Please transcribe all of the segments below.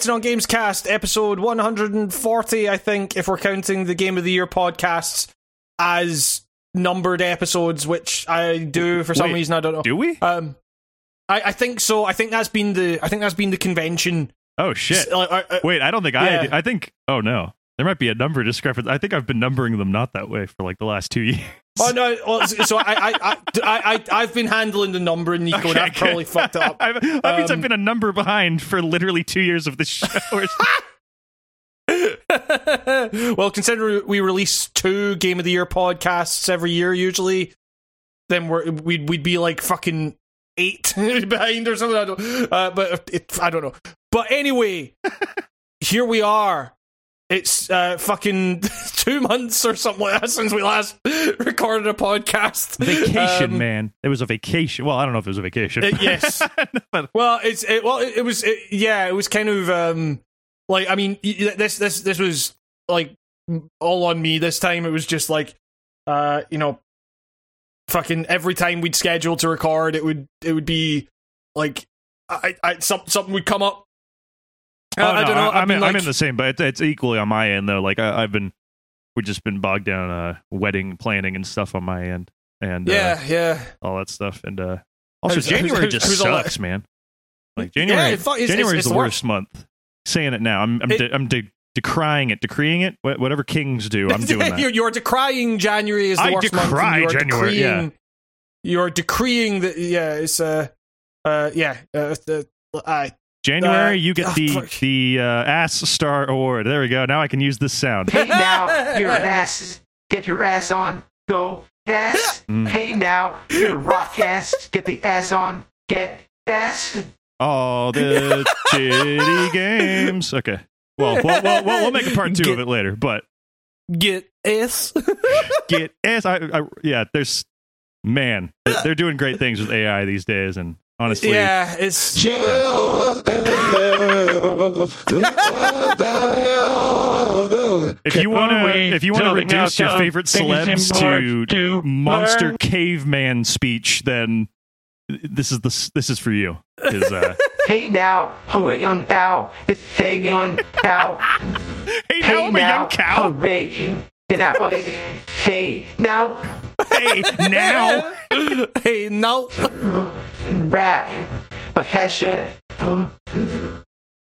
to on Games cast, episode 140, I think, if we're counting the Game of the Year podcasts as numbered episodes, which I do for some Wait, reason. I don't know. Do we? Um, I, I think so. I think that's been the. I think that's been the convention. Oh shit! Like, I- I- Wait, I don't think yeah. I. I think. Oh no, there might be a number discrepancy. I think I've been numbering them not that way for like the last two years. Oh no! Well, so I, I, I, I, I, have been handling the number, and Nico, and I've Okay, probably fucked it up. That means I've Um, been a number behind for literally two years of this show. well, considering we release two Game of the Year podcasts every year, usually, then we're we'd we'd be like fucking eight behind or something. I don't, uh, but it, I don't know. But anyway, here we are. It's uh, fucking two months or something like that since we last recorded a podcast. vacation, Um, man. It was a vacation. Well, I don't know if it was a vacation. Uh, yes. But- Well, it's it, well, it, it was it, yeah, it was kind of um like I mean this this this was like all on me this time. It was just like uh you know fucking every time we'd schedule to record, it would it would be like I, I some, something would come up. Oh, I, I no, don't know. I, am in, like, I'm in the same, but it's, it's equally on my end though. Like I, I've been, we've just been bogged down uh, wedding planning and stuff on my end, and uh, yeah, yeah. all that stuff. And uh, also, Who's- January who's- just who's all that- sucks, man. Like January, fu- it's- January is the worst month. Saying it now, I'm I'm, It- de- I'm de- decrying it, decreeing it. Wh- Whatever kings do, I'm doing that. you're, you're decrying January is the I worst month. and decry January, yeah. You're decreeing that. Yeah, it's uh, uh, yeah. Uh, the, I January, Uh, you get oh, the fuck. the uh, ass star award. There we go. Now I can use this sound. Hey now, your ass, get your ass on, go ass. Mm. Hey now, your rock ass, get the ass on, get ass. All the shitty games. Okay. Well, well, well, well, we'll make a part two of it later. But get ass. get ass. I, I, yeah, there's man, they're doing great things with AI these days, and honestly, yeah, it's if you want to, if you want to reduce your favorite celebs to to monster caveman speech, then this is the this is for you. 'Cause, uh, Hey now, hurry on cow, it's hey on cow. hey, now Hey I'm a now, young cow. hurry. Get out. Hey now, Hey, now. hey no. rat, a headshot.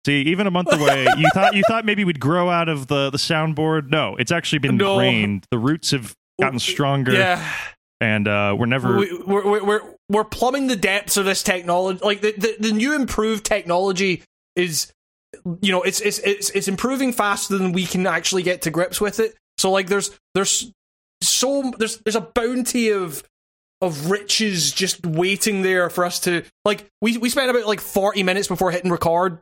See, even a month away, you thought you thought maybe we'd grow out of the the soundboard. No, it's actually been No. ingrained. The roots have gotten stronger, Yeah, and uh, we're never. we, we're, we're we're we're plumbing the depths of this technology. Like the, the the new improved technology is, you know, it's it's it's it's improving faster than we can actually get to grips with it. So like, there's there's so there's there's a bounty of of riches just waiting there for us to like we we spent about like 40 minutes before hitting record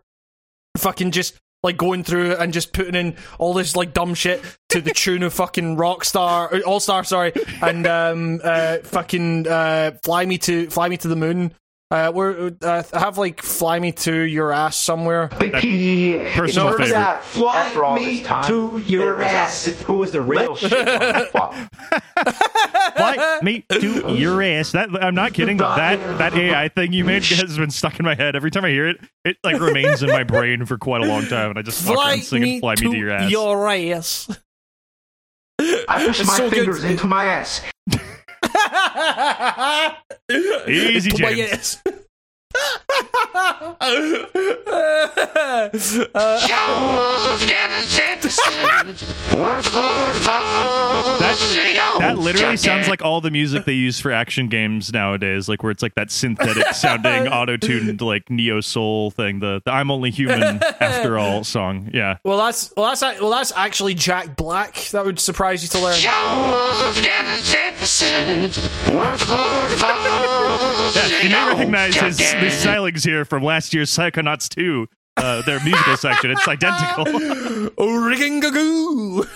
fucking just like going through and just putting in all this like dumb shit to the tune of fucking Rockstar All Star sorry and um uh fucking uh fly me to fly me to the moon uh we're uh, have like fly me to your ass somewhere Personal favorite. that? Fly After all me this time, to your ass. Who was the real shit? on that flop? Fly me to your ass. That I'm not kidding. That that AI thing you made has been stuck in my head. Every time I hear it, it like remains in my brain for quite a long time, and I just walk fly around singing me "Fly to Me to Your Ass." your ass I push It's my so good. fingers into my ass. Easy, But James. yes. That, that literally sounds like all the music they use for action games nowadays, like where it's like that synthetic sounding auto-tuned like neo soul thing, the, the "I'm only human after all" song. Yeah, well, that's well, that's well, that's actually Jack Black. That would surprise you to learn. yeah. You may recognize his stylings here from last year's Psychonauts 2, uh, their musical section. It's identical. Rigging-a-goo.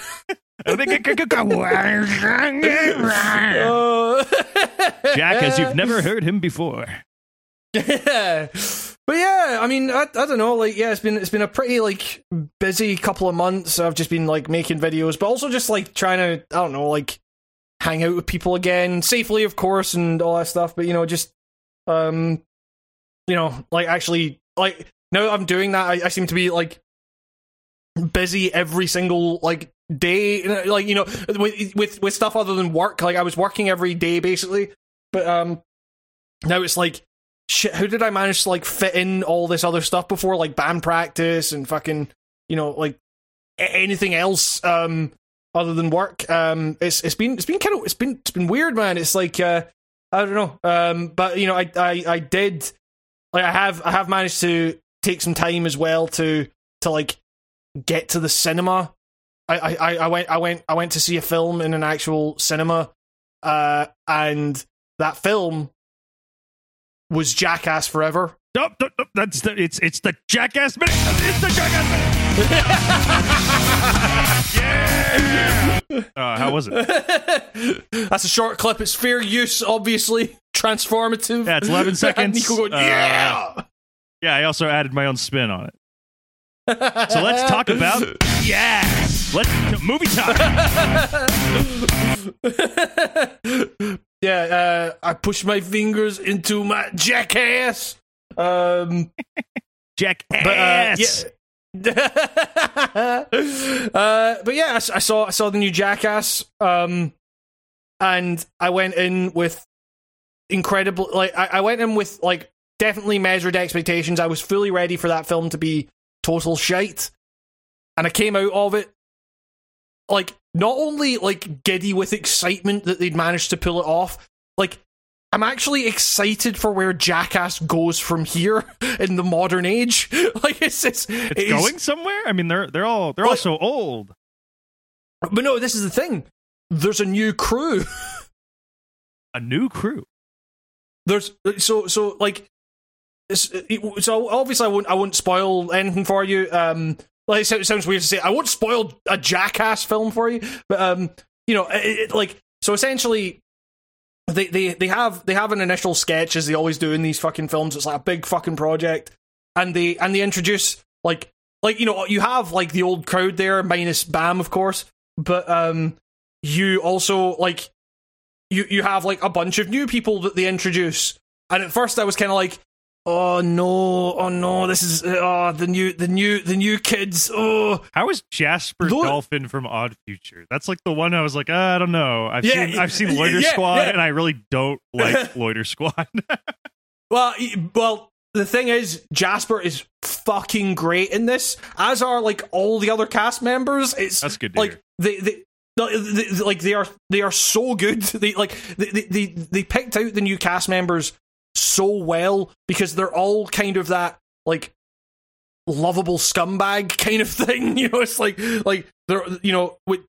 Jack, as you've never heard him before. yeah. But yeah, I mean, I, I don't know, like yeah, it's been it's been a pretty like busy couple of months. I've just been like making videos, but also just like trying to I don't know, like hang out with people again safely, of course, and all that stuff. But you know, just um, you know, like actually like now I'm doing that, I, I seem to be like busy every single like day, like you know, with, with with stuff other than work. Like I was working every day basically, but um, now it's like shit. How did I manage to like fit in all this other stuff before, like band practice and fucking you know like anything else um other than work? Um, it's it's been it's been kind of it's been it's been weird, man. It's like uh, I don't know, um, but you know, I I I did like I have I have managed to take some time as well to to like get to the cinema. I, I, I went I went I went to see a film in an actual cinema, uh, and that film was Jackass Forever. Nope, nope, nope, that's the it's it's the jackass minute. It's the jackass minute. yeah. Uh, how was it? That's a short clip. It's fair use, obviously transformative. Yeah, it's 11 seconds. Nico going, Uh, yeah. Yeah, I also added my own spin on it. So let's talk about yeah. Let's movie time. yeah, uh, I push my fingers into my jackass. Um, Jackass. but uh, yeah. uh, but yeah, I, I saw I saw the new Jackass, um, and I went in with incredible. Like I, I went in with like definitely measured expectations. I was fully ready for that film to be total shite, and I came out of it like not only like giddy with excitement that they'd managed to pull it off, like I'm actually excited for where Jackass goes from here in the modern age. Like it's it's, It's going somewhere. I mean, they're they're all they're all so old. But no, this is the thing. There's a new crew. A new crew. There's so so like it's- so obviously I won't I won't spoil anything for you. Um, like it sounds- sounds weird to say I won't spoil a Jackass film for you, but um, you know, it, it- like so essentially. They, they they have they have an initial sketch as they always do in these fucking films. It's like a big fucking project, and they and they introduce like like you know you have like the old crowd there minus Bam of course, but um you also like you you have like a bunch of new people that they introduce, and at first I was kind of like, oh no, oh no, this is oh the new the new the new kids. Oh How is Jasper Lord- Dolphin from Odd Future? That's like the one I was like, uh, I don't know. I've Yeah, seen I've seen Loiter yeah, Squad, yeah. and I really don't like Loiter Squad. well well. The thing is, Jasper is fucking great in this, as are like all the other cast members. It's That's good to like hear. they, they, like they are they are so good. They like they they they picked out the new cast members so well because they're all kind of that like lovable scumbag kind of thing. You know, it's like like they're you know which,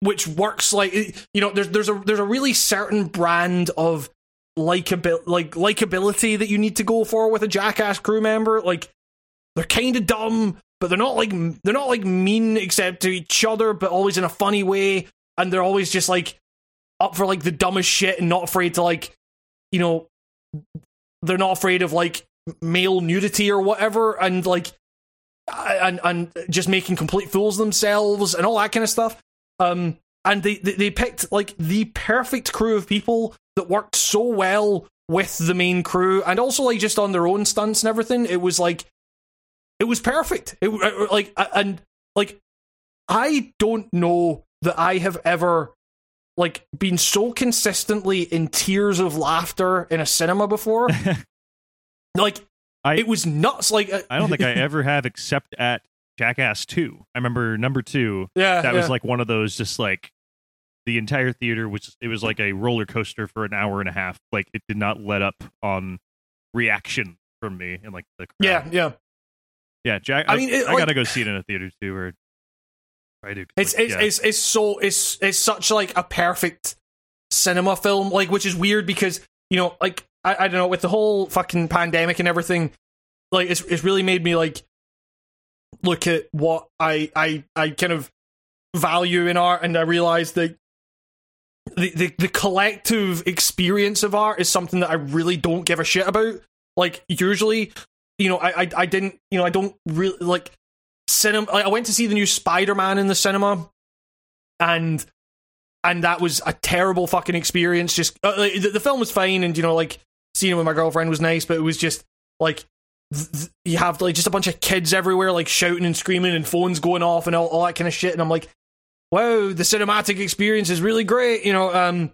which works like you know there's there's a there's a really certain brand of likeabil like likability that you need to go for with a jackass crew member. Like they're kind of dumb, but they're not like they're not like mean except to each other, but always in a funny way. And they're always just like up for like the dumbest shit and not afraid to like you know they're not afraid of like male nudity or whatever and like and and just making complete fools of themselves and all that kind of stuff. Um and they they, they picked like the perfect crew of people that worked so well with the main crew and also like just on their own stunts and everything it was like it was perfect. It uh, like and like i don't know that i have ever like been so consistently in tears of laughter in a cinema before like I- it was nuts like uh, I don't think I ever have, except at Jackass Two. I remember number two. yeah That yeah. was like one of those, just like the entire theater was. It was like a roller coaster for an hour and a half. Like it did not let up on reaction from me and like the crowd. yeah yeah yeah. Jack. I I mean, it, I like- gotta go see it in a theater too. Or I do. 'cause, It's like, it's, yeah. it's it's so it's it's such like a perfect cinema film, like which is weird because you know, like I, I don't know, with the whole fucking pandemic and everything, like it's it's really made me like look at what I I I kind of value in art, and I realized that the, the the collective experience of art is something that I really don't give a shit about. Like usually, you know, I I, I didn't you know I don't really like cinema. Like, I went to see the new Spider Man in the cinema, and and that was a terrible fucking experience. Just uh, like, the, the film was fine, and you know, like seeing it with my girlfriend was nice, but it was just like th- th- you have like just a bunch of kids everywhere, like shouting and screaming, and phones going off and all, all that kind of shit. And I'm like, wow, the cinematic experience is really great, you know. Um,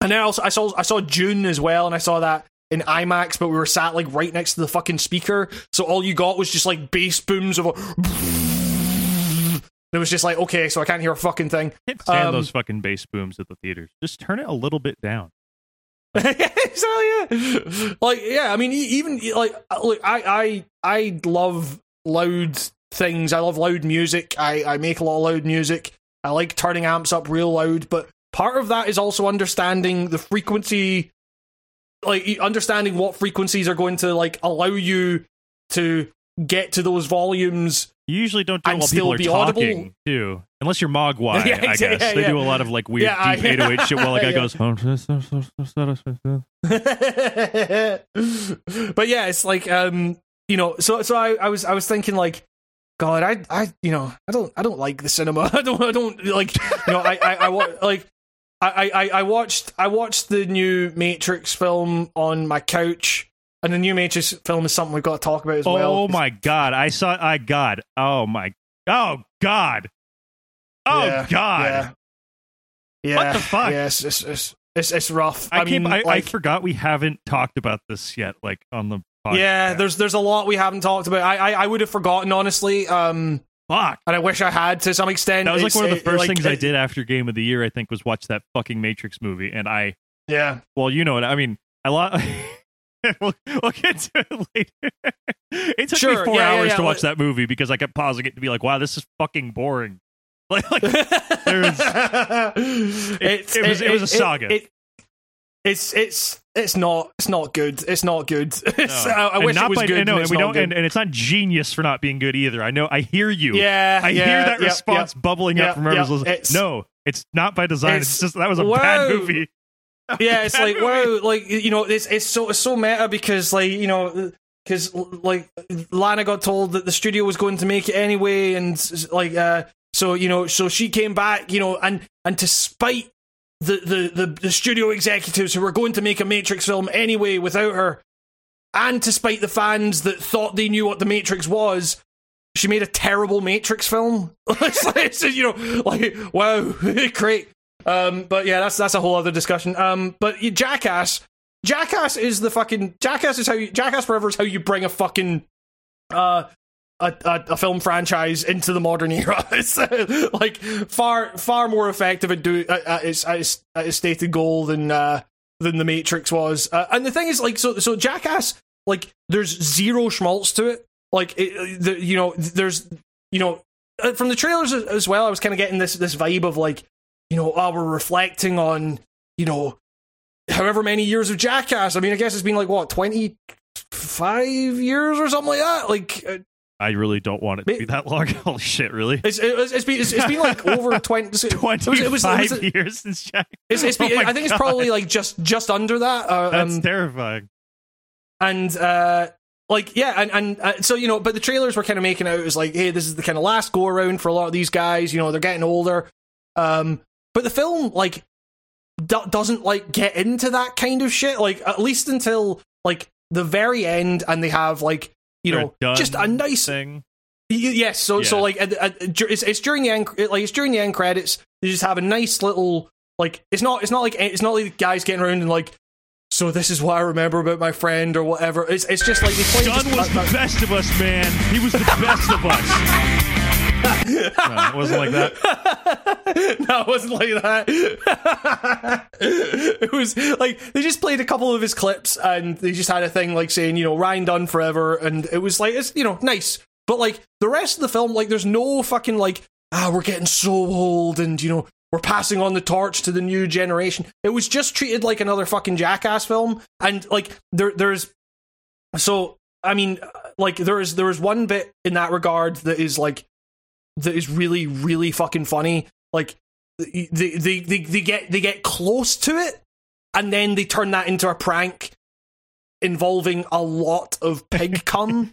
and then also I saw I saw Dune as well, and I saw that in IMAX, but we were sat like right next to the fucking speaker, so all you got was just like bass booms of a. It was just like okay, so I can't hear a fucking thing. Can't stand Um, those fucking bass booms at the theaters. Just turn it a little bit down. so yeah, like yeah. I mean, even like look, I I I love loud things. I love loud music. I I make a lot of loud music. I like turning amps up real loud, but part of that is also understanding the frequency, like understanding what frequencies are going to like allow you to get to those volumes. You usually don't do it And while still people are be audible. talking, too. Unless you're Mogwai, Yeah, I guess. yeah, they yeah. do a lot of like weird Yeah, deep 808 shit while a guy yeah. goes. but yeah, it's like um, you know, so so I, I was I was thinking like, God, I I you know I don't I don't like the cinema. I don't I don't like you know I I, I wa- like. I, I, I watched I watched the new Matrix film on my couch, and the new Matrix film is something we've got to talk about as well. Oh my god! I saw. I God. Oh my. Oh God. Oh Yeah, God. Yeah. Yeah. What the fuck? Yeah, it's, it's, it's, it's, rough. I, I, can't. mean, I, I like, forgot we haven't talked about this yet. Like on the. Podcast. yeah, there's there's a lot we haven't talked about. I I, I would have forgotten honestly. Um, Fuck. and I wish I had to some extent. That was like It's- one of the it- first like, things I did after Game of the Year. I think was watch that fucking Matrix movie, and I. Yeah. Well, you know what I mean. I lot. we'll, we'll get to it later. it took me four yeah, yeah, hours yeah, to watch that movie because I kept pausing it to be like, "Wow, this is fucking boring." Like, like There's, it was- it was a saga. It, it's it's it's not it's not good. It's not good. It's, no. I, I wish not it was by, good. and no, and we don't, good. and, and it's not genius for not being good either. I know. I hear you. yeah, I yeah, hear that response bubbling up from yeah, it's- No, it's not by design. It's, it's- just that was a Whoa. bad movie. yeah, it's like wow, like you know, it's it's so it's so meta because like you know, because like Lana got told that the studio was going to make it anyway, and like uh, so you know, so she came back, you know, and and to spite the the the, studio executives who were going to make a Matrix film anyway without her, and to spite the fans that thought they knew what the Matrix was. She made a terrible Matrix film. it's it's, you know, like wow, great. Um, but yeah, that's that's a whole other discussion. Um, but you, Jackass, Jackass is the fucking Jackass is how you Jackass Forever is how you bring a fucking uh a, a, a film franchise into the modern era. It's uh, like far far more effective at do at, at, its, at, its, at its stated goal than uh than the Matrix was. Uh, and the thing is, like, so so Jackass, like, there's zero schmaltz to it. Like, it, the, you know, there's you know uh, from the trailers as- as well. I was kind of getting this this vibe of like you know, oh, we're reflecting on, you know, however many years of Jackass. I mean, I guess it's been like what twenty five years or something like that. Like, uh, I really don't want it to be that long. Holy shit, really? it's it's, it's been it's, it's been like over twenty. It was, Twenty it was, it was, years since Jack. it's, it's been, Oh I think it's probably like just just under that. Uh, That's um, terrifying. and uh like yeah and and uh, so you know but the trailers were kind of making out as like hey this is the kind of last go around for a lot of these guys you know they're getting older um but the film like do- doesn't like get into that kind of shit like at least until like the very end and they have like you know just a nice thing. Yes, so so like it's, it's during the end like it's during the end credits. They just have a nice little like it's not it's not like it's not like guys getting around and like so this is what I remember about my friend or whatever. It's it's just like they play John was the best of us, man. He was the best of us. No, it wasn't like that. no, it wasn't like that. it was like they just played a couple of his clips and they just had a thing like saying, you know, Ryan Dunn forever, and it was like it's you know nice, but like the rest of the film, like there's no fucking like ah we're getting so old and you know we're passing on the torch to the new generation. It was just treated like another fucking jackass film, and like there there's so I mean like there is there is one bit in that regard that is like that is really really fucking funny like they they they, they get they get close to it and then they turn that into a prank involving a lot of pig cum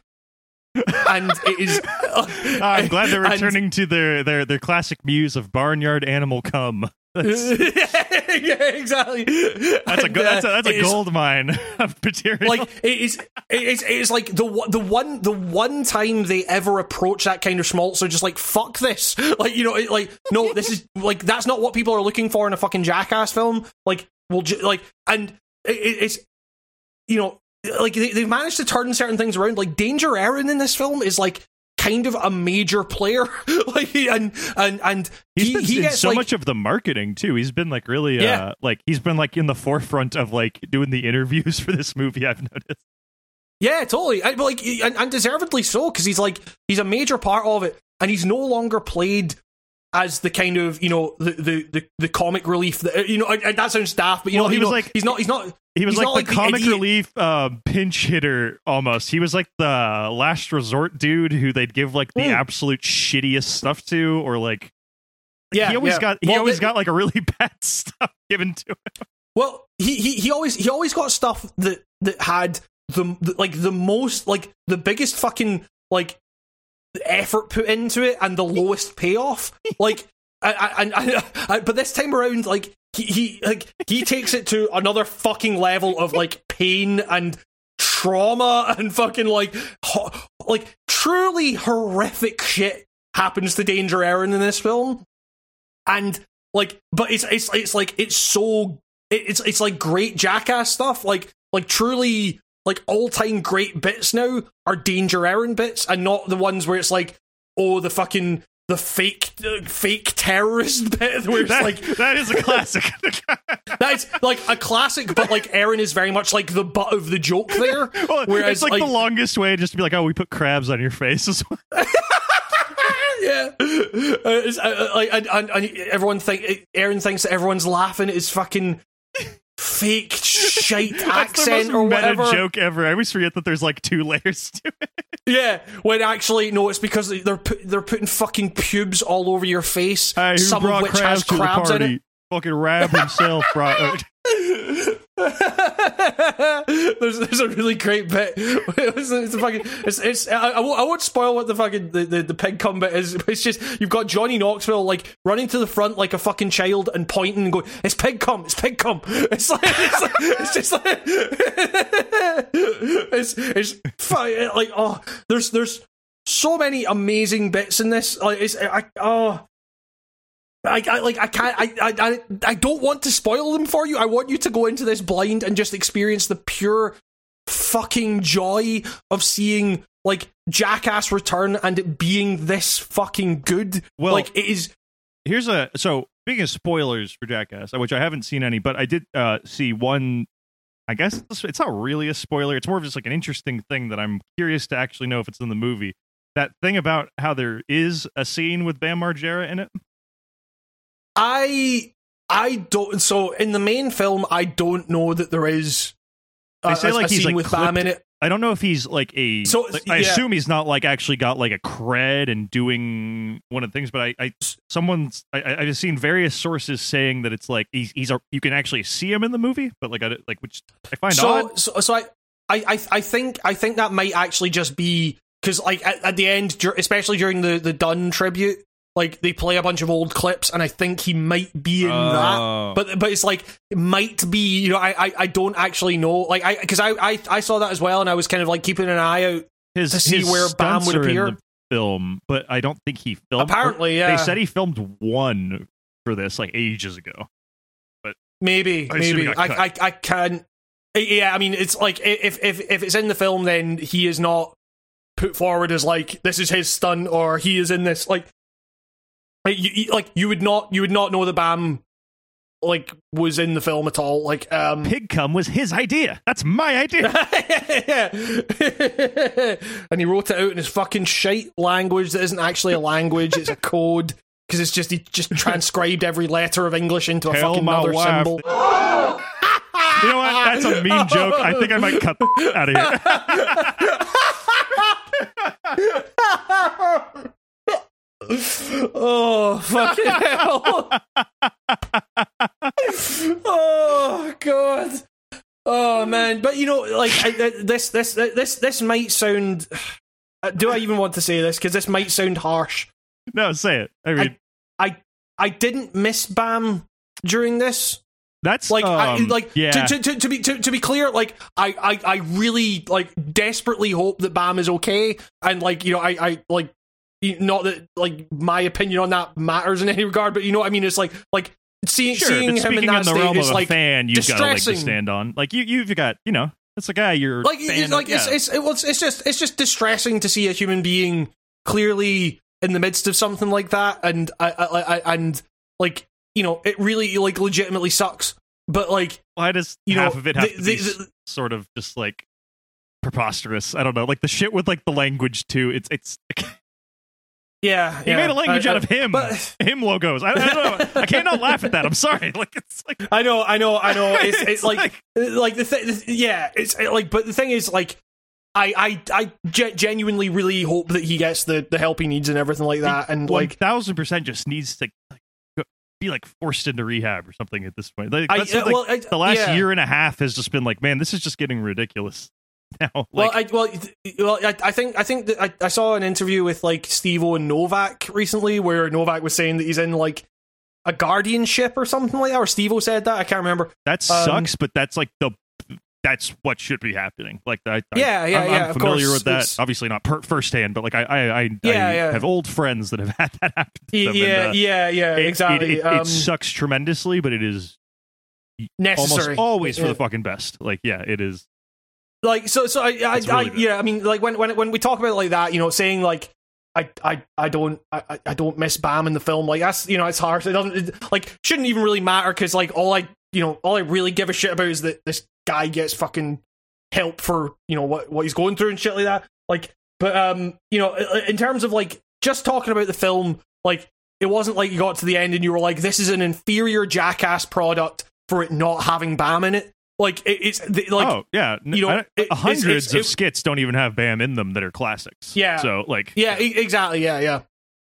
and it is I'm glad they're and- returning to their, their, their classic muse of barnyard animal cum. That's- yeah, exactly. That's a And, go- that's a, that's a it is- gold mine of material. Like it is, it is, it is like the one- the one the one time they ever approach that kind of schmaltz, they're just like fuck this, like you know, it- like no, this is like that's not what people are looking for in a fucking jackass film. Like, we'll ju- like, and it, it- it's you know, like they, they've managed to turn certain things around. Like Danger Ehren in this film is like kind of a major player, like and and and He's he, been he gets so like, much of the marketing too. He's been like really, uh, Yeah. like he's been like in the forefront of like doing the interviews for this movie. I've noticed. Yeah, totally. I, but like, and, and deservedly so, because he's like he's a major part of it, and he's no longer played as the kind of you know the the the, the comic relief that you know. I, I- that sounds daft, but you Well, know he was know, like- he's not he's not He was like the like the comic idiot- relief uh, pinch hitter almost. He was like the last resort dude who they'd give like the Mm. absolute shittiest stuff to, or like yeah. he always yeah. got he Well, always the- got like a really bad stuff given to him. Well, he, he he always he always got stuff that that had the, the like the most like the biggest fucking like effort put into it and the lowest payoff. Like, I, but this time around, like he, he like he takes it to another fucking level of like pain and trauma and fucking like ho- like truly horrific shit happens to Danger Ehren in this film, and like, but it's it's it's like it's so it's it's like great jackass stuff like like truly like all time great bits now are danger Ehren bits and not the ones where it's like oh the fucking the fake uh, fake terrorist bit where it's That, like that is a classic. that's like a classic but like Ehren is very much like the butt of the joke there well, whereas it's like, the longest way just to be like, oh, we put crabs on your face as well. yeah, uh, it's, uh, uh, like and, and, and everyone think Ehren thinks that everyone's laughing at his fucking fake shite accent or whatever. joke ever. I always forget that there's like two layers to it. Yeah, when actually no, it's because they're put, they're putting fucking pubes all over your face. Hey, some of which has crabs in it. Fucking Rab himself brought. there's there's a really great bit. It's, it's fucking it's it's I, I, won't, spoil what the fucking the, the, the pig cum bit is. It's just you've got Johnny Knoxville like running to the front like a fucking child and pointing and going, "It's pig cum, it's pig cum." It's like it's, like, it's just like it's it's like oh there's there's so many amazing bits in this. Like it's I oh. I, I like I can't I, I I don't want to spoil them for you. I want you to go into this blind and just experience the pure fucking joy of seeing like Jackass return and it being this fucking good. Well- like it is here's a so speaking of spoilers for Jackass, which I haven't seen any, but I did uh, see one. I guess it's, it's not really a spoiler. It's more of just like an interesting thing that I'm curious to actually know if it's in the movie. That thing about how there is a scene with Bam Margera in it. I I don't so in the main film I don't know that there is a, They say, a- like, a he's, scene like, with Bam in clipped- it. I don't know if he's like a. So, like, I yeah. assume he's not like actually got like a cred and doing one of the things. But I, I someone's I, I've seen various sources saying that it's like he's he's a, you can actually see him in the movie, but like I like which I find so, odd. so so I, I I I think I think that might actually just be because like at, at the end, especially during the the Dunn tribute, like they play a bunch of old clips, and I think he might be in Oh. that. But but it's like it might be you know I I, I don't actually know like I because I, I I saw that as well, and I was kind of like keeping an eye out. his, to see where Bam would appear. the film, but I don't think he filmed. Apparently, yeah. they said he filmed one for this like ages ago. But maybe, I maybe I, I I can. Yeah, I mean, it's like if if if it's in the film, then he is not put forward as like this is his stunt or he is in this like. Like you, like you would not, you would not know the Bam, like was in the film at all. Like, um, Pig cum was his idea. That's my idea. and he wrote it out in his fucking shite language that isn't actually a language; it's a code because it's just he just transcribed every letter of English into a fucking other wife. symbol. you know what? That's a mean joke. I think I might cut out of here. Oh fucking hell! oh god! Oh man! But you know, like I, I- this, this, this, this might sound. Do I even want to say this? Because this might sound harsh. No, say it. I mean, I, I didn't miss Bam during this. That's Like, I, um, like yeah. to, to, to, to be to, to be clear, like I, I I really like desperately hope that Bam is okay, and like you know I I like not that like my opinion on that matters in any regard, but you know what I mean. It's like like seeing sure, seeing him in that in the state is like fan, you've got a leg to stand on. Like you, you've got you know, it's a guy you're like it's like it's yeah. it's it, well, it's it's just it's just distressing to see a human being clearly in the midst of something like that, and I, I, I and like you know it really like legitimately sucks. But like Why does you half know, of it have the- to be the- s- sort of just like preposterous? I don't know, like the shit with like the language too. It's it's yeah, he yeah, made a language I- out I- of him, but- him logos. I, I don't know. I can't not laugh at that. I'm sorry. Like it's like I know, I know, I know. It's, It's it's like, like the thing, yeah. It's uh, like, but the thing is, like, I, I, I ge- genuinely really hope that he gets the the help he needs and everything like that. And like, thousand percent just needs to like, be like forced into rehab or something at this point. Like, I, uh, like, well, the last yeah. year and a half has just been like, man, this is just getting ridiculous. Now, Well, I well, well, I, I think I think that I, I saw an interview with like Steve O and Novak recently, where Novak was saying that he's in like a guardianship or something like that, or Steve O said that. I can't remember. that um, sucks, but that's like the that's what should be happening. Like, I, Yeah, yeah, I'm, yeah, I'm familiar with that. it's- Obviously, not per- firsthand, but like I, I, I, Yeah, I yeah. have old friends that have had that happen. Yeah, and, uh, yeah, yeah, it- exactly. It, it, um, it sucks tremendously, but it is necessary almost always for Yeah. the fucking best. Like, yeah, it is. Like so so i i, It's I yeah i mean like when when when we talk about it like that you know saying like I, I, I don't I, I- I don't miss Bam in the film like that's you know it's harsh. it doesn't it, like shouldn't even really matter because like all I you know all I really give a shit about is that this guy gets fucking help for you know what what he's going through and shit like that. Like but um you know in terms of like just talking about the film like it wasn't like you got to the end and you were like this is an inferior jackass product for it not having Bam in it like it, it's the, like oh yeah, you know, I- it- it's- hundreds it's- of it- skits don't even have Bam in them that are classics. Yeah. so like Yeah, e- exactly. Yeah, yeah.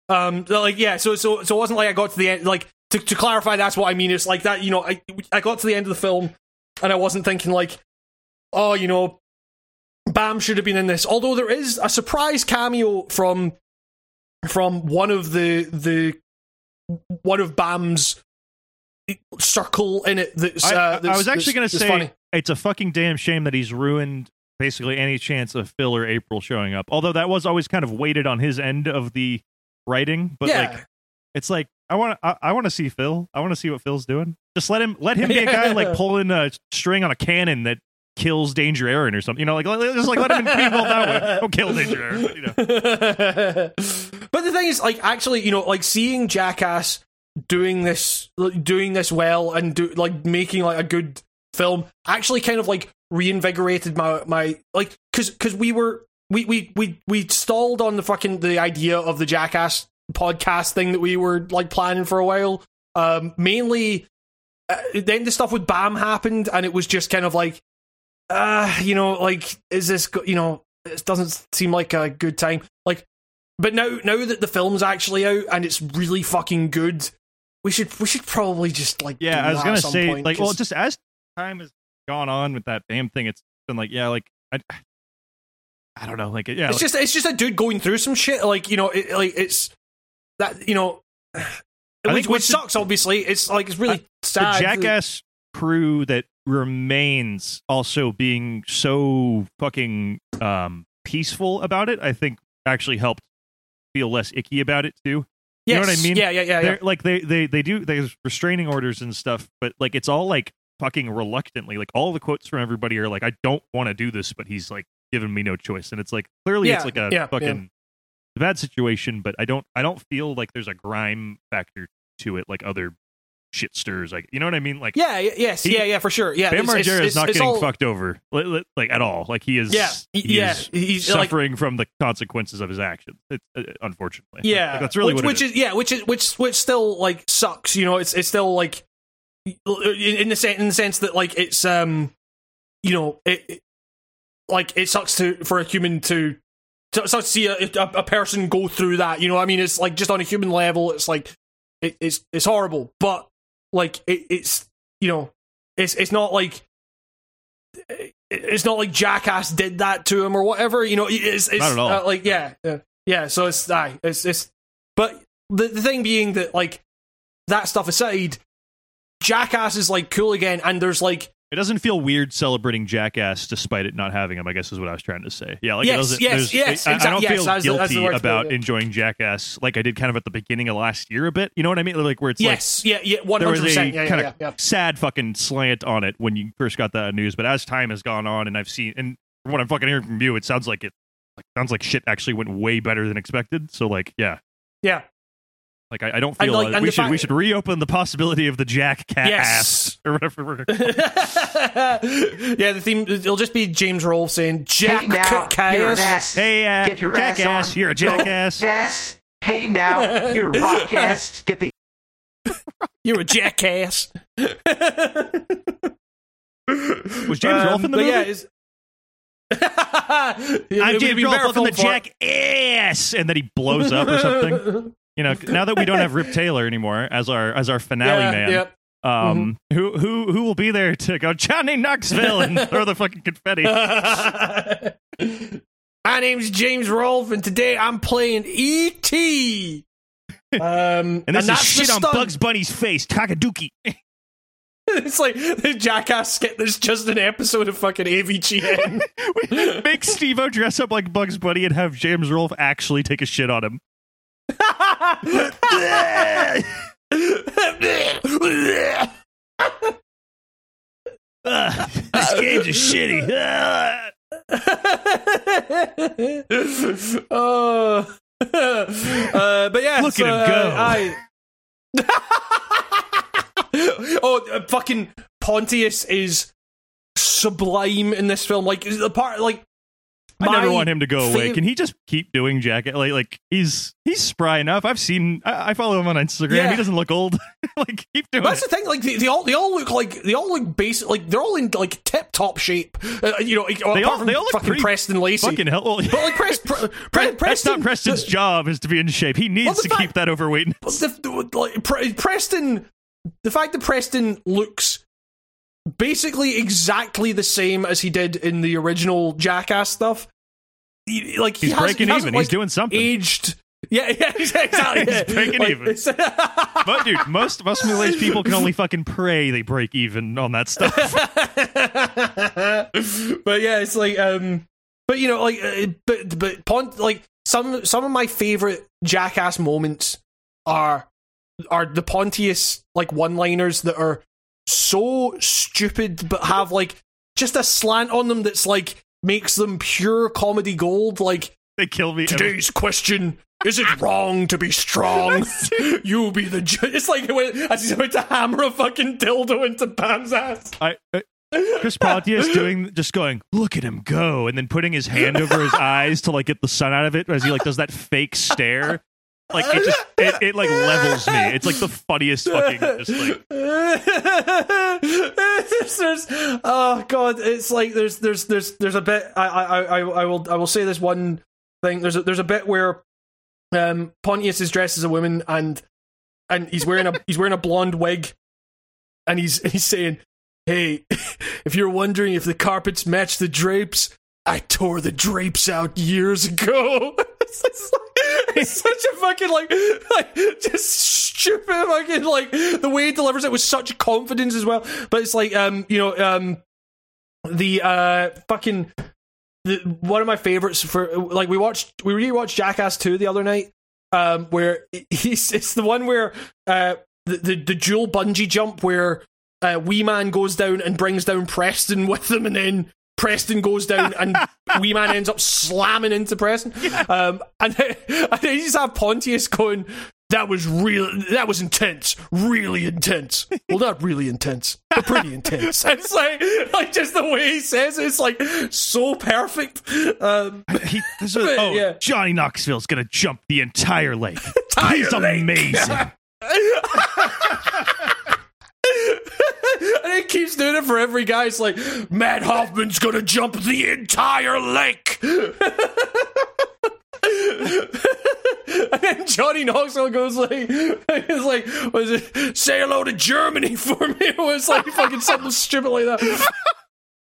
Um, so, like yeah. So, so, so it wasn't like I got to the end. Like to, to clarify, that's what I mean. It's like that. You know, I I got to the end of the film, and I wasn't thinking like, oh, you know, Bam should have been in this. Although there is a surprise cameo from from one of the the one of Bam's circle in it. That's, I, uh, I- I was actually going to say funny. it's a fucking damn shame that he's ruined basically any chance of Phil or April showing up. Although that was always kind of weighted on his end of the writing, but yeah. like it's like I want to I, I want to see Phil. I want to see what Phil's doing. Just let him let him be a guy like pulling a string on a cannon that kills Danger Ehren or something. You know, like let- just like let him be involved that way. Don't kill Danger Ehren. You know. but the thing is, like, actually, you know, like seeing Jackass doing this, doing this well, and do like making like a good film, actually, kind of like reinvigorated my my like, because because we were we we we we stalled on the fucking the idea of the Jackass podcast thing that we were like planning for a while. Um, mainly, uh, then the stuff with Bam happened, and it was just kind of like, uh, you know, like, is this, you know, it doesn't seem like a good time. Like, but now, now that the film's actually out and it's really fucking good, we should, we should probably just like, Yeah, I was gonna say point, like well just as time has gone on with that damn thing, it's been like yeah, like I I don't know, like yeah, it's like, just, it's just a dude going through some shit. Like, you know, it, like it's that, you know, I which, which what's the- sucks. Obviously, it's like it's really the sad. The jackass crew that remains also being so fucking um peaceful about it i think actually helped feel less icky about it too you know what I mean? Yeah, yeah, yeah, yeah. they're like they they they do there's restraining orders and stuff but like it's all like fucking reluctantly like all the quotes from everybody are like i don't want to do this but he's like giving me no choice and it's like clearly Yeah, it's like a yeah, fucking bad situation but i don't i don't feel like there's a grime factor to it like other shitsters like you know what i mean like Yeah, yes, He- yeah, yeah, for sure. Yeah, Bam Margera is not it's getting all- fucked over li- li- like at all. Like he is, Yeah, he yeah, is he's, like- suffering from the consequences of his actions. It's, uh, unfortunately, Yeah, Like, that's really which, what which it is. yeah, which is which which still like sucks. You know, it's it's still like in the sense in the sense that like it's um you know it, it- like it sucks to for a human to to, to see a, a, a person go through that. You know, what I mean, it's like just on a human level, it's like it, it's it's horrible, but like it, it's you know it's it's not like it's not like Jackass did that to him or whatever. You know, it's, it's Not at all. uh, like yeah, yeah, yeah. So it's aye, it's it's. But the the thing being that like that stuff aside, Jackass is like cool again, and there's like It doesn't feel weird celebrating Jackass despite it not having him. I guess is what I was trying to say. Yeah, like Yes, it yes, yes, I, I don't feel the- the guilty it, about enjoying Jackass like I did kind of at the beginning of last year a bit. You know what I mean? Like where it's like yes, yeah, yeah, one hundred percent, yeah, kind yeah, of yeah. sad fucking slant on it when you first got that news. But as time has gone on, and I've seen, and from what I'm fucking hearing from you, it sounds like it like, sounds like shit actually went way better than expected. So like, yeah, yeah. Like I, I don't feel like, uh, and we should fact- we should reopen the possibility of the Jack Cat Yes. ass or whatever. Yeah, the theme it'll just be James Rolfe saying Jack Hey now, you're an ass. hey, uh, Get your ass jackass, on. you're a Go jackass. Ass. Hey now, you're a rock ass. Get the You're a jackass. Was James Rolfe in the but movie? Yeah, it's- I'm James Rolfe, welcome to Jackass, and then he blows up or something. You know, now that we don't have Rip Taylor anymore as our as our finale yeah, man, yeah. um, who who who will be there to go Johnny Knoxville and throw the fucking confetti? My name's James Rolfe, and today I'm playing E.T. Um, And this is that's shit on stunt. Bugs Bunny's face, Kakaduki. It's like the Jackass skit. There's just an episode of fucking AVGN. Make Steve-O dress up like Bugs Bunny and have James Rolfe actually take a shit on him. This game's is shitty. Oh. uh, but yeah, Look so, at him go. uh, I... oh, uh, fucking Pontius is sublime in this film. Like the part, like I never want him to go away. fav- Can he just keep doing jacket? Like, like he's he's spry enough. I've seen. I, I follow him on Instagram. Yeah. He doesn't look old. like, keep doing That's it. the thing. Like they, they all, they all look like they all look basic. Like they're all in like tip top shape. Uh, you know, like, apart all- from they all look fucking Preston Lacey. Fucking hell. Well, But like Pres, Pre, Pre, Pre- Preston, that's not Preston's job. Is to be in shape. He needs Well, to fact- keep that overweight. the, the- like, Pre- Preston, the fact that Preston looks basically exactly the same as he did in the original Jackass stuff. He, like He's has, breaking he even. He's doing something. aged. Yeah, yeah, exactly. He's breaking Like, even. But dude, most most middle aged people can only fucking pray they break even on that stuff. but yeah, it's like um but you know like uh, but but Pont like some some of my favorite jackass moments are are the Pontius like one-liners that are so stupid but have like just a slant on them that's like makes them pure comedy gold like they kill me. every- today's question is it wrong to be strong? you be the judge. It's like when, as he's about to hammer a fucking dildo into Pam's ass. I, uh, Chris Pontius doing just going, look at him go, and then putting his hand over his eyes to like get the sun out of it as he like does that fake stare. Like it just it, it like levels me. It's like the funniest fucking just like There's- oh god, it's like there's there's there's there's a bit. I I I I will I will say this one thing. There's a, there's a bit where um Pontius is dressed as a woman and and he's wearing a he's wearing a blonde wig and he's he's saying, "Hey, if you're wondering if the carpets match the drapes." I tore the drapes out years ago. it's, like, it's such a fucking like, like just stupid fucking like the way he delivers it with such confidence as well. But it's like um you know um the uh fucking the, one of my favorites for like we watched we rewatched Jackass 2 the other night um where he's it's the one where uh the the, the dual bungee jump where uh, Wee Man goes down and brings down Preston with him, and then Preston goes down, and Wee Man ends up slamming into Preston. Um, and, and they just have Pontius going, "That was real. That was intense. Really intense. Well, not really intense, but pretty intense." It's like, like just the way he says it, it's like so perfect. Um, he, there's a- oh Yeah. Johnny Knoxville's gonna jump the entire lake. Entire He's lake. amazing. And he keeps doing it for every guy. It's like Mat Hoffman's gonna jump the entire lake. and then Johnny Knoxville goes like, "It's like, was it say hello to Germany for me?" It was like fucking something stupid like that.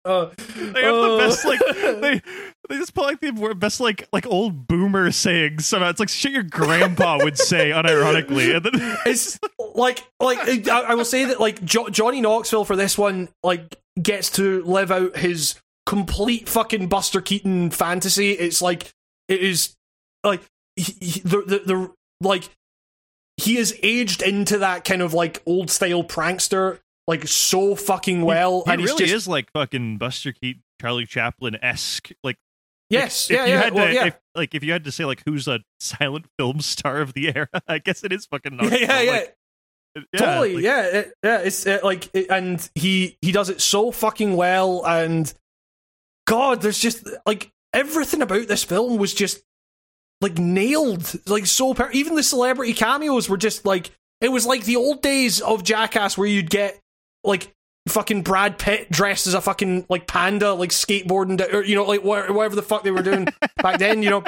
Uh, They have the Oh. best like they They just put like the best like like old boomer sayings. Somehow it's like shit your grandpa would say unironically, and then it's like like I, I will say that like jo- Johnny Knoxville for this one like gets to live out his complete fucking Buster Keaton fantasy. It's like it is like he, he- the, the the like he is aged into that kind of like old style prankster like so fucking well, he and he's really just is like fucking Buster Keaton, Charlie Chaplin esque. Like yes, if yeah, you yeah, had well, to, yeah. if, like if you had to say like who's a silent film star of the era, I guess it is fucking yeah, yeah, yeah. Like, yeah, totally like- yeah it, yeah it's uh, like it, and he he does it so fucking well and god there's just like everything about this film was just like nailed like so per- even the celebrity cameos were just like it was like the old days of jackass where you'd get like fucking brad pitt dressed as a fucking like panda like skateboarding or you know like whatever the fuck they were doing back then you know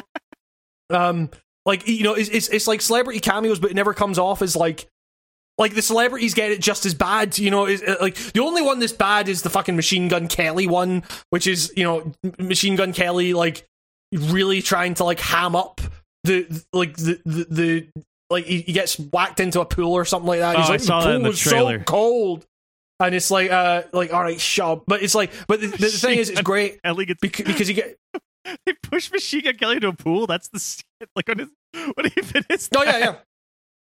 um like you know it's, it's it's like celebrity cameos but it never comes off as like like the celebrities get it just as bad, you know. Is uh, like the only one that's bad is the fucking Machine Gun Kelly one, which is you know Machine Gun Kelly like really trying to like ham up the like the the, the like he, he gets whacked into a pool or something like that. Oh, He's I like, saw the that pool in the was trailer." so cold, and it's like uh like all right, shut up. But it's like but the, the thing is, it's great Ellie gets because, because you get they push Machine Gun Kelly into a pool. That's the shit. Like on his what even is Oh yeah, yeah.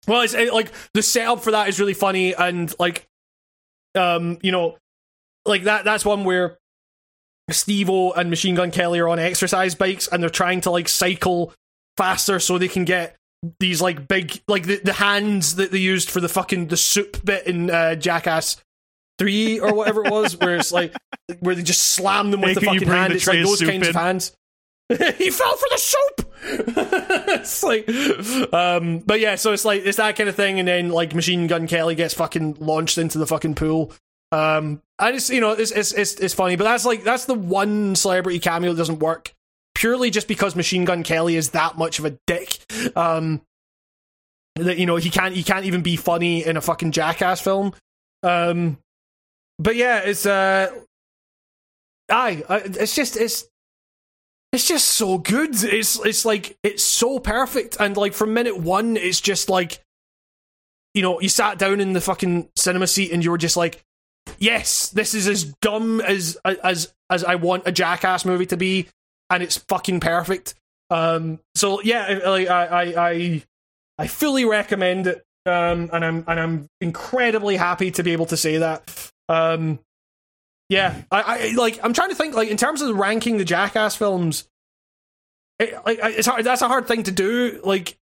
Well, it's it, like the setup for that is really funny, and like, um, you know, like that. That's one where Steve-O and Machine Gun Kelly are on exercise bikes, and they're trying to like cycle faster so they can get these like big, like the, the hands that they used for the fucking the soup bit in uh, Jackass three or whatever it was, where it's like where they just slam them with Hey, the fucking hand. the It's like those kinds in? of hands. he fell for the soup. it's like, um, but yeah, so it's like it's that kind of thing, and then like Machine Gun Kelly gets fucking launched into the fucking pool. Um, and it's you know it's it's it's, it's funny, but that's like that's the one celebrity cameo that doesn't work purely just because Machine Gun Kelly is that much of a dick. Um, that you know he can't he can't even be funny in a fucking Jackass film. Um, but yeah, it's uh, aye, I, it's just it's it's just so good. It's it's like it's so perfect, and like from minute one, it's just like you know you sat down in the fucking cinema seat and you were just like, yes, this is as dumb as as as I want a Jackass movie to be, and it's fucking perfect. Um, so yeah, I I, I fully recommend it. Um, and I'm and I'm incredibly happy to be able to say that. Um, yeah, I, I like. I'm trying to think like in terms of ranking the Jackass films. It, like it's hard. That's a hard thing to do. Like,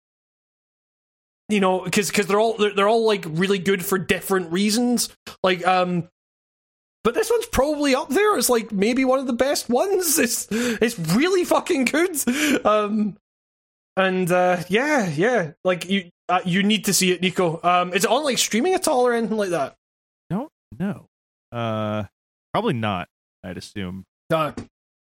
you know, because because they're all they're, they're all like really good for different reasons. Like, um, but this one's probably up there. It's like maybe one of the best ones. It's it's really fucking good. Um, and uh, yeah, yeah, like you uh, you need to see it, Nico. Um, is it on like streaming at all or anything like that? Don't. Uh, probably not. I'd assume. No.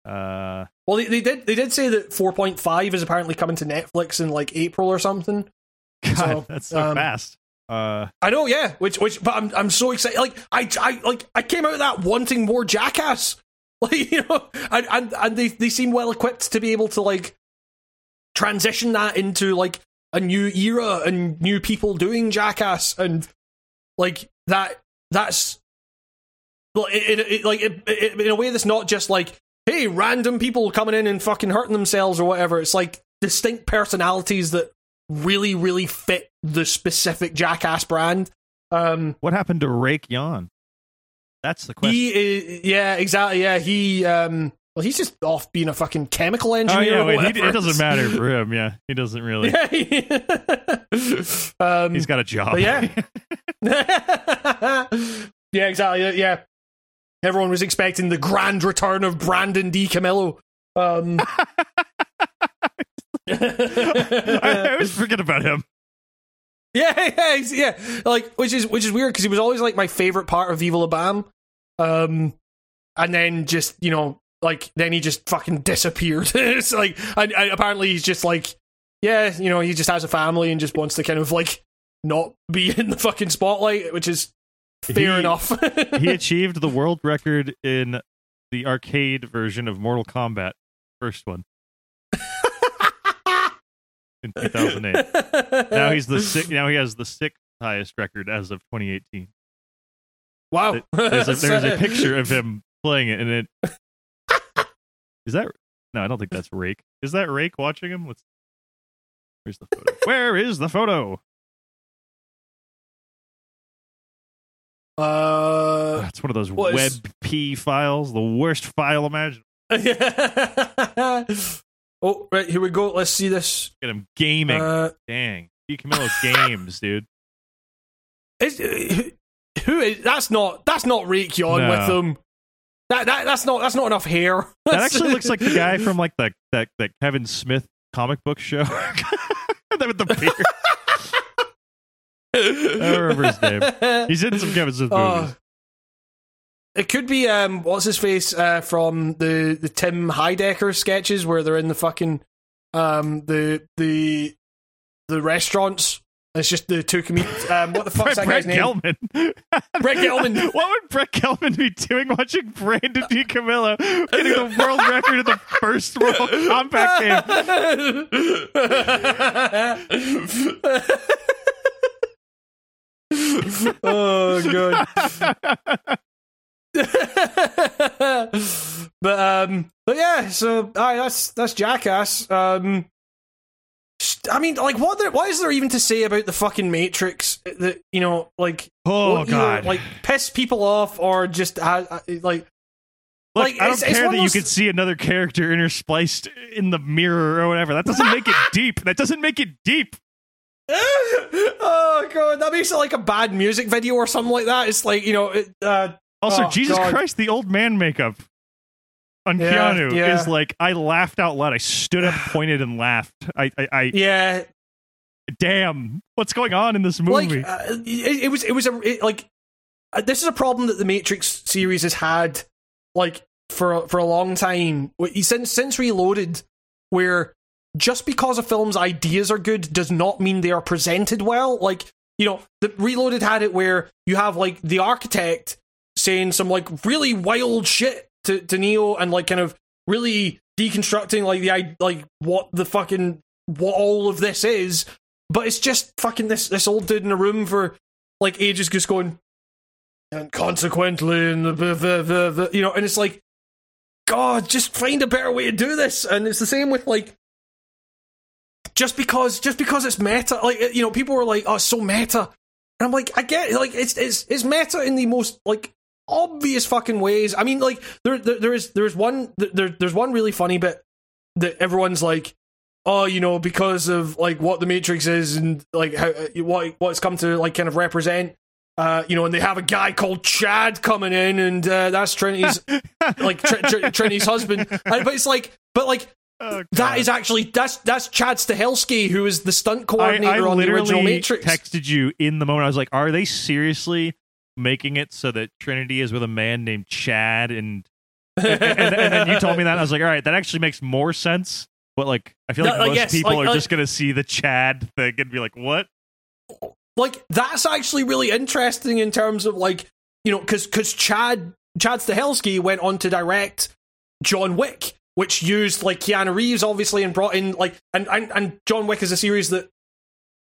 Uh, Well, they, they did they did say that 4.5 is apparently coming to Netflix in like April or something. God, So, that's so um, fast. Uh, I know, yeah. Which which, but I'm I'm so excited. Like I I like I came out of that wanting more Jackass. Like you know, and and, and they they seem well equipped to be able to like transition that into like a new era and new people doing Jackass and like that. That's well, it, it, it, like it, it, in a way that's not just like hey random people coming in and fucking hurting themselves or whatever. It's like distinct personalities that really really fit the specific Jackass brand. Um, what happened to Rake Yohn? That's the question. he is, yeah, exactly. Yeah, he um, well, he's just off being a fucking chemical engineer. oh engineer. yeah, wait, he, it doesn't matter for him. Yeah, he doesn't really. um, He's got a job. yeah. yeah, exactly. Yeah, everyone was expecting the grand return of Brandon DiCamillo. Um, I, I always forget about him. Yeah, yeah, yeah. Like, which is which is weird because he was always like my favorite part of Viva La Bam. Um, and then just you know, like then he just fucking disappeared. it's like, and, and apparently he's just like, yeah, you know, he just has a family and just wants to kind of like not be in the fucking spotlight, which is fair He- enough. He achieved the world record in the arcade version of Mortal Kombat first one in 2008. now he's the. Now he has the sixth highest record as of 2018. wow. There's a, there's a picture of him playing it, and it is that. No, I don't think that's Rake. Is that Rake watching him? Let's. Where's the photo? Where is the photo? Uh, That's one of those What is- WebP files, the worst file imaginable. oh, right, here we go. Let's see this. Get him gaming. Uh, Dang. P. Camillo games, dude. is, who- who is that's not that's not Rake Yohn No. with them. That, that that's not that's not enough hair. That actually looks like the guy from like the that that Kevin Smith comic book show. that with the beard. I don't remember his name. He's in some Kevin Smith Oh. movies. It could be um what's his face uh from the the Tim Heidecker sketches where they're in the fucking um the the the restaurants. It's just the two comedians. Um, what the fuck's that Brett guy's name? Gelman. Brett Gelman. what would Brett Gelman be doing watching Brandon DiCamillo getting the world record in the first Mortal Kombat game? oh god. but um but yeah, so aye, that's that's jackass. Um I mean, like, what? There, what is there even to say about the fucking Matrix? That you know, like, Oh either, god! like piss people off or just uh, like, Look, like, I don't care that you could see another character interspliced in the mirror or whatever. That doesn't make it deep. That doesn't make it deep. oh god, that makes it like a bad music video or something like that. It's like you know, it, uh, Also, Oh, Jesus God. Christ, the old man makeup on Yeah, Keanu yeah. is like I laughed out loud. I stood up, pointed, and laughed. I, I, I yeah, damn, what's going on in this movie? Like uh, it, it was it was a it, like uh, this is a problem that the Matrix series has had like for for a long time since since Reloaded, where just because a film's ideas are good does not mean they are presented well. Like you know, the Reloaded had it where you have like the architect saying some like really wild shit to to Neo and like kind of really deconstructing like the like what the fucking what all of this is but it's just fucking this this old dude in a room for like ages, just going, and consequently, and the, the, the, the, you know, and it's like, God, just find a better way to do this. And it's the same with like, just because just because it's meta, like you know, people are like, oh, so meta, and I'm like, I get it, like it's it's it's meta in the most like obvious fucking ways. I mean, like there there, there is there's one there there's one really funny bit that everyone's like oh, you know, because of like what the Matrix is and like how uh, what what it's come to like kind of represent. Uh, you know, and they have a guy called Chad coming in, and uh, that's Trinity's like Tr- Tr- Trinity's husband. And, but it's like, but like Oh, that is actually that's that's Chad Stahelski, who is the stunt coordinator I on the original literally Matrix. texted you in the moment. I was like, "Are they seriously making it so that Trinity is with a man named Chad?" And and, and, and then you told me that, and I was like, "All right, that actually makes more sense." But like, I feel like like, most yes, people like- are like- just gonna see the Chad thing and be like, "What?" like that's actually really interesting in terms of like you know because because Chad Chad Stahelski went on to direct John Wick, which used like Keanu Reeves obviously and brought in like and and, and John Wick is a series that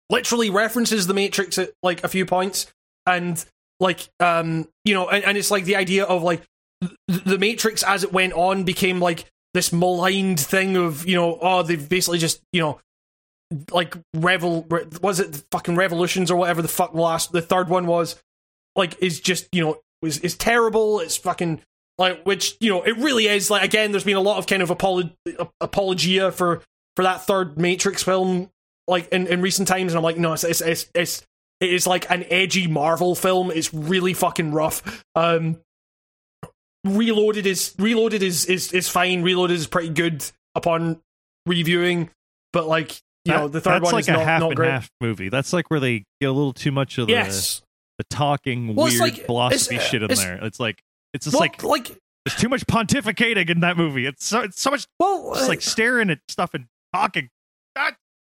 literally references the Matrix at like a few points and like um you know and, and it's like the idea of like th- the Matrix as it went on became like this maligned thing of you know oh they've basically just you know like revel was it fucking revolutions or whatever the fuck last the third one was like is just you know is is terrible. It's fucking like which you know it really is like again there's been a lot of kind of apolo- apologia for for that third matrix film like in, in recent times and i'm like no it's it's it's, it's it is like an edgy marvel film it's really fucking rough um reloaded is reloaded is is is fine reloaded is pretty good upon reviewing but like you That- know the third one like is a not, half not and great half movie. That's like where they get a little too much of the yes the talking Well, weird like- philosophy it's, uh, shit in it's- there. It's like it's just well, like like there's too much pontificating in that movie. It's so it's so much well just uh, like staring at stuff and talking.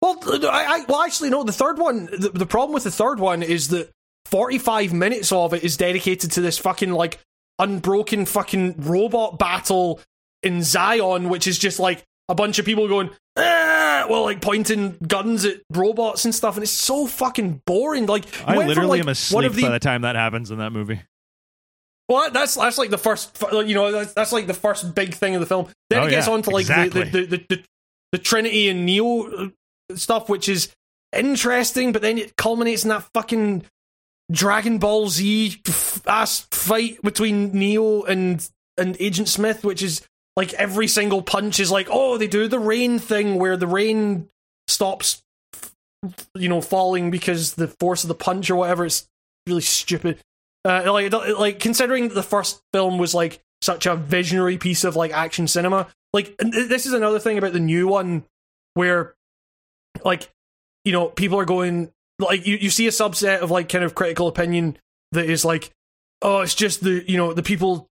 Well, I, I well actually no. The third one, the, the problem with the third one is that forty-five minutes of it is dedicated to this fucking like unbroken fucking robot battle in Zion, which is just like a bunch of people going, ah, well, like pointing guns at robots and stuff, and it's so fucking boring. Like, I went from, literally like, am asleep the by the time that happens in that movie. well, that's that's like the first, you know, that's, that's like the first big thing of the film. Then Oh, it gets yeah, on to like exactly. the, the, the, the the Trinity and Neo uh, stuff, which is interesting, but then it culminates in that fucking Dragon Ball Z f- ass fight between Neo and and Agent Smith, which is like every single punch is like, oh, they do the rain thing where the rain stops, you know, falling because the force of the punch or whatever. It's really stupid. Uh, like, like considering the first film was like such a visionary piece of like action cinema. Like, this is another thing about the new one where, like, you know, people are going like you, you see a subset of like kind of critical opinion that is like, oh, it's just the you know the people.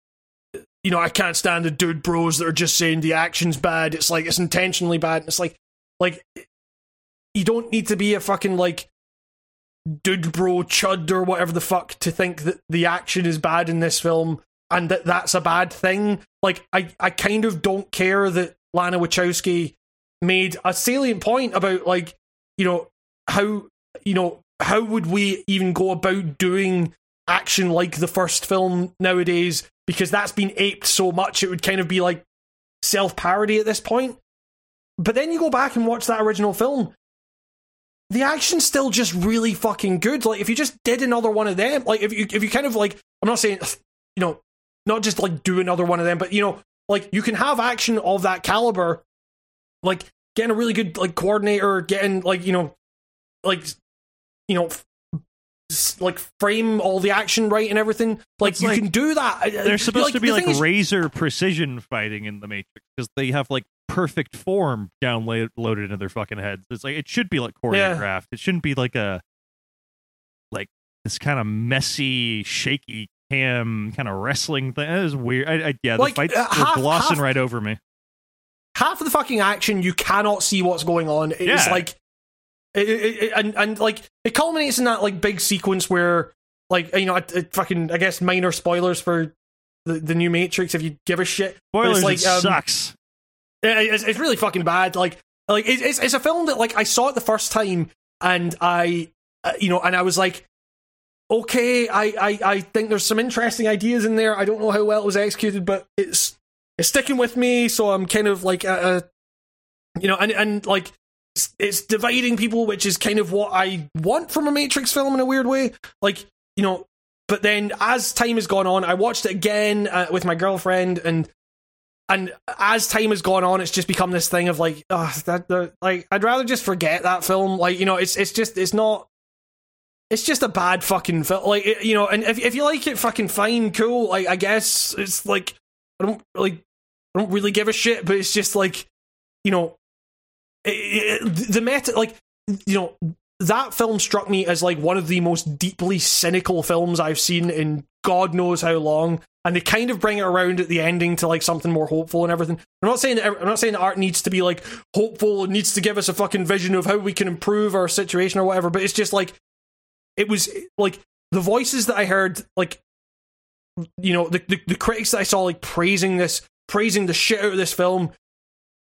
You know, I can't stand the dude bros that are just saying the action's bad. It's like it's intentionally bad. It's like, like you don't need to be a fucking like dude bro chud or whatever the fuck to think that the action is bad in this film and that that's a bad thing. Like I, I kind of don't care that Lana Wachowski made a salient point about like, you know, how you know, how would we even go about doing action like the first film nowadays? Because that's been aped so much, it would kind of be like self parody at this point. But then you go back and watch that original film, the action's still just really fucking good. Like if you just did another one of them, like if you if you kind of like I'm not saying you know, not just like do another one of them, but you know, like you can have action of that caliber, like getting a really good like coordinator, getting like, you know, like you know, like frame all the action right and everything. Like It's you like- can do that. They're supposed to be the like is- razor precision fighting in the Matrix because they have like perfect form downloaded into their fucking heads. It's like it should be like Yeah. choreographed. It shouldn't be like a like this kind of messy, shaky cam kind of wrestling thing. It was weird. I, I, yeah, the Like, fights uh, half- glossing half- right over me. Half of the fucking action you cannot see what's going on. It's Yeah. like, it, it, it- and and like it culminates in that like big sequence where like you know it fucking I guess minor spoilers for the, the new Matrix if you give a shit. Spoilers, it's like it um, sucks. it- It's, it's really fucking bad. Like like it, it's it's a film that like I saw it the first time and I uh, you know and I was like. Okay, I, I, I think there's some interesting ideas in there. I don't know how well it was executed, but it's it's sticking with me. So I'm kind of like a, a you know, and and like it's, it's dividing people, which is kind of what I want from a Matrix film in a weird way. Like you know, but then as time has gone on, I watched it again uh, with my girlfriend, and and as time has gone on, it's just become this thing of like, oh, that like I'd rather just forget that film. Like you know, it's it's just it's not. It's just a bad fucking film, like you know. And if if you like it, fucking fine, cool. Like I guess it's like I don't like I don't really give a shit, but it's just like you know it, it- the meta like you know that film struck me as like one of the most deeply cynical films I've seen in God knows how long, and they kind of bring it around at the ending to like something more hopeful and everything. I'm not saying I'm not saying art needs to be like hopeful and needs to give us a fucking vision of how we can improve our situation or whatever, but it's just like it was like the voices that I heard like you know the, the the critics that I saw like praising this praising the shit out of this film.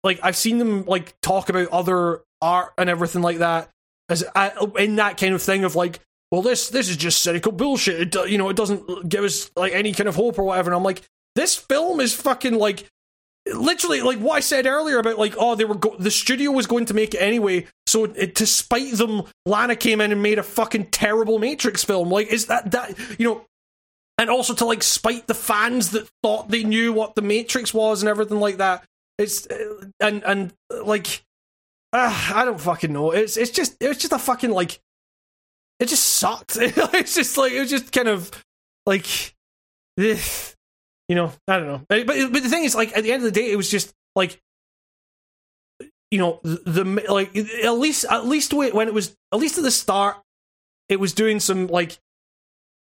Like I've seen them like talk about other art and everything like that as uh, in that kind of thing of like well this this is just cynical bullshit. It, you know it doesn't give us like any kind of hope or whatever. And I'm like this film is fucking like literally like what I said earlier about like oh they were go- the studio was going to make it anyway. So it, them Lana came in and made a fucking terrible Matrix film. Like is that that you know and also to like spite the fans that thought they knew what the Matrix was and everything like that. It's uh, and and uh, like uh, I don't fucking know. It's it's just it was just a fucking like it just sucked. it's just like it was just kind of like eh, you know I don't know. But but but the thing is like at the end of the day it was just like you know the, the like at least at least when it was at least at the start it was doing some like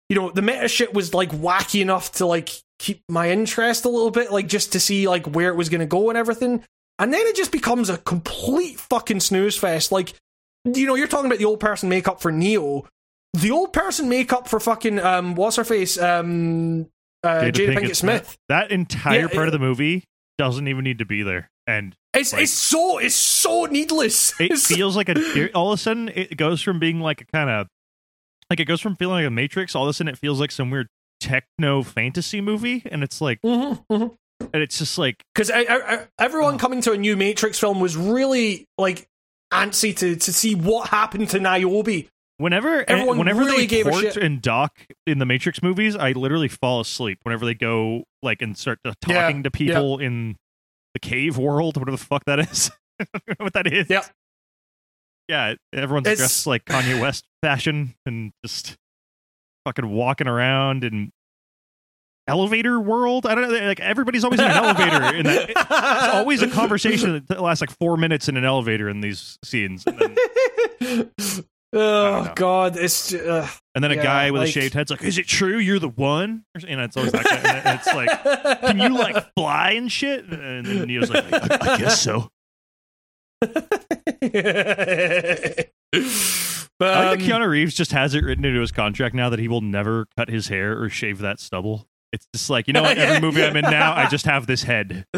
you know the meta shit was like wacky enough to like keep my interest a little bit like just to see like where it was going to go and everything. And then it just becomes a complete fucking snooze fest. Like you know you're talking about the old person makeup for neo. The old person makeup for fucking um what's her face um uh, Jada, Pinkett, Smith. That entire Yeah, part of the movie doesn't even need to be there, and It's Like- it's so it's so needless. it feels like a all of a sudden it goes from being like a kind of like it goes from feeling like a Matrix. All of a sudden, it feels like some weird techno fantasy movie, and it's like, Mhm, mhm. and it's just like because everyone coming to a new Matrix film was really like antsy to to see what happened to Niobe. Whenever Everyone whenever really they gave a port shit. and dock in the Matrix movies, I literally fall asleep whenever they go like and start to Yeah, talking to people in the cave world, whatever the fuck that is. I don't know what that is. Yeah. Yeah, everyone's It's- dressed like Kanye West fashion and just fucking walking around in elevator world. I don't know. Like everybody's always in an elevator. In that, it's always a conversation that lasts like four minutes in an elevator in these scenes. And then, oh god, it's ju- uh, And then a Yeah, guy with like- a shaved head's like, "Is it true you're the one?" And it's always. And it's like, "Can you like fly and shit?" And then Neo's like, I, "I guess so." But I like um, that Keanu Reeves just has it written into his contract now that he will never cut his hair or shave that stubble. It's just like you know, what? every movie I'm in now, I just have this head.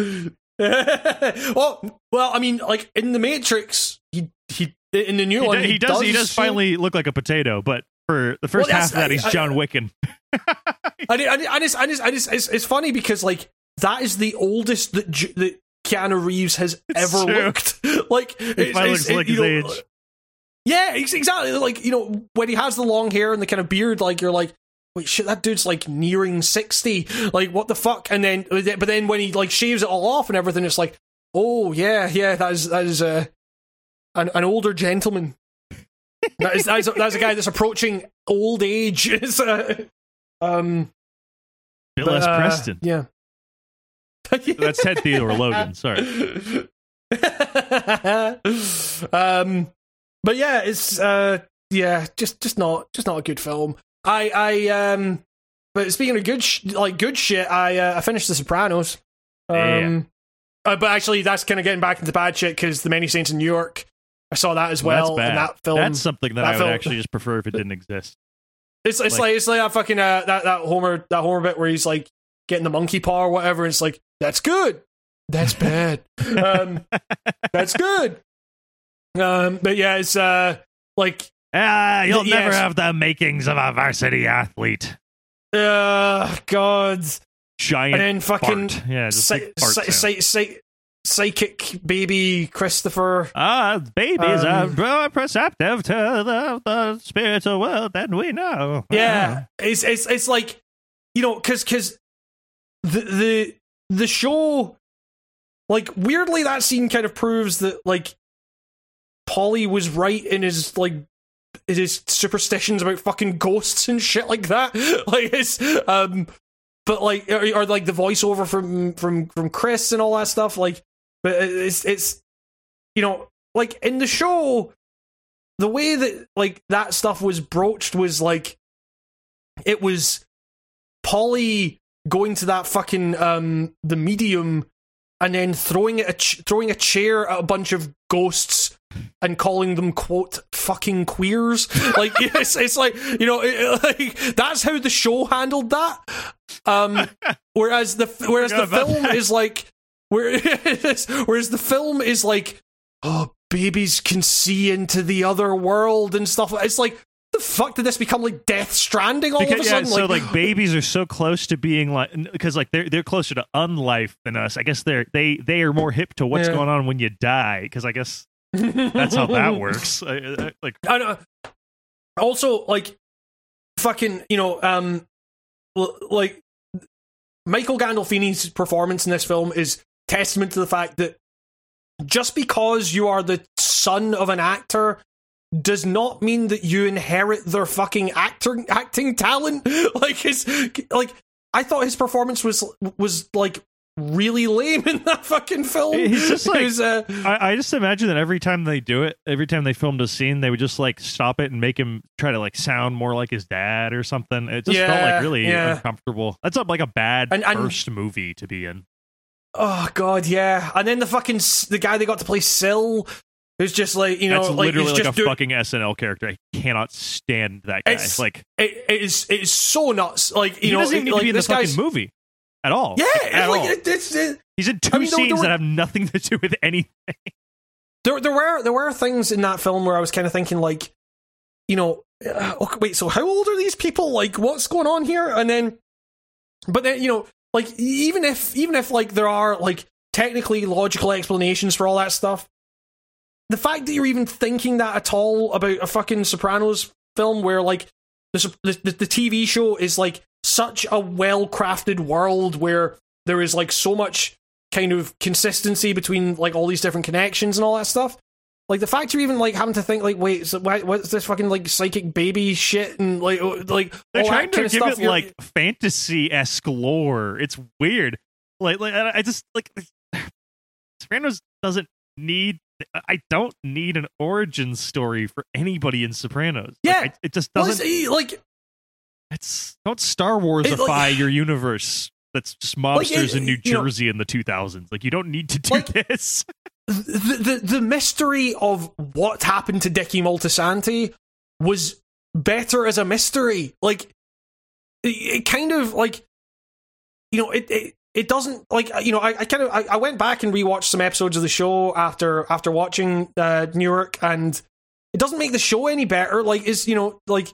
well, well, I mean, like in the Matrix, he he in the new He, one, do- he does. He does shave- finally look like a potato, but for the first Well, half of that, he's I- I- John Wicken. And, it, and, it- and, it's, and, it's, and it's, it's, it's funny because like that is the oldest that, J- that Keanu Reeves has ever true. looked. like it's, finally it's- looks like you his know, age. Yeah, ex- exactly. Like you know when he has the long hair and the kind of beard, like you're like. Wait, shit! That dude's like nearing sixty. Like, what the fuck? And then, but then when he like shaves it all off and everything, it's like, oh yeah, yeah, that is that is uh, an an older gentleman. that is that's a, that's a guy that's approaching old age. It's, uh, um, Bill but, S. uh, Preston. Yeah. That's Ted Theodore Logan. Sorry. um, but yeah, it's uh, yeah, just just not just not a good film. I I um, but speaking of good sh- like good shit, I uh, I finished The Sopranos. Um, Yeah. uh, but actually, that's kind of getting back into bad shit because The Many Saints in Newark. I saw that as well. bad. and that film. that's something that, that I would film- actually just prefer if it didn't exist. It's it's Like- like, it's like that fucking uh, that that Homer that Homer bit where he's like getting the monkey paw or whatever. And it's like that's good, that's bad, um, that's good. Um, but yeah, it's uh like Ah, you'll Yes. never have the makings of a varsity athlete. uh God, Giant and then fucking fart. Yeah, just psychic baby Christopher. Ah, babies are Um, more perceptive to the, the spiritual world than we know. Yeah, it's it's it's like you know because because the the the show like weirdly that scene kind of proves that like Paulie was right in his like his superstitions about fucking ghosts and shit like that. Like it's um, but like or, or like the voiceover from from from Chris and all that stuff. Like, but it's it's you know like in the show the way that like that stuff was broached was like it was Paulie going to that fucking um the medium and then throwing it a ch- throwing a chair at a bunch of ghosts and calling them quote fucking queers. Like it's, it's like you know it, like that's how the show handled that. Um whereas the whereas the film is like where whereas the film is like oh babies can see into the other world and stuff. It's like the fuck did this become like death stranding all Because, of a yeah, sudden so like babies are so close to being like because like they're they're closer to unlife than us. I guess they're they they are more hip to what's Yeah. going on when you die. Because I guess that's how that works. I, I, like I know. Also, like, fucking, you know, um, l- like, Michael Gandolfini's performance in this film is testament to the fact that just because you are the son of an actor does not mean that you inherit their fucking actor acting talent. Like his, like, I thought his performance was was like really lame in that fucking film. He's just like- was, uh, I, I just imagine that every time they do it, every time they filmed a scene, they would just like stop it and make him try to like sound more like his dad or something. It just felt like really yeah. uncomfortable. That's like a bad And- and- first movie to be in. Oh god, yeah. And then the fucking the guy they got to play Sil, who's just like you know, That's like literally like just a doing, fucking SNL character. I cannot stand that guy. It's- like it, it is it is so nuts. Like you he know, doesn't even it- need like to be in the this fucking movie at all. Yeah, Like, at all. it, it's it, He's in two mean, there- there scenes were- that have nothing to do with anything. there there were there were things in that film where I was kind of thinking like, you know, uh, okay, wait, so how old are these people? Like, what's going on here? And then, but then you know, like even if even if like there are like technically logical explanations for all that stuff, the fact that you're even thinking that at all about a fucking Sopranos film where like the the, the, TV show is like such a well crafted world where there is like so much kind of consistency between like all these different connections and all that stuff. Like the fact you're even like having to think like, wait, so why, what's this fucking like psychic baby shit and like oh, like They're trying to give stuff. it you're- like fantasy esque lore. It's weird. Like, like I just like Sopranos doesn't need. I don't need an origin story for anybody in Sopranos. Like, Yeah. I- it just doesn't. it's, like It's don't Star Warsify like- your universe. That's just Like, mobsters it- in New you know- Jersey in the 2000s. Like you don't need to do Like- this. the, the the mystery of what happened to Dickie Moltisanti was better as a mystery. Like it, it kind of like you know it it, it doesn't like you know I, I kind of I, I went back and rewatched some episodes of the show after after watching uh, Newark and it doesn't make the show any better. Like is you know like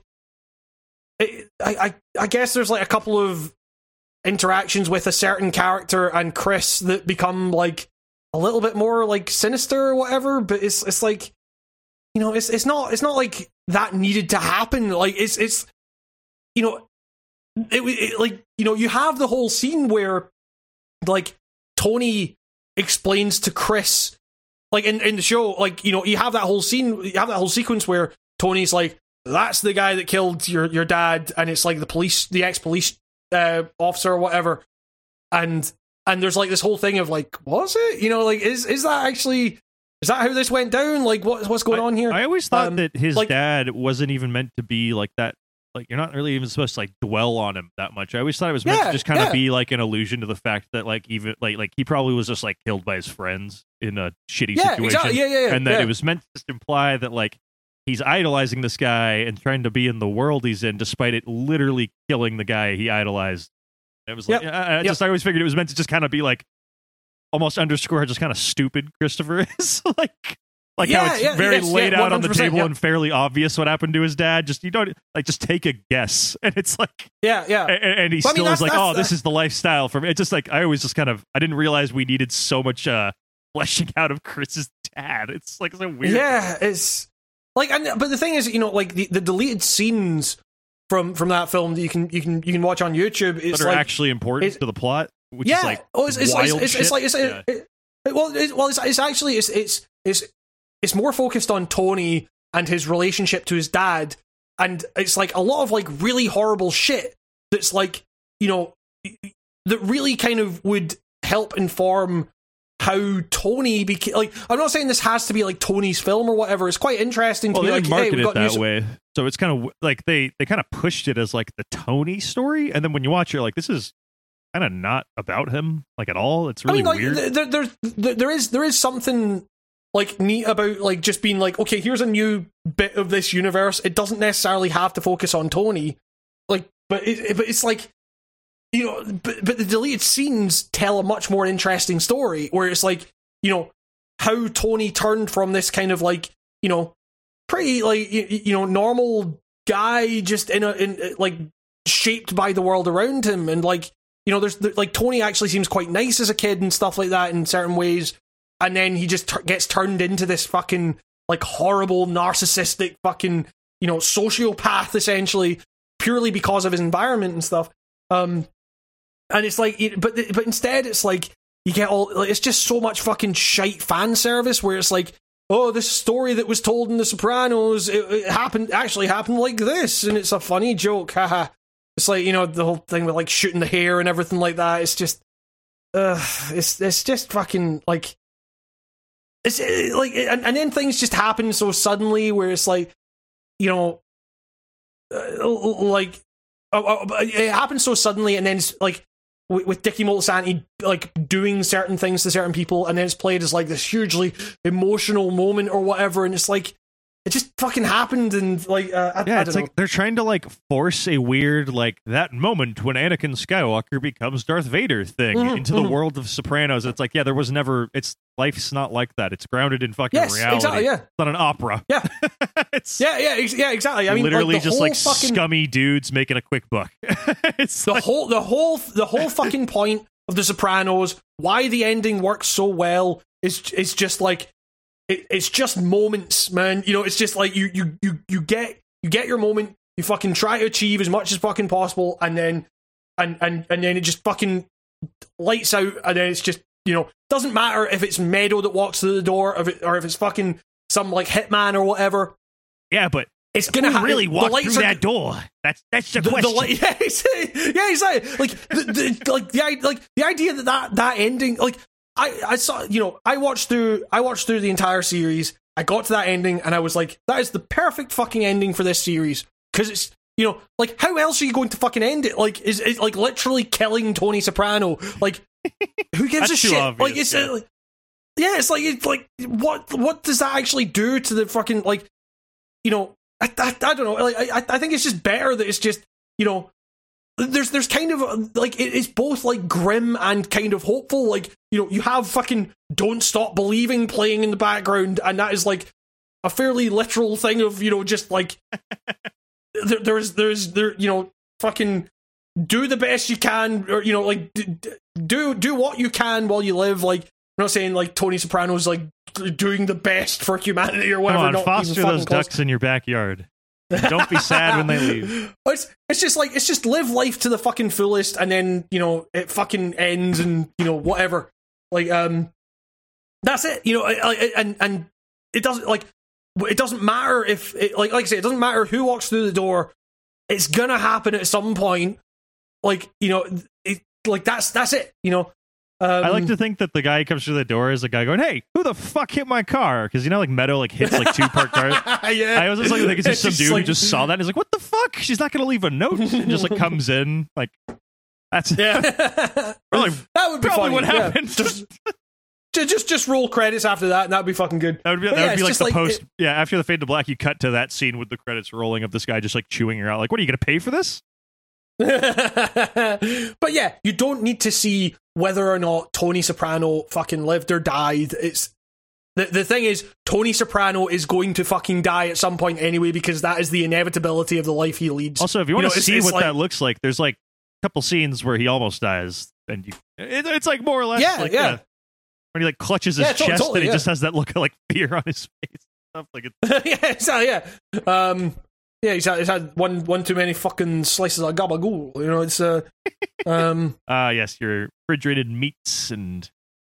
I I I guess there's like a couple of interactions with a certain character and Chris that become like a little bit more like sinister or whatever, but it's it's like you know, it's it's not it's not like that needed to happen. Like it's it's you know, it, it like you know, you have the whole scene where like Tony explains to Chris like in, in the show, like, you know, you have that whole scene you have that whole sequence where Tony's like, That's the guy that killed your your dad and it's like the police the ex police uh, officer or whatever. And and there's like this whole thing of like, was it? You know, like is is that actually is that how this went down? Like what what's going on here? I always thought Um, that his like- dad wasn't even meant to be like that. Like you're not really even supposed to like dwell on him that much. I always thought it was meant Yeah, to just kind of yeah. be like an allusion to the fact that like even like like he probably was just like killed by his friends in a shitty yeah, situation, exactly. Yeah, yeah, yeah. and that it was meant to just imply that like he's idolizing this guy and trying to be in the world he's in, despite it literally killing the guy he idolized. It was like Yep, I, I yep. just I always figured it was meant to just kind of be like almost underscore just kind of stupid Christopher is like. Like Yeah, how it's yeah, very yes, yeah, laid out on the table yeah. and fairly obvious what happened to his dad. Just you don't like just take a guess, and it's like, yeah, yeah. and, and he But I mean, still is like, oh, this is the lifestyle for me. It's just like I always just kind of I didn't realize we needed so much uh fleshing out of Chris's dad. It's like so weird. Yeah, it's like, and but the thing is, you know, like the, the deleted scenes from from that film that you can you can you can watch on YouTube. It's that are like, actually important to the plot, which yeah, is like oh, it's, it's, it's, it's, like it's, Yeah. it, it- well, it's, well, it's, it's actually it's it's it's it's more focused on Tony and his relationship to his dad, and it's like a lot of like really horrible shit that's like you know that really kind of would help inform how Tony became like I'm not saying this has to be like Tony's film or whatever. It's quite interesting to well, be they like, didn't hey, market it that way, so it's kind of like they they kind of pushed it as like the Tony story, and then when you watch, it, you're like, this is kind of not about him like at all. It's really I mean, like, weird. There, there, there, there is there is something like neat about like just being like, okay, here's a new bit of this universe. It doesn't necessarily have to focus on Tony, like, but it, it- it's like, you know, but but the deleted scenes tell a much more interesting story where it's like, you know, how Tony turned from this kind of like, you know, pretty like you, you know normal guy just in a in like shaped by the world around him. And like you know there's like Tony actually seems quite nice as a kid and stuff like that in certain ways and then he just tur gets turned into this fucking like horrible narcissistic fucking you know sociopath essentially purely because of his environment and stuff. Um and it's like it- but but instead it's like you get all like, it's just so much fucking shite fan service where it's like oh this story that was told in the sopranos it, it happened actually happened like this and it's a funny joke haha. It's like you know the whole thing with like shooting the hair and everything like that it's just uh it's it's just fucking like it's uh, like and, and then things just happen so suddenly where it's like you know uh, like uh, uh, it happens so suddenly and then it's like with, with Dickie Moltisanti like doing certain things to certain people and then it's played as like this hugely emotional moment or whatever and it's like it just fucking happened, and like uh, I, Yeah, I it's don't like they're trying to like force a weird like that moment when Anakin Skywalker becomes Darth Vader thing Mhm, into the mhm. world of Sopranos. It's like yeah, there was never. It's life's not like that. It's grounded in fucking Yes, reality. exactly. Yeah, It's not an opera. Yeah. it's yeah, yeah, ex- yeah. Exactly. I mean, literally like, just like fucking scummy dudes making a quick buck. it's the like, whole the whole the whole fucking point of the Sopranos, why the ending works so well is is just like it, it's just moments, man. You know, it's just like you you you you get you get your moment, you fucking try to achieve as much as fucking possible, and then and and and then it just fucking lights out, and then it's just you know doesn't matter if it's Meadow that walks through the door, or if, it, or if it's fucking some like hitman or whatever. yeah, but It's gonna ha- really the lights through are- that door? That's that's the, the, the question. li- yeah, exactly. yeah, exactly. Like the, the like the like the idea that that, that ending, like I I saw, you know, I watched through I watched through the entire series. I got to that ending, and I was like, that is the perfect fucking ending for this series because it's. You know, like how else are you going to fucking end it? Like, is it like literally killing Tony Soprano? Like, who gives a shit? obvious, like, it's yeah. uh, like, yeah, it's like it's like what what does that actually do to the fucking like, you know, I, I, I don't know. Like, I I think it's just better that it's just you know there's there's kind of like it's both like grim and kind of hopeful. Like you know you have fucking "Don't Stop Believing" playing in the background, and that is like a fairly literal thing of you know just like there, there's there's there you know fucking do the best you can or you know like do do what you can while you live. Like I'm not saying like Tony Soprano's like doing the best for humanity or whatever. Come on, foster those close. ducks in your backyard. Don't be sad when they leave. It's it's just like it's just live life to the fucking fullest, and then you know it fucking ends, and you know whatever. Like um, that's it. You know, I- I- and and it doesn't like it doesn't matter if it, like like I say it doesn't matter who walks through the door. It's gonna happen at some point. Like you know, it, like that's that's it. You know. Um, I like to think that the guy who comes through the door is a guy going, "Hey, who the fuck hit my car?" Because you know, like Meadow like hits like two parked cars. yeah. I was just like, like it's just some dude like- who just saw that. and He's like, "What the fuck?" She's not gonna leave a note. And just like comes in, like that's Yeah, Probably- that would be probably funny. what yeah. happened. Just, just, just roll credits after that, and that'd be fucking good. That would be that yeah, would be like the like- post. yeah, after the fade to black, you cut to that scene with the credits rolling of this guy just like chewing her out. Like, what are you gonna pay for this? but yeah, you don't need to see whether or not Tony Soprano fucking lived or died. It's the the thing is, Tony Soprano is going to fucking die at some point anyway because that is the inevitability of the life he leads. Also, if you want know, to see what like- that looks like, there's like a couple scenes where he almost dies, and you, it, it's like more or less, Yeah, like, yeah. when he like clutches his Yeah, chest totally, and he yeah. just has that look of like fear on his face. Stuff like yeah, exactly, yeah. Um, yeah, he's had, he's had one one too many fucking slices of gabagool. You know, it's uh, um. Ah, yes, your refrigerated meats and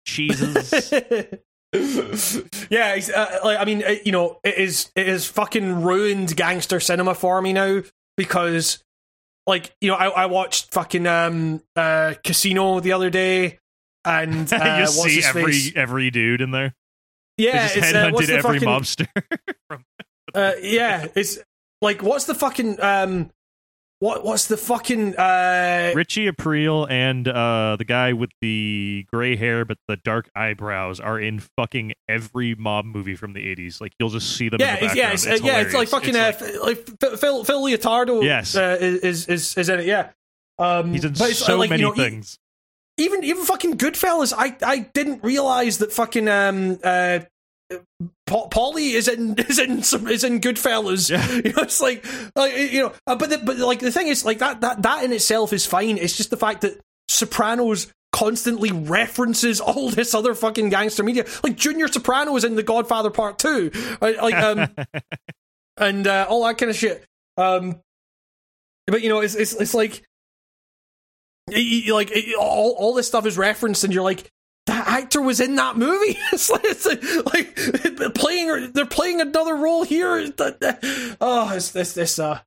cheeses. yeah, uh, like I mean, it, you know, it is it is fucking ruined gangster cinema for me now because, like, you know, I, I watched fucking um uh Casino the other day, and uh, you see his every face? every dude in there. yeah, they just it's uh, what's headhunted the every fucking, mobster. Uh, yeah, it's like what's the fucking um, what what's the fucking uh Richie Aprile and uh, the guy with the gray hair but the dark eyebrows are in fucking every mob movie from the 80s. Like you'll just see them yeah, in the yeah, it's, It's uh, yeah, it's like fucking It's uh, f- like Phil- Phil Leotardo. Yes. uh, is is is is in it. Yeah, um, He's in uh, so like, you many know, e- things. even even fucking Goodfellas. I I didn't realize that fucking um uh. Pa- Paulie is in is in some is in Goodfellas. Yeah. You know, it's like like you know, uh, but the, but like the thing is like that that that in itself is fine. It's just the fact that Sopranos constantly references all this other fucking gangster media. Like Junior Soprano is in The Godfather Part Two. Like like, um and uh, all that kind of shit. Um, but you know, it's it's it's like, like it- all all this stuff is referenced, and you're like, that actor was in that movie. it's like, it's like, like playing, they're playing another role here. Oh, it's this this uh,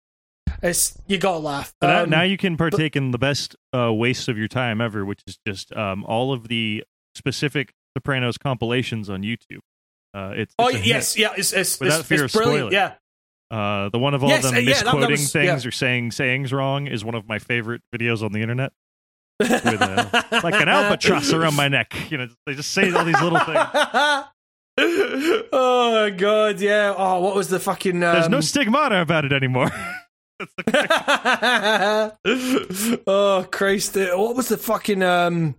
it's you gotta laugh. So now, Um, now you can partake in the best uh, waste of your time ever, which is just um, all of the specific Sopranos compilations on YouTube. Uh, it's, oh it's hit. yes, yeah, it's it's, Without it's, fear it's of brilliant. spoiler. Yeah, Uh, the one of all Yes, them uh, yeah, that- that misquoting was- things yeah. or saying sayings wrong is one of my favorite videos on the internet. With, uh, like an albatross around my neck, you know, they just say all these little things. oh my god, yeah. Oh, what was the fucking? Um... There's no stigmata about it anymore. Oh Christ! uh, What was the fucking? um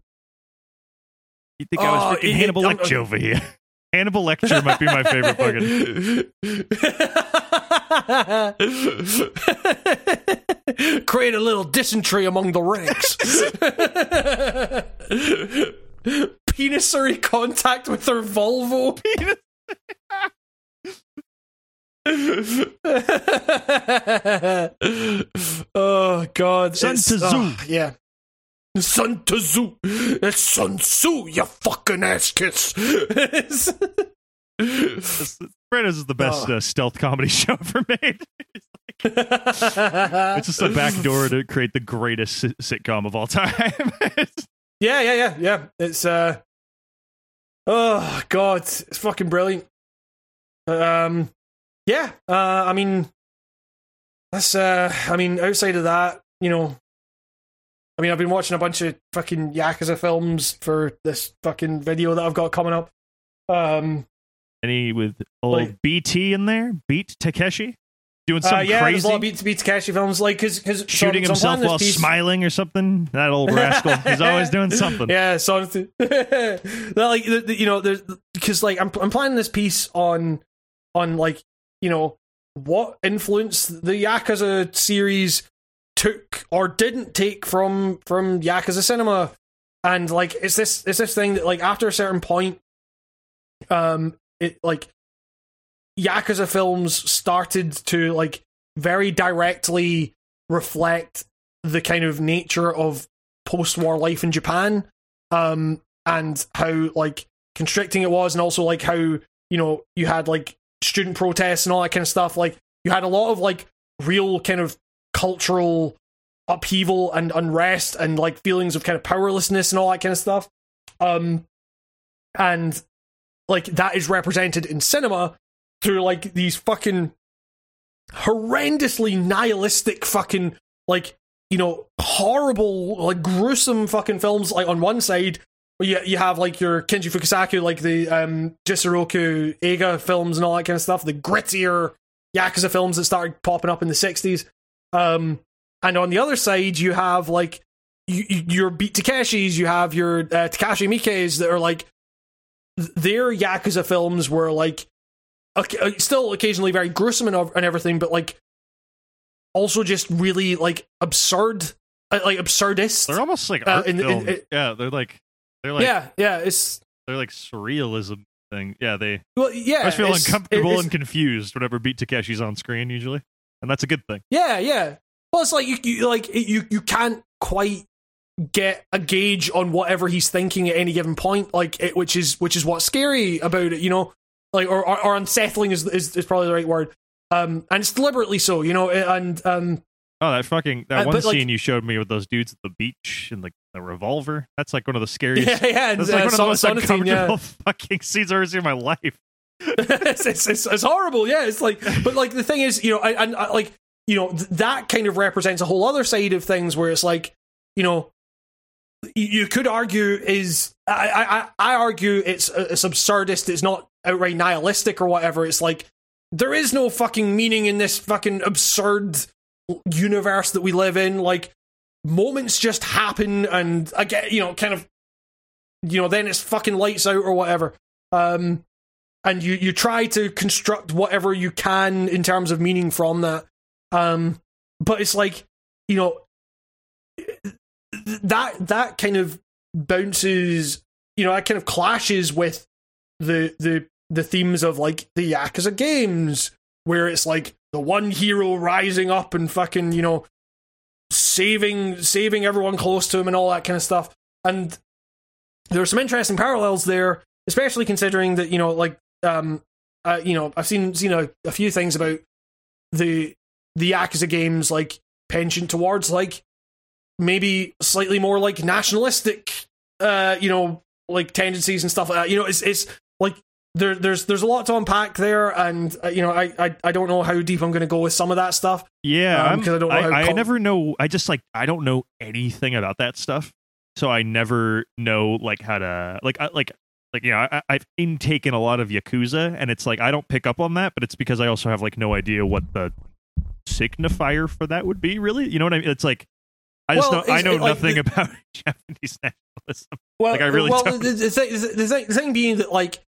you think I was Oh, freaking it- Hannibal don't- Lecter over here? Hannibal Lecter might be my favorite fucking. Create a little dysentery among the ranks. Penissary contact with their Volvo. Penis. oh God! Sun It's- Tzu. oh, yeah. Sun Tzu. It's Sun Tzu. You fucking ass kiss. Fredos is the best Oh. uh, stealth comedy show ever made. it's just a backdoor to create the greatest si- sitcom of all time. Yeah, yeah, yeah, yeah. It's uh Oh god, it's fucking brilliant. Um yeah, uh I mean that's uh I mean outside of that, you know I mean I've been watching a bunch of fucking Yakuza films for this fucking video that I've got coming up. Um Any with old Like- BT in there? Beat Takeshi? Doing uh, something yeah, there's crazy? a lot of beat beat Takeshi films like cuz cuz Shooting himself while smiling or something? That old rascal. He's always doing something. Yeah, so like you know, there's because like I'm I'm planning this piece on on like you know what influence the Yakuza series took or didn't take from from Yakuza cinema, and like it's this it's this thing that like after a certain point, um, it like Yakuza films started to like very directly reflect the kind of nature of post-war life in Japan, um, and how like constricting it was, and also like how you know you had like student protests and all that kind of stuff. Like you had a lot of like real kind of cultural upheaval and unrest and like feelings of kind of powerlessness and all that kind of stuff. Um, and like that is represented in cinema through like these fucking horrendously nihilistic fucking like you know horrible like gruesome fucking films like on one side you, you have like your Kenji Fukasaku like the um Jitsuroku Eiga films and all that kind of stuff the grittier Yakuza films that started popping up in the 60s um and on the other side you have like you, you- your Beat Takeshis you have your uh, Takashi Miike's that are like their Yakuza films were like okay, uh, still occasionally very gruesome and, and everything, but like also just really like absurd, uh, like absurdist. They're almost like Uh, art in- in- films. in- yeah, they're like they're like yeah, yeah, it's they're like surrealism thing. Yeah, they well, yeah. I just feel uncomfortable it's- and confused whenever Beat Takeshi's on screen usually. And that's a good thing. Yeah, yeah. Well, it's like you, you like you you can't quite get a gauge on whatever he's thinking at any given point, like it, which is which is what's scary about it, you know, like or or, or unsettling is, is is probably the right word. Um, and it's deliberately so, you know, and um, Oh, that fucking that Uh, one but, like- scene you showed me with those dudes at the beach and like the revolver. That's like one of the scariest. yeah, yeah, and, That's like uh, one of the most Sonatine, uncomfortable yeah. fucking scenes I've ever seen in my life. it's, it's, it's, it's horrible. Yeah, it's like, but like the thing is, you know, and I, like you know th- that kind of represents a whole other side of things where it's like, you know, you, could argue is I, I I- argue it's it's absurdist. It's not outright nihilistic or whatever. It's like there is no fucking meaning in this fucking absurd universe that we live in. Like moments just happen, and again, you know, kind of, you know, then it's fucking lights out or whatever. Um, and you you try to construct whatever you can in terms of meaning from that um but it's like you know that that kind of bounces you know that kind of clashes with the the the themes of like the yakuza games where it's like the one hero rising up and fucking you know saving saving everyone close to him and all that kind of stuff. And there are some interesting parallels there especially considering that you know like um uh, you know i've seen seen a, a few things about the the yakuza games like penchant towards like maybe slightly more like nationalistic uh you know like tendencies and stuff like that you know it's it's like there there's there's a lot to unpack there and uh, you know I, I i don't know how deep i'm going to go with some of that stuff Yeah, Um, I'm- 'cause I don't know I, I com- never know. I just like I don't know anything about that stuff, so I never know like how to like I like like you know I, I've intaken a lot of Yakuza, and it's like I don't pick up on that, but it's because I also have like no idea what the signifier for that would be. Really, you know what I mean? It's like I just Well, don't, I know like, nothing the- about Japanese nationalism. Well, Like, I really well, don't. the, the, thing, the, thing, the thing being that like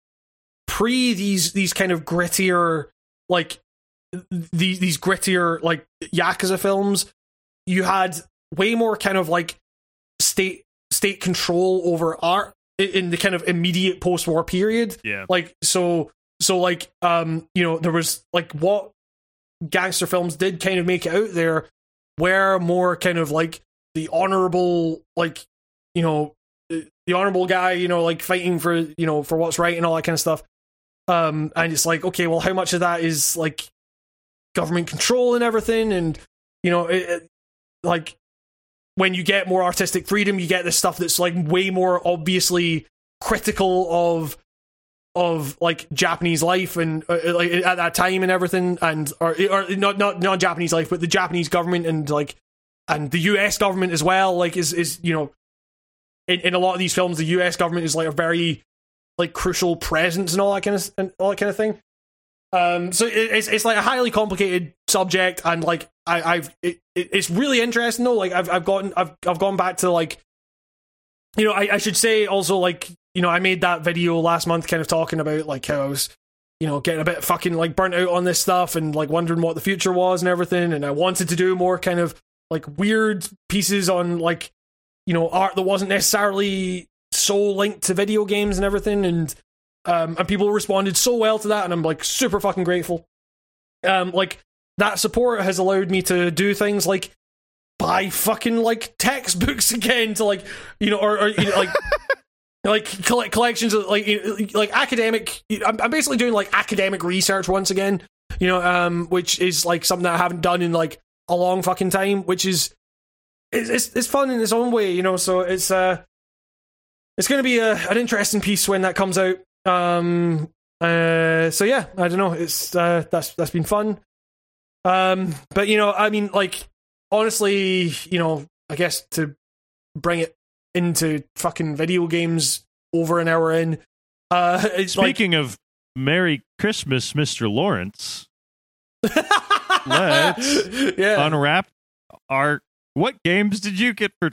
pre these these kind of grittier like these these grittier like yakuza films, you had way more kind of like state state control over art in the kind of immediate post war period. Yeah, Like so so like um you know there was like what gangster films did kind of make it out there were more kind of like the honorable like you know the honorable guy you know like fighting for you know for what's right and all that kind of stuff. Um and it's like okay well how much of that is like government control and everything? And you know it, it, like when you get more artistic freedom you get this stuff that's like way more obviously critical of of like Japanese life and uh, uh, like at that time and everything and or or not not not Japanese life but the Japanese government and like and the US government as well like is is you know in, in a lot of these films the US government is like a very like crucial presence and all that kind of and all that kind of thing. Um so it, it's it's like a highly complicated subject and like I I've it, it, it's really interesting though. Like I've I've gotten I've I've gone back to like you know I I should say also like you know I made that video last month kind of talking about like how I was you know getting a bit fucking like burnt out on this stuff and like wondering what the future was and everything and I wanted to do more kind of like weird pieces on like you know art that wasn't necessarily so linked to video games and everything and um and people responded so well to that and I'm like super fucking grateful. Um like that support has allowed me to do things like buy fucking like textbooks again to like you know or, or you know, like like collect collections of like you like academic I'm, I'm basically doing like academic research once again you know um which is like something that I haven't done in like a long fucking time which is it's it's, it's fun in its own way you know so it's uh it's going to be a, an interesting piece when that comes out um uh so yeah I don't know it's uh that's that's been fun um but you know I mean like honestly you know I guess to bring it into fucking video games over an hour in. Uh, it's Speaking of Merry Christmas, Mr. Lawrence, like, let's yeah. unwrap our. What games did you get for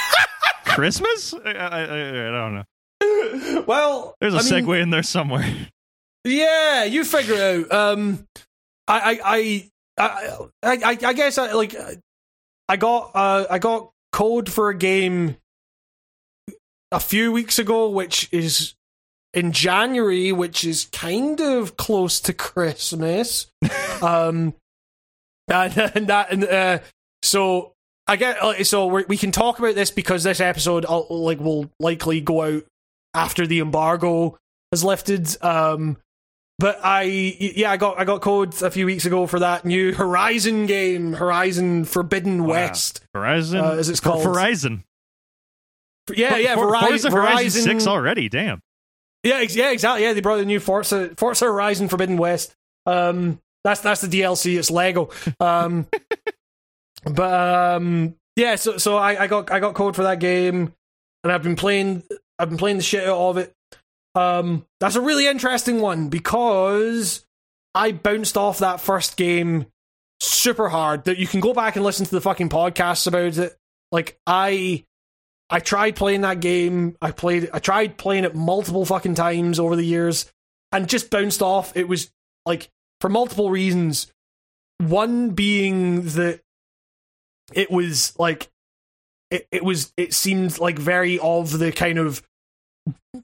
Christmas? I, I, I, I don't know. well, There's a I mean, segue in there somewhere. Yeah, you figure it out. Um, I, I, I, I, I, I guess I like. I got, uh, I got code for a game a few weeks ago, which is in January, which is kind of close to Christmas. um, and, and that, and uh, so I get like, so we we can talk about this because this episode, uh, like, will likely go out after the embargo has lifted. Um, but I yeah I got I got code a few weeks ago for that new Horizon game, Horizon Forbidden Wow. West, Horizon, uh, as it's called. Horizon. yeah, yeah, For- Verizon, Forza Horizon Verizon Six already. Damn. Yeah, ex- yeah, exactly. Yeah, they brought the new Forza Forza Horizon Forbidden West. Um, that's that's the DLC. It's Lego. Um, but um, yeah, so so I, I got I got code for that game, and I've been playing I've been playing the shit out of it. Um, that's a really interesting one because I bounced off that first game super hard. That you can go back and listen to the fucking podcasts about it. Like I I tried playing that game. I played. I tried playing it multiple fucking times over the years, and just bounced off. It was like for multiple reasons. One being that it was like it, it was. It seemed like very of the kind of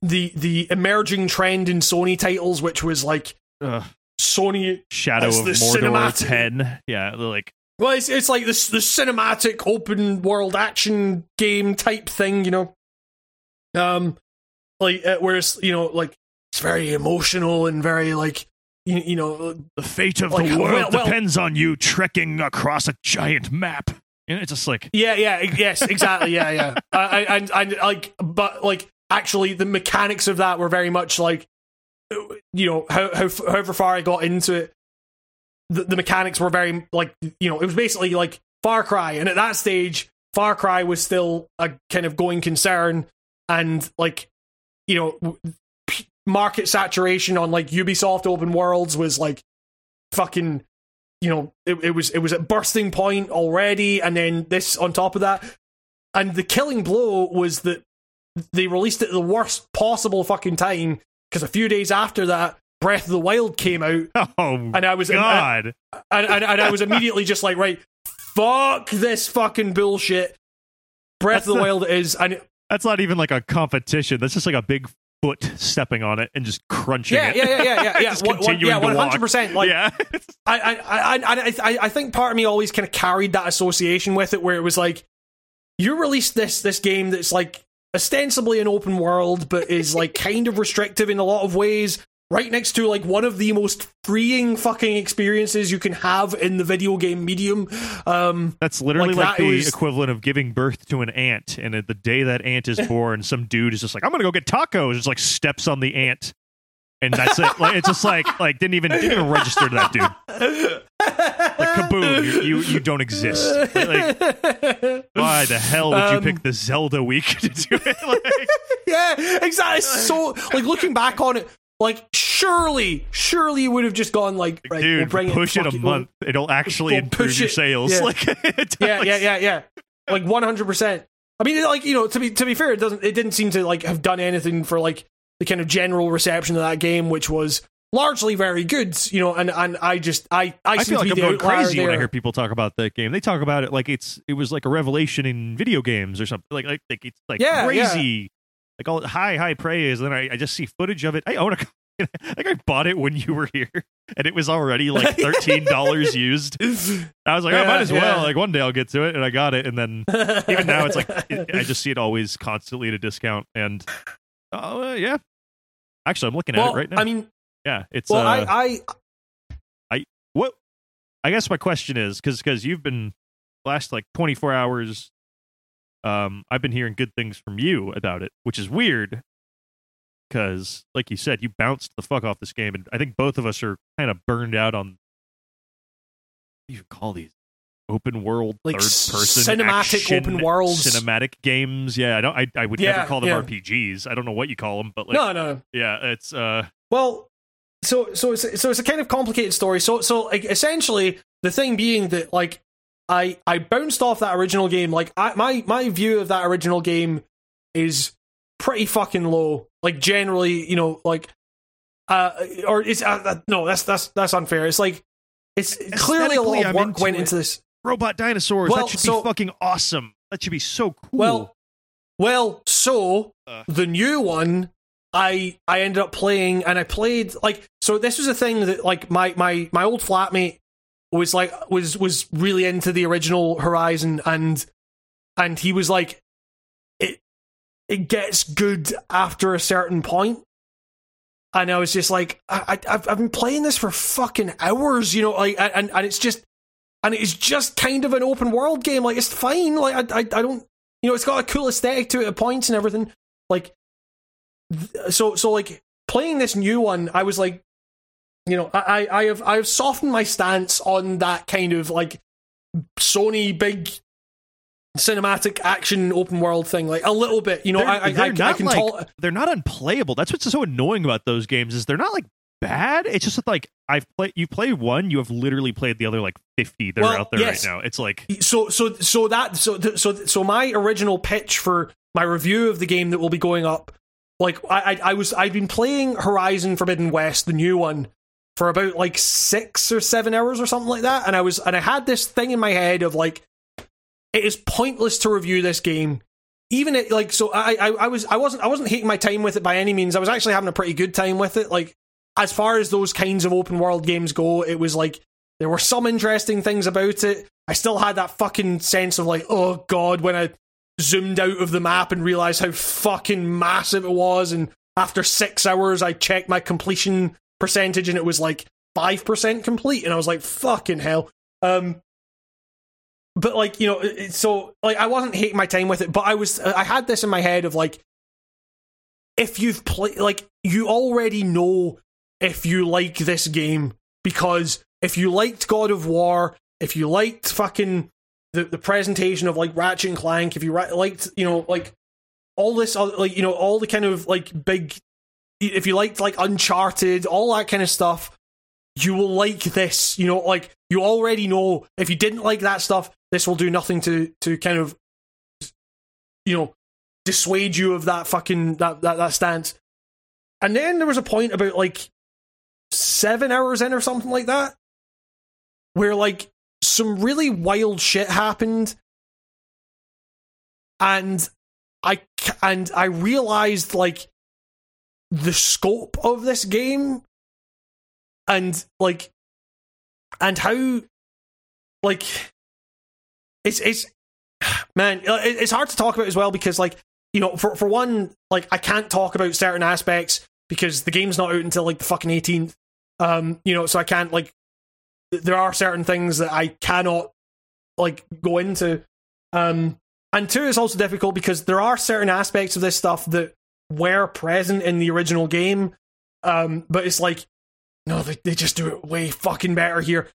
the the emerging trend in Sony titles, which was like Ugh. Sony. Shadow of the Mordor cinematic- 10. Yeah, like Well, it's it's like this the cinematic open world action game type thing, you know. Um, like uh, whereas you know, like it's very emotional and very like you, you know, the fate of Like, the world well- well- depends on you trekking across a giant map. You know, it's just like yeah, yeah, yes, exactly, yeah, yeah, uh, and and like, but like actually, the mechanics of that were very much like, you know, how, how however far I got into it, the, the mechanics were very like, you know, it was basically like Far Cry, and at that stage, Far Cry was still a kind of going concern, and like, you know, w- market saturation on like Ubisoft open worlds was like fucking you know it, it was it was at bursting point already and then this on top of that and the killing blow was that they released it at the worst possible fucking time because a few days after that breath of the wild came out Oh and i was God! and, and, and i was immediately just like right fuck this fucking bullshit breath That's of the the- wild is and That's not even like a competition. That's just like a big foot stepping on it and just crunching yeah it. yeah yeah yeah yeah yeah Just One- one- continuing yeah 100% like yeah. I, I, I, I, I, I think part of me always kind of carried that association with it, where it was like, you released this this game that's like ostensibly an open world, but is like kind of restrictive in a lot of ways. Right next to like one of the most freeing fucking experiences you can have in the video game medium. Um, That's literally Like, like, that the was- equivalent of giving birth to an ant. And at the day that ant is born, some dude is just like, "I'm gonna go get tacos." Just like steps on the ant, and that's it. Like it's just like like didn't even didn't even register to that dude. Like kaboom, you you, you don't exist. Like, why the hell would you Um, pick the Zelda week to do it? Like, yeah, exactly. So, like looking back on it, like surely, surely you would have just gone like, right, dude, we'll bring push it, fuck a month. It'll actually we'll improve push your it. sales. Yeah. Like, yeah, yeah, yeah, yeah. Like one hundred percent. I mean, like you know, to be to be fair, it doesn't. It didn't seem to like have done anything for like the kind of general reception of that game, which was largely very good. You know, and and I just I I, I seem feel to like I'm be going crazy there. when I hear people talk about that game. They talk about it like it's it was like a revelation in video games or something. Like like, like it's like Yeah, crazy. Like all high high praise. And then I, I just see footage of it. I own a like I bought it when you were here, and it was already like thirteen dollars used. I was like, I might as well. yeah. Like one day I'll get to it, and I got it. And then even now, it's like it, I just see it always constantly at a discount. And oh uh, yeah, actually, I'm looking at well, it right now. I mean, yeah, it's well, uh, I I what I guess my question is because because you've been last like 24 hours um I've been hearing good things from you about it which is weird because like you said you bounced the fuck off this game and I think both of us are kind of burned out on what do you call these? Open world Like third person cinematic open world, cinematic games. Yeah I don't I, I would Yeah, never call them yeah. RPGs I don't know what you call them but like no no. yeah it's uh Well, so so it's so it's a kind of complicated story. So so like essentially the thing being that like I I bounced off that original game. Like I, my my view of that original game is pretty fucking low. Like generally, you know, like uh or it's uh, uh, no, that's that's that's unfair. It's like it's clearly a lot of work into went it. into this. robot dinosaurs Well, that should so- be fucking awesome that should be so cool Well, well, so Uh. the new one, I I ended up playing, and I played like so. This was a thing that like my my my old flatmate was like was was really into the original Horizon, and and he was like, it it gets good after a certain point. And I was just like, I, I, I've been playing this for fucking hours, you know, like, and and it's just, and it's just kind of an open world game. Like, it's fine. Like, I, I, I don't, you know, it's got a cool aesthetic to it at points and everything. Like, so, so like playing this new one, I was like, you know, I, I I have, I have softened my stance on that kind of like Sony big cinematic action open world thing, like a little bit. You know, They're- I, I, they're I, I not can like- tol- they're not unplayable. That's what's so annoying about those games is they're not like bad. It's just that, like I've played. You play one, you have literally played the other like fifty that Well, are out there yes. right now. It's like so so so that so so so my original pitch for my review of the game that will be going up like I, I I was I'd been playing Horizon Forbidden West the new one for about like 6 or 7 hours or something like that and I was and I had this thing in my head of like it is pointless to review this game even it like so I, I I was I wasn't I wasn't hating my time with it by any means I was actually having a pretty good time with it like as far as those kinds of open world games go it was like there were some interesting things about it. I still had that fucking sense of like, oh god, when I zoomed out of the map and realized how fucking massive it was. And after six hours, I checked my completion percentage and it was like 5% complete. And I was like, fucking hell. Um, but like, you know, so like, I wasn't hating my time with it, but I was, I had this in my head of like, if you've played, like, you already know if you like this game because if you liked God of War, if you liked fucking the, the presentation of like Ratchet and Clank, if you ra- liked, you know, like all this, like, you know, all the kind of like big if you liked like Uncharted, all that kind of stuff, you will like this. You know, like you already know if you didn't like that stuff, this will do nothing to to kind of you know dissuade you of that fucking that that, that stance. And then there was a point about like seven hours in or something like that, where like some really wild shit happened, and I and I realized like the scope of this game and like and how like it's it's man it's hard to talk about as well because like you know for for one like I can't talk about certain aspects because the game's not out until like the fucking 18th um you know so I can't like there are certain things that I cannot like go into. Um and two it's also difficult because there are certain aspects of this stuff that were present in the original game um but it's like no they, they just do it way fucking better here.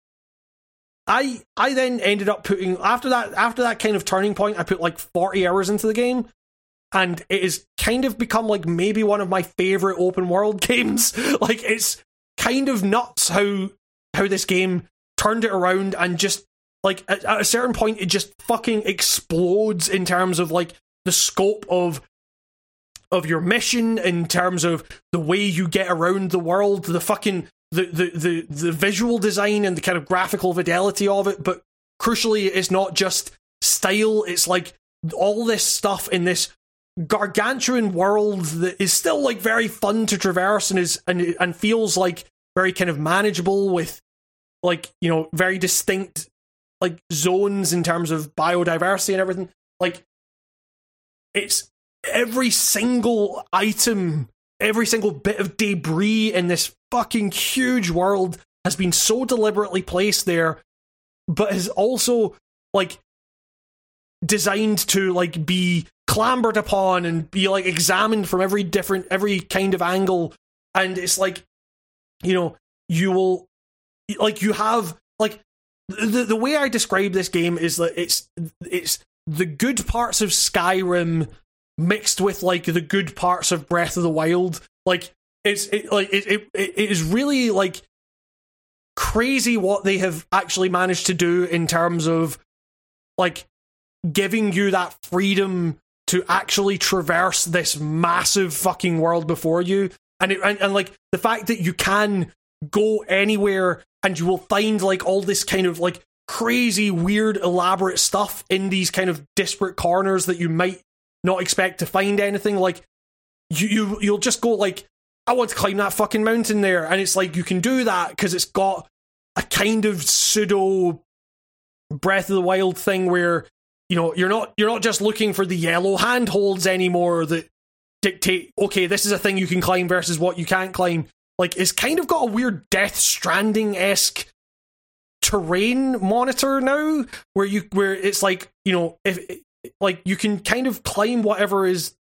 I i then ended up putting after that after that kind of turning point i put like 40 hours into the game and it has kind of become like maybe one of my favorite open world games. Like it's kind of nuts how how this game turned it around and just like at, at a certain point it just fucking explodes in terms of like the scope of of your mission in terms of the way you get around the world the fucking the the the, the visual design and the kind of graphical fidelity of it. But crucially it's not just style. It's like all this stuff in this gargantuan world that is still like very fun to traverse and is and and feels like very kind of manageable with like you know very distinct like zones in terms of biodiversity and everything. Like it's every single item every single bit of debris in this fucking huge world has been so deliberately placed there but is also like designed to like be clambered upon and be like examined from every different every kind of angle. And it's like you know you will like you have like the the way I describe this game is that it's it's the good parts of Skyrim mixed with like the good parts of Breath of the Wild. Like it's it, like it, it it is really like crazy what they have actually managed to do in terms of like giving you that freedom to actually traverse this massive fucking world before you and it, and, and like the fact that you can go anywhere and you will find like all this kind of like crazy weird elaborate stuff in these kind of disparate corners that you might not expect to find anything like you, you you'll just go like I want to climb that fucking mountain there. And it's like you can do that because it's got a kind of pseudo Breath of the Wild thing where you know you're not you're not just looking for the yellow handholds anymore that dictate okay this is a thing you can climb versus what you can't climb. Like it's kind of got a weird Death Stranding esque terrain monitor now, where you where it's like you know if like you can kind of climb whatever is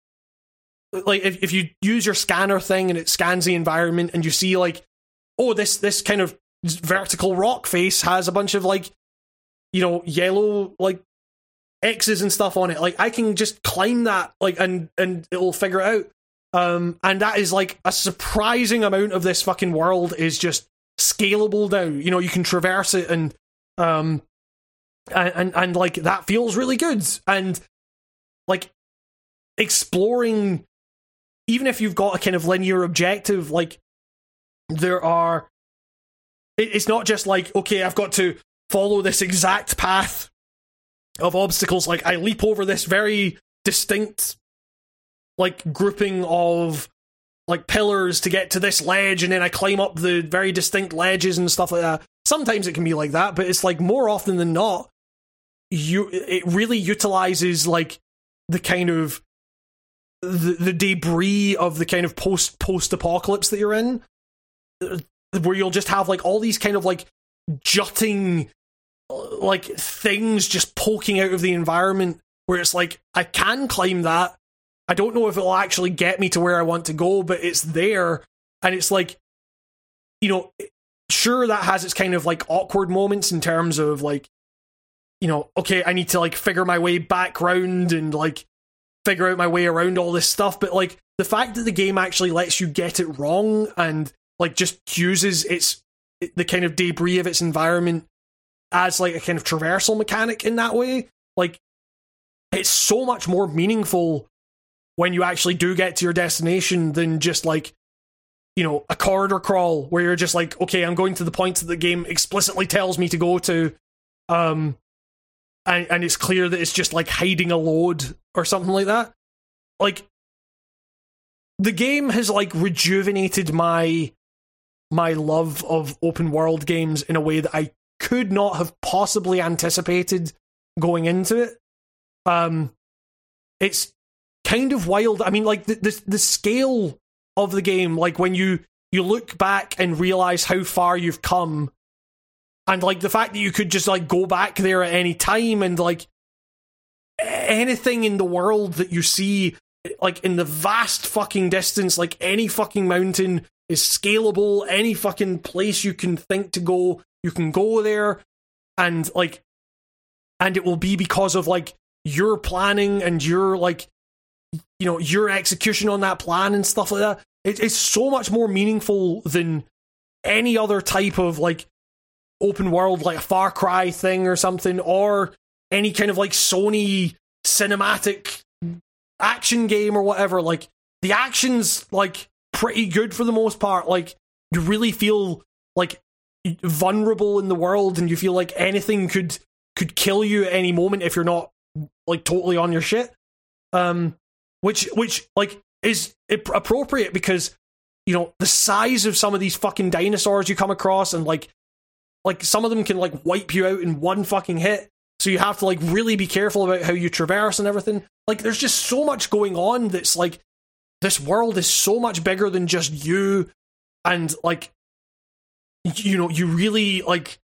like if if you use your scanner thing and it scans the environment and you see like oh this this kind of vertical rock face has a bunch of like you know yellow like X's and stuff on it. Like I can just climb that like and and it'll figure it out. Um, and that is like a surprising amount of this fucking world is just scalable now. You know, you can traverse it and um and and, and like that feels really good. And like exploring even if you've got a kind of linear objective, like there are it, it's not just like, okay, I've got to follow this exact path of obstacles. Like I leap over this very distinct like grouping of like pillars to get to this ledge and then I climb up the very distinct ledges and stuff like that. Sometimes it can be like that, but it's like more often than not you it really utilizes like the kind of the, the debris of the kind of post post apocalypse that you're in uh, where you'll just have like all these kind of like jutting uh, like things just poking out of the environment where it's like I can climb that I don't know if it'll actually get me to where I want to go, but it's there. And it's like, you know, sure, that has its kind of like awkward moments in terms of like, you know, okay, I need to like figure my way back round and like figure out my way around all this stuff. But like, the fact that the game actually lets you get it wrong and like just uses its the kind of debris of its environment as like a kind of traversal mechanic in that way, like it's so much more meaningful when you actually do get to your destination than just like you know a corridor crawl where you're just like okay i'm going to the point that the game explicitly tells me to go to um and, and it's clear that it's just like hiding a load or something like that. Like the game has like rejuvenated my my love of open world games in a way that i could not have possibly anticipated going into it. Um it's kind of wild. I mean like the the, the scale of the game like when you you look back and realize how far you've come and like the fact that you could just like go back there at any time and like anything in the world that you see like in the vast fucking distance like any fucking mountain is scalable. Any fucking place you can think to go you can go there. And like and it will be because of like your planning and your like you know your execution on that plan and stuff like that. It, it's so much more meaningful than any other type of like open world like a far cry thing or something or any kind of like sony cinematic action game or whatever like the action's like pretty good for the most part. Like you really feel like vulnerable in the world and you feel like anything could could kill you at any moment if you're not like totally on your shit. Um which which like is appropriate because you know the size of some of these fucking dinosaurs you come across and like like some of them can like wipe you out in one fucking hit. So you have to like really be careful about how you traverse and everything. Like there's just so much going on that's like this world is so much bigger than just you and like you know you really like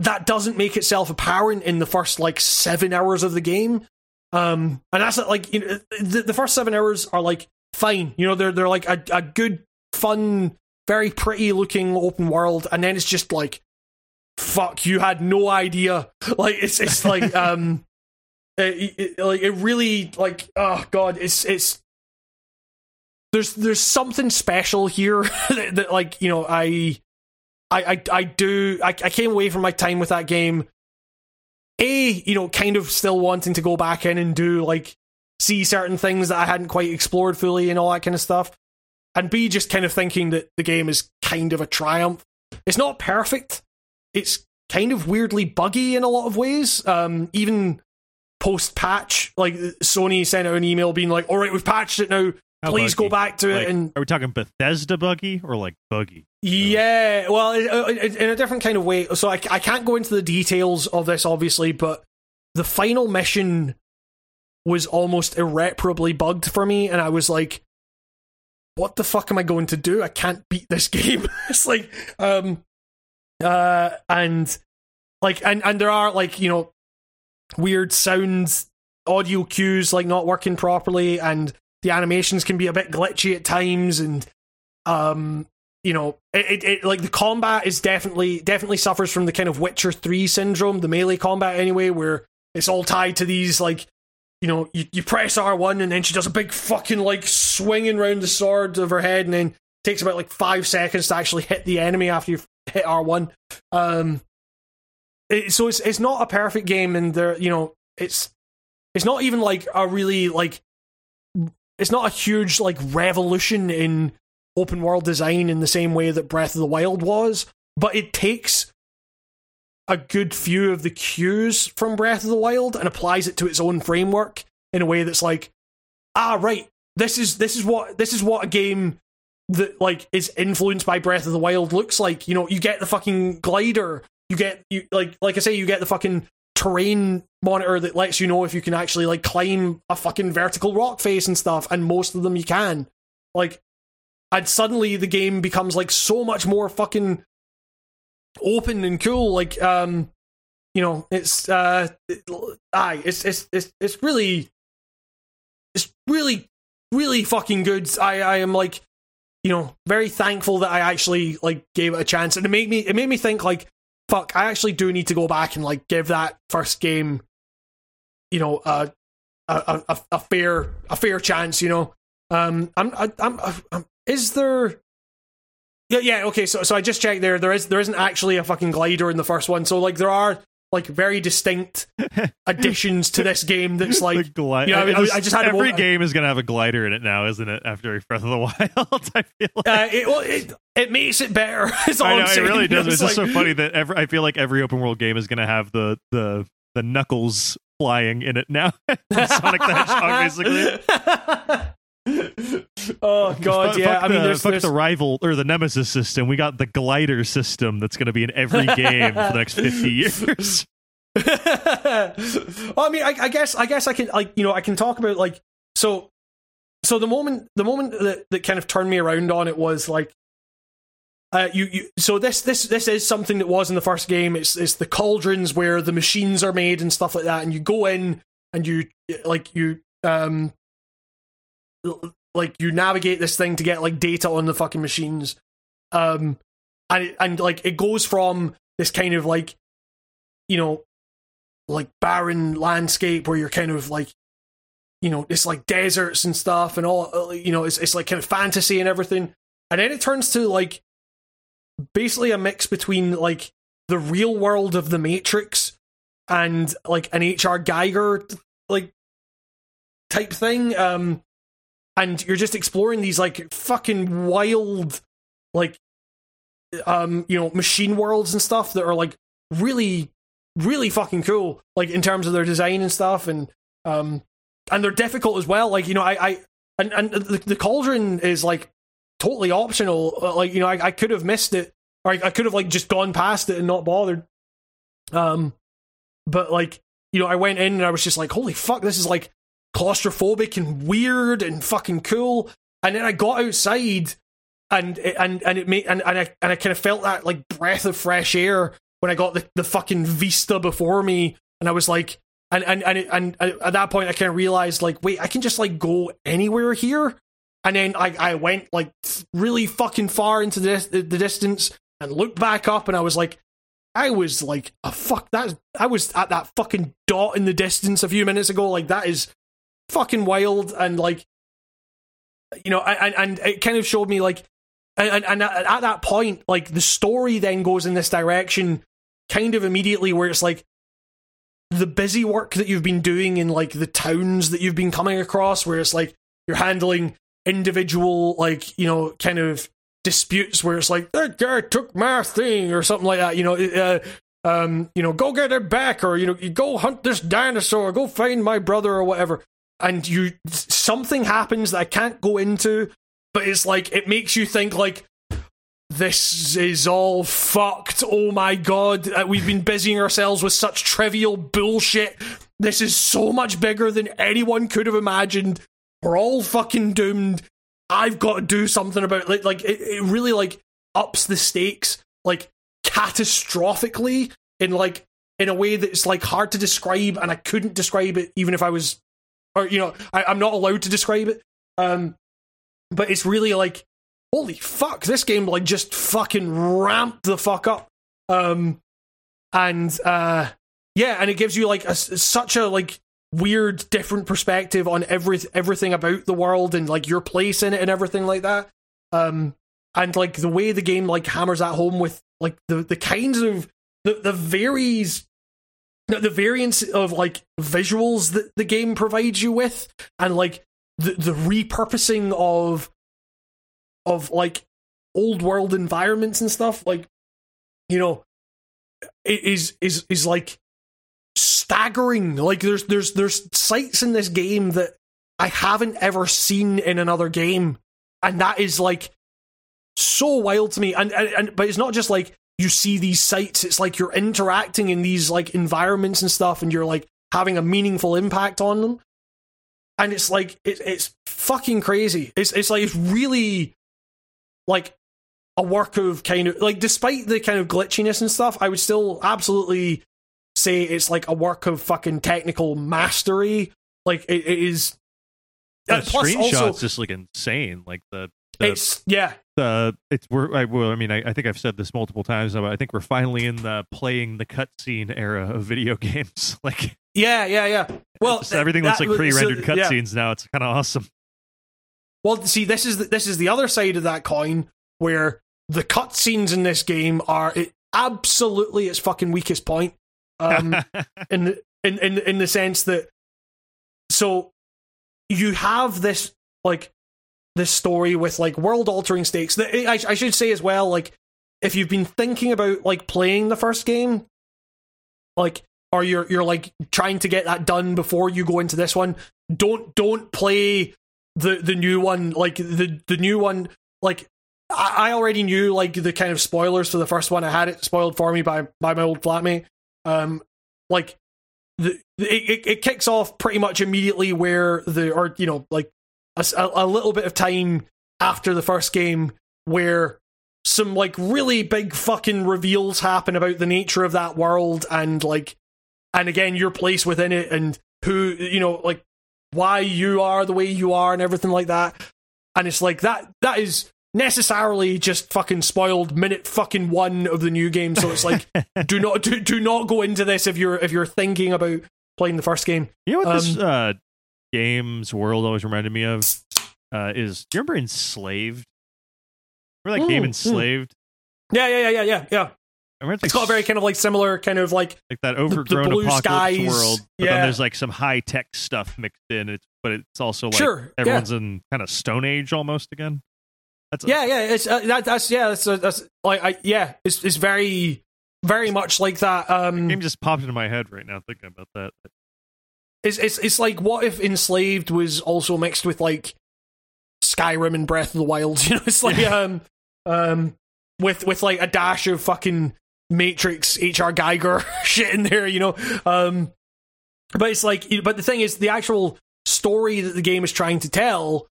that doesn't make itself apparent in the first like 7 hours of the game. Um, and that's like you know, the, the first seven hours are like fine. You know, they're they're like a, a good, fun, very pretty looking open world, and then it's just like, fuck, you had no idea. Like it's it's like um, it, it, like it really like oh god, it's it's there's there's something special here that, that like you know I I I, I do I, I came away from my time with that game a you know kind of still wanting to go back in and do like see certain things that I hadn't quite explored fully and all that kind of stuff, and b just kind of thinking that the game is kind of a triumph. It's not perfect. It's kind of weirdly buggy in a lot of ways. Um, even post patch, like Sony sent out an email being like, "All right, we've patched it now. How Please buggy? go back to Like, it." And are we talking Bethesda buggy or like buggy? yeah, well, in- in in a different kind of way. So I, I can't go into the details of this, obviously, but the final mission was almost irreparably bugged for me, and I was like, "What the fuck am I going to do? I can't beat this game." it's like, um, uh, and like, and and there are like you know weird sounds, audio cues like not working properly, and the animations can be a bit glitchy at times, and um you know, it, it, it like the combat is definitely definitely suffers from the kind of Witcher three syndrome, the melee combat anyway, where it's all tied to these like, you know, you, you press R one and then she does a big fucking like swinging round the sword of her head, and then takes about like five seconds to actually hit the enemy after you hit R one. Um, it, so it's it's not a perfect game, and there, you know, it's it's not even like a really like it's not a huge like revolution in open world design in the same way that Breath of the Wild was, but it takes a good few of the cues from Breath of the Wild and applies it to its own framework in a way that's like, ah, right, this is this is what this is what a game that like is influenced by Breath of the Wild looks like. You know, you get the fucking glider, you get you like like I say, you get the fucking terrain monitor that lets you know if you can actually like climb a fucking vertical rock face and stuff, and most of them you can. Like and suddenly the game becomes like so much more fucking open and cool like um you know it's uh it, aye it's it's it's it's really it's really really fucking good i i am like you know very thankful that i actually like gave it a chance and it made me it made me think like fuck i actually do need to go back and like give that first game you know uh, a a, a, fair a fair chance you know Um, I'm, I, I'm, I'm, is there? Yeah, yeah. Okay, so so I just checked there. There is there isn't actually a fucking glider in the first one. So like there are like very distinct additions to this game. That's like gli- you know, I, I I, just- had every moment- game is gonna have a glider in it now, isn't it? After Breath of the Wild, I feel like. Uh, it, well, it, it makes it better. Is all I know I'm it really You know, does. It's, just like- so funny that every I feel like every open world game is gonna have the the the knuckles flying in it now. Sonic the Hedgehog, basically. Oh god, Fuck- yeah. fuck I mean, the, there's, fuck there's the rival or the nemesis system. We got the glider system that's going to be in every game for the next fifty years. well, I mean, I, I guess, I guess I can, like, you know, I can talk about like, so, so the moment, the moment that that kind of turned me around on it was like, uh, you, you, so this, this, this is something that was in the first game. It's, it's the cauldrons where the machines are made and stuff like that, and you go in and you, like, you, um, like you navigate this thing to get like data on the fucking machines, um, and and like it goes from this kind of like, you know, like barren landscape where you're kind of like you know it's like deserts and stuff and all you know it's it's like kind of fantasy and everything. And then it turns to like basically a mix between like the real world of the matrix and like an hr Giger like type thing. Um and you're just exploring these like fucking wild like um you know machine worlds and stuff that are like really really fucking cool like in terms of their design and stuff and um and they're difficult as well. Like you know i i and, and the, the cauldron is like totally optional. Uh, like you know i, I could have missed it or I, I could have like just gone past it and not bothered. Um but like you know i went in and i was just like holy fuck this is like claustrophobic and weird and fucking cool. And then i got outside and and and it made and, and i and i kind of felt that like breath of fresh air when I got the, the fucking vista before me, and I was like, and and and, and, at that point I kind of realized like, wait, I can just like go anywhere here, and then I I went like really fucking far into the the, the distance and looked back up, and I was like, I was like a fuck that I was at that fucking dot in the distance a few minutes ago, like that is fucking wild, and like you know, and and it kind of showed me like and, and at at that point, like the story then goes in this direction, kind of immediately, where it's like the busy work that you've been doing in like the towns that you've been coming across, where it's like you're handling individual, like you know, kind of disputes, where it's like that guy took my thing or something like that. You know, uh, um, you know, go get it back, or you know, you go hunt this dinosaur, go find my brother, or whatever. And you something happens that I can't go into, but it's like it makes you think like this is all fucked. Oh my god, uh, we've been busying ourselves with such trivial bullshit. This is so much bigger than anyone could have imagined. We're all fucking doomed. I've got to do something about like like it, it really like ups the stakes like catastrophically in like in a way that's like hard to describe and I couldn't describe it even if I was or you know I, I'm not allowed to describe it. Um but it's really like holy fuck this game like just fucking ramped the fuck up um and uh yeah and it gives you like a, such a like weird different perspective on every everything about the world and like your place in it and everything like that um and like the way the game like hammers that home with like the the kinds of the the varies the, variance of like visuals that the game provides you with and like the the repurposing of of like old world environments and stuff like you know is is is is like staggering. Like there's there's there's sites in this game that i haven't ever seen in another game and that is like so wild to me. And and, and but it's not just like you see these sites it's like you're interacting in these like environments and stuff and you're like having a meaningful impact on them. And it's like it, it's fucking crazy. It's it's like it's really like a work of kind of like despite the kind of glitchiness and stuff i would still absolutely say it's like a work of fucking technical mastery. Like it, it is The uh, plus screenshot's also just like insane. Like the the it's yeah the it's we're I, well, I mean I, I think I've said this multiple times now, I think we're finally in the playing the cutscene era of video games. Like yeah yeah yeah well just everything looks like pre-rendered so- yeah. cutscenes now. It's kind of awesome. well, see, this is the, this is the other side of that coin where the cutscenes in this game are it, absolutely its fucking weakest point. Um, in the in, in in the sense that so you have this like this story with like world altering stakes. I, I should say as well, like if you've been thinking about like playing the first game, like or you're you're like trying to get that done before you go into this one, don't don't play the the new one. Like the the new one, like I, I already knew like the kind of spoilers for the first one. I had it spoiled for me by by my old flatmate. Um, like the it, it kicks off pretty much immediately where the or you know like a, a little bit of time after the first game where some like really big fucking reveals happen about the nature of that world and like and again your place within it and who you know like why you are the way you are and everything like that. And it's like that that is necessarily just fucking spoiled minute fucking one of the new game. So it's like do not do, do not go into this if you're if you're thinking about playing the first game. You know what this Um, uh, game's world always reminded me of uh, is. Do you remember Enslaved? Remember that game Mm, mm. Enslaved? yeah yeah yeah yeah yeah yeah I remember it's got a very kind of like similar kind of like like that the overgrown blue apocalypse skies, world, but yeah. then there's like some high tech stuff mixed in. It's but it's also like sure yeah. everyone's in kind of Stone Age almost again. That's yeah yeah it's uh, that, that's yeah that's, uh, that's like I yeah it's it's very very much like that um game just popped into my head right now thinking about that. It's it's it's like what if enslaved was also mixed with like Skyrim and Breath of the Wild you know? It's like um um with with like a dash of fucking Matrix HR Giger shit in there you know? Um but it's like but the thing is the actual story that the game is trying to tell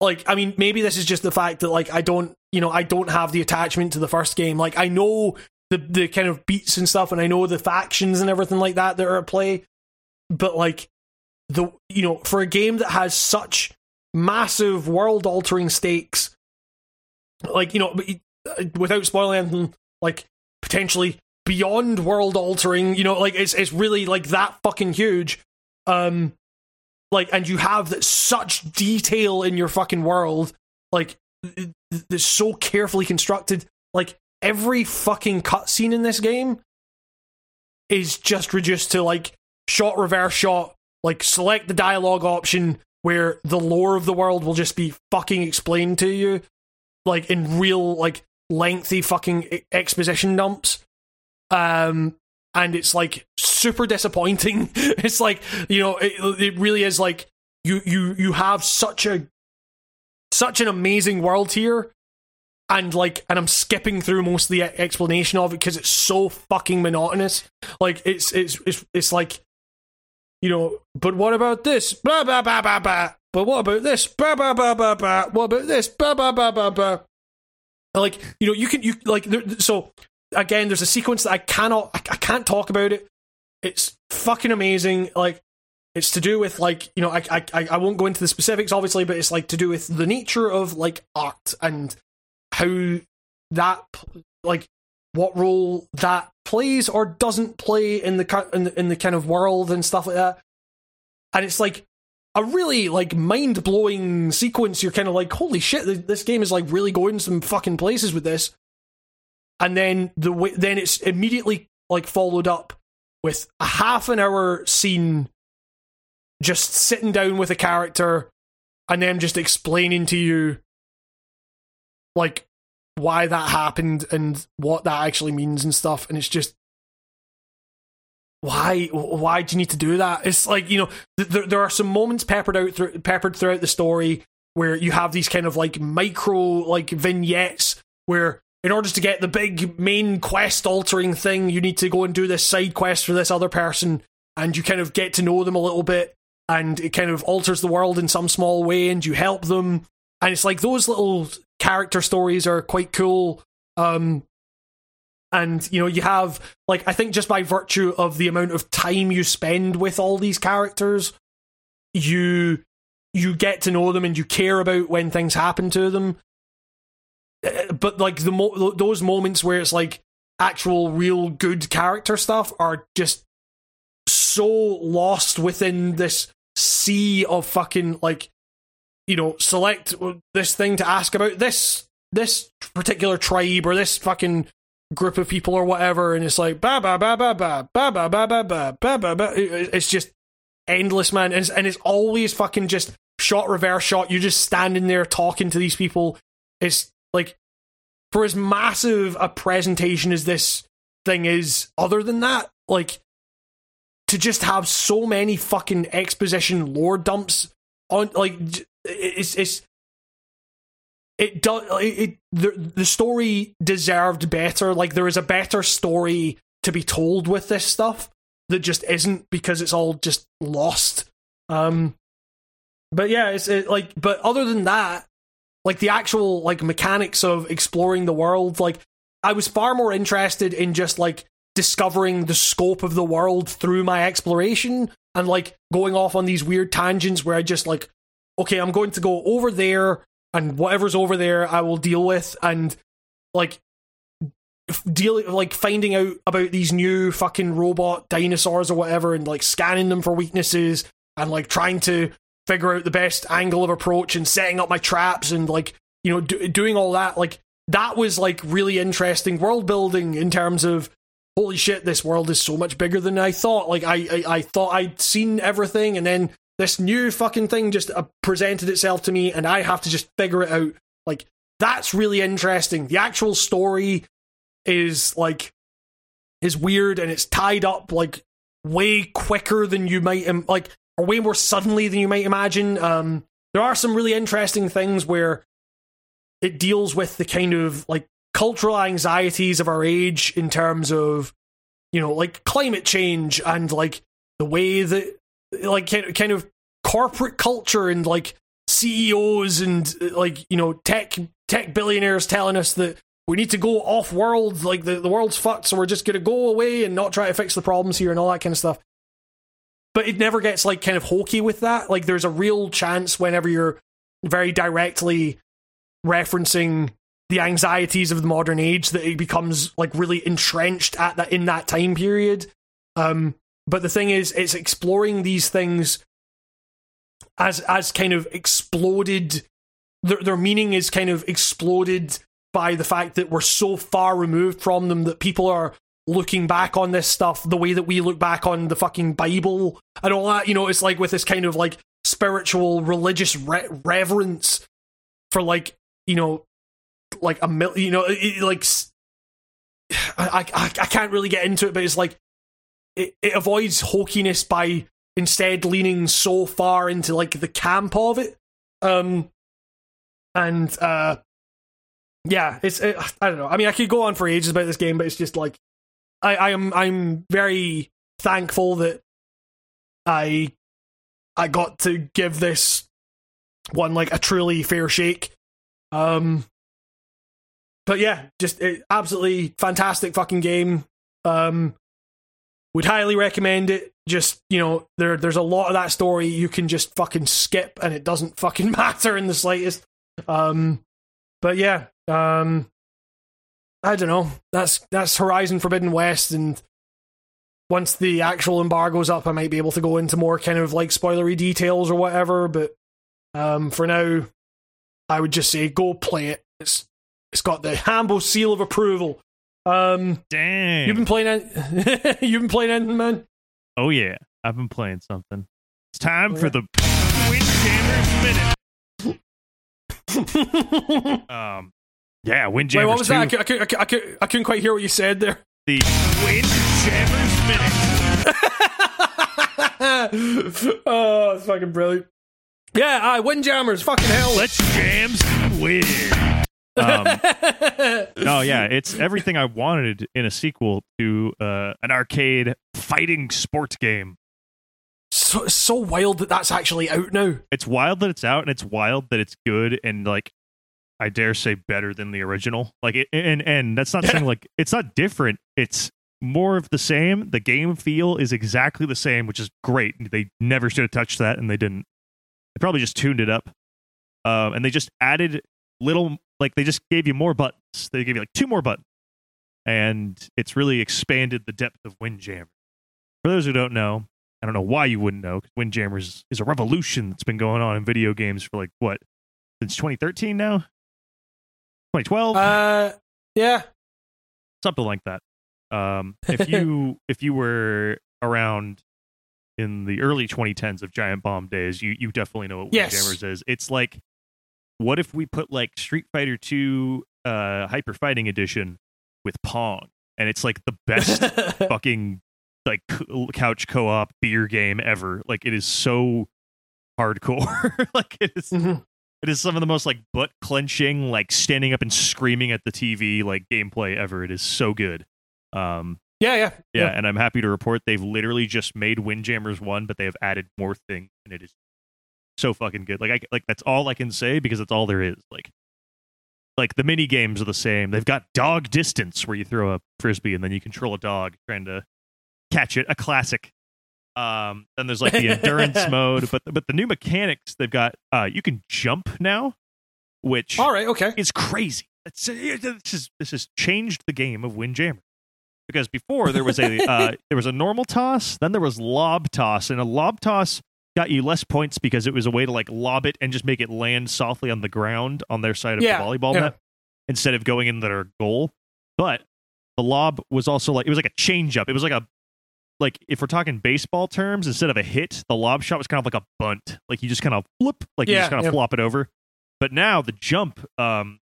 like i mean maybe this is just the fact that like i don't you know i don't have the attachment to the first game. Like i know the the kind of beats and stuff and i know the factions and everything like that that are at play but like the you know for a game that has such massive world altering stakes like you know uh, without spoiling anything like potentially beyond world altering you know like it's it's really like that fucking huge um like and you have such detail in your fucking world like th- th- that's so carefully constructed like every fucking cutscene in this game is just reduced to like shot reverse shot like select the dialogue option where the lore of the world will just be fucking explained to you like in real like lengthy fucking exposition dumps. Um and it's like super disappointing. It's like you know it, it really is like you you you have such a such an amazing world here and like and i'm skipping through most of the explanation of it because it's so fucking monotonous. Like it's it's it's it's like you know but what about this? Blah blah blah blah blah. But what about this? Blah blah blah blah blah. What about this? Blah blah blah blah blah. Like you know you can you like there, so again there's a sequence that i cannot I, I can't talk about it. It's fucking amazing. Like it's to do with like you know I, I I- won't go into the specifics obviously but it's like to do with the nature of like art and how that like what role that plays or doesn't play in the in the, in the kind of world and stuff like that and it's like a really like mind blowing sequence. You're kind of like, holy shit, this game is like really going some fucking places with this. And then the way, then it's immediately like followed up with a half an hour scene, just sitting down with a character, and them just explaining to you, like why that happened and what that actually means and stuff. And it's just why why do you need to do that it's like you know th- there, are some moments peppered out through, peppered throughout the story where you have these kind of like micro like vignettes where in order to get the big main quest altering thing you need to go and do this side quest for this other person and you kind of get to know them a little bit and it kind of alters the world in some small way and you help them and it's like those little character stories are quite cool. Um and you know you have like i think just by virtue of the amount of time you spend with all these characters you you get to know them and you care about when things happen to them. Uh, but like the mo- those moments where it's like actual real good character stuff are just so lost within this sea of fucking like you know, select this thing to ask about this this particular tribe or this fucking group of people or whatever, and it's like ba ba ba ba ba ba ba ba ba ba ba ba. It's just endless, man, and and it's always fucking just shot reverse shot. You're just standing there talking to these people. It's like for as massive a presentation as this thing is, other than that, like to just have so many fucking exposition lore dumps on like it's it's it does it, it the, the story deserved better. Like there is a better story to be told with this stuff that just isn't because it's all just lost. Um but yeah it's it, like but other than that like the actual like mechanics of exploring the world like i was far more interested in just like discovering the scope of the world through my exploration and like going off on these weird tangents where i just like okay i'm going to go over there and whatever's over there I will deal with and like deal like finding out about these new fucking robot dinosaurs or whatever and like scanning them for weaknesses and like trying to figure out the best angle of approach and setting up my traps and like you know do- doing all that. Like that was like really interesting world building in terms of holy shit this world is so much bigger than i thought. Like i i, I thought i'd seen everything and then this new fucking thing just uh, presented itself to me and I have to just figure it out. Like, that's really interesting. The actual story is like, is weird and it's tied up like way quicker than you might, Im- like, or way more suddenly than you might imagine. Um, there are some really interesting things where it deals with the kind of like cultural anxieties of our age in terms of, you know, like climate change and like the way that like kind of corporate culture and like CEOs and like you know tech tech billionaires telling us that we need to go off world like the, the world's fucked so we're just gonna go away and not try to fix the problems here and all that kind of stuff. But it never gets like kind of hokey with that. Like there's a real chance whenever you're very directly referencing the anxieties of the modern age that it becomes like really entrenched at that in that time period. Um but the thing is, it's exploring these things as as kind of exploded. Their their meaning is kind of exploded by the fact that we're so far removed from them that people are looking back on this stuff the way that we look back on the fucking Bible and all that. You know, it's like with this kind of like spiritual, religious re- reverence for like you know, like a mil, you know, it, like I, I I can't really get into it, but it's like it, it avoids hokiness by instead leaning so far into like the camp of it. Um, and uh, yeah, it's it, I don't know. I mean, I could go on for ages about this game, but it's just like I, I am I'm very thankful that I I got to give this one like a truly fair shake. Um, but yeah, just it, absolutely fantastic fucking game. Um, would highly recommend it. Just you know, there there's a lot of that story you can just fucking skip, and it doesn't fucking matter in the slightest. Um, but yeah, um, I don't know. That's that's Horizon Forbidden West, and once the actual embargo's up, I might be able to go into more kind of like spoilery details or whatever. But um, for now, I would just say go play it. It's it's got the Hambo seal of approval. Um, Dang. You've been playing. You've been playing anything, man? Oh yeah, I've been playing something. It's time Oh, for yeah. the Windjammers minute. um, yeah, Windjammers. Wait, what was that? I, 2, cou- I, cou- I, cou- I, cou- I couldn't quite hear what you said there. The Windjammers minute. oh, it's fucking brilliant. Yeah, I Windjammers, fucking hell. Let's jams win. Um, oh yeah, it's everything I wanted in a sequel to uh, an arcade fighting sports game. so, so wild that that's actually out now. It's wild that it's out, and it's wild that it's good, and like I dare say better than the original. Like, it, and and that's not saying like it's not different. It's more of the same. The game feel is exactly the same, which is great. They never should have touched that, and they didn't. They probably just tuned it up, um, and they just added little like they just gave you more buttons. They gave you like two more buttons, and it's really expanded the depth of Windjammer. For those who don't know, I don't know why you wouldn't know because Windjammers is a revolution that's been going on in video games for like what since 2013 now, 2012, Uh, yeah. something like that. Um, if you if you were around in the early 2010s of Giant Bomb days, you you definitely know what Yes. Windjammers is. It's like what if we put like Street Fighter 2 uh Hyper Fighting Edition with Pong, and it's like the best fucking like couch co-op beer game ever. Like it is so hardcore. like it is Mhm. it is some of the most like butt clenching, like standing up and screaming at the TV like gameplay ever. It is so good. Um yeah, yeah, yeah, and I'm happy to report they've literally just made Windjammers 1, but they have added more things and it is so fucking good. Like I like that's all I can say because that's all there is. Like like the mini games are the same. They've got dog distance where you throw a frisbee and then you control a dog trying to catch it, a classic. Um then there's like the endurance mode, but but the new mechanics they've got uh you can jump now, which All right, okay. is crazy. It's, this is this has changed the game of Windjammer because before there was a uh, there was a normal toss, then there was lob toss, and a lob toss got you less points because it was a way to like lob it and just make it land softly on the ground on their side of Yeah, the volleyball yeah. net instead of going in their goal. But the lob was also like it was like a change up. It was like a like if we're talking baseball terms, instead of a hit, the lob shot was kind of like a bunt. Like you just kind of flip, like you just kind of yeah. flop it over. But now the jump um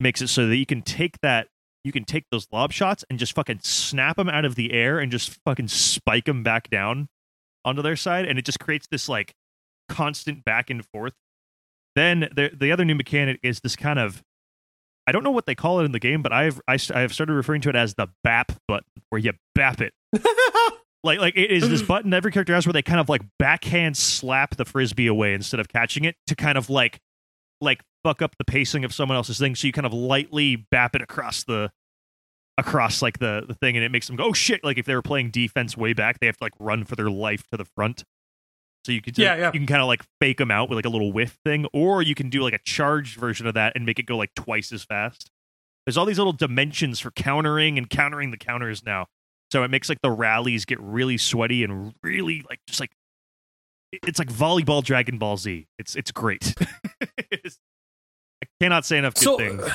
makes it so that you can take that you can take those lob shots and just fucking snap them out of the air and just fucking spike them back down onto their side and it just creates this like constant back and forth then the the other new mechanic is this kind of I don't know what they call it in the game, but I've I, I have started referring to it as the BAP button, where you bap it. Like like it is this mm. button every character has where they kind of like backhand slap the frisbee away instead of catching it to kind of like like fuck up the pacing of someone else's thing. So you kind of lightly bap it across the across like the the thing, and it makes them go oh shit. Like if they were playing defense way back, they have to like run for their life to the front. So you could Yeah, yeah. you can kind of like fake them out with like a little whiff thing, or you can do like a charged version of that and make it go like twice as fast. There's all these little dimensions for countering and countering the counters now. So it makes like the rallies get really sweaty and really like just like it's like volleyball Dragon Ball Z. It's it's great. I cannot say enough good so, things. Uh,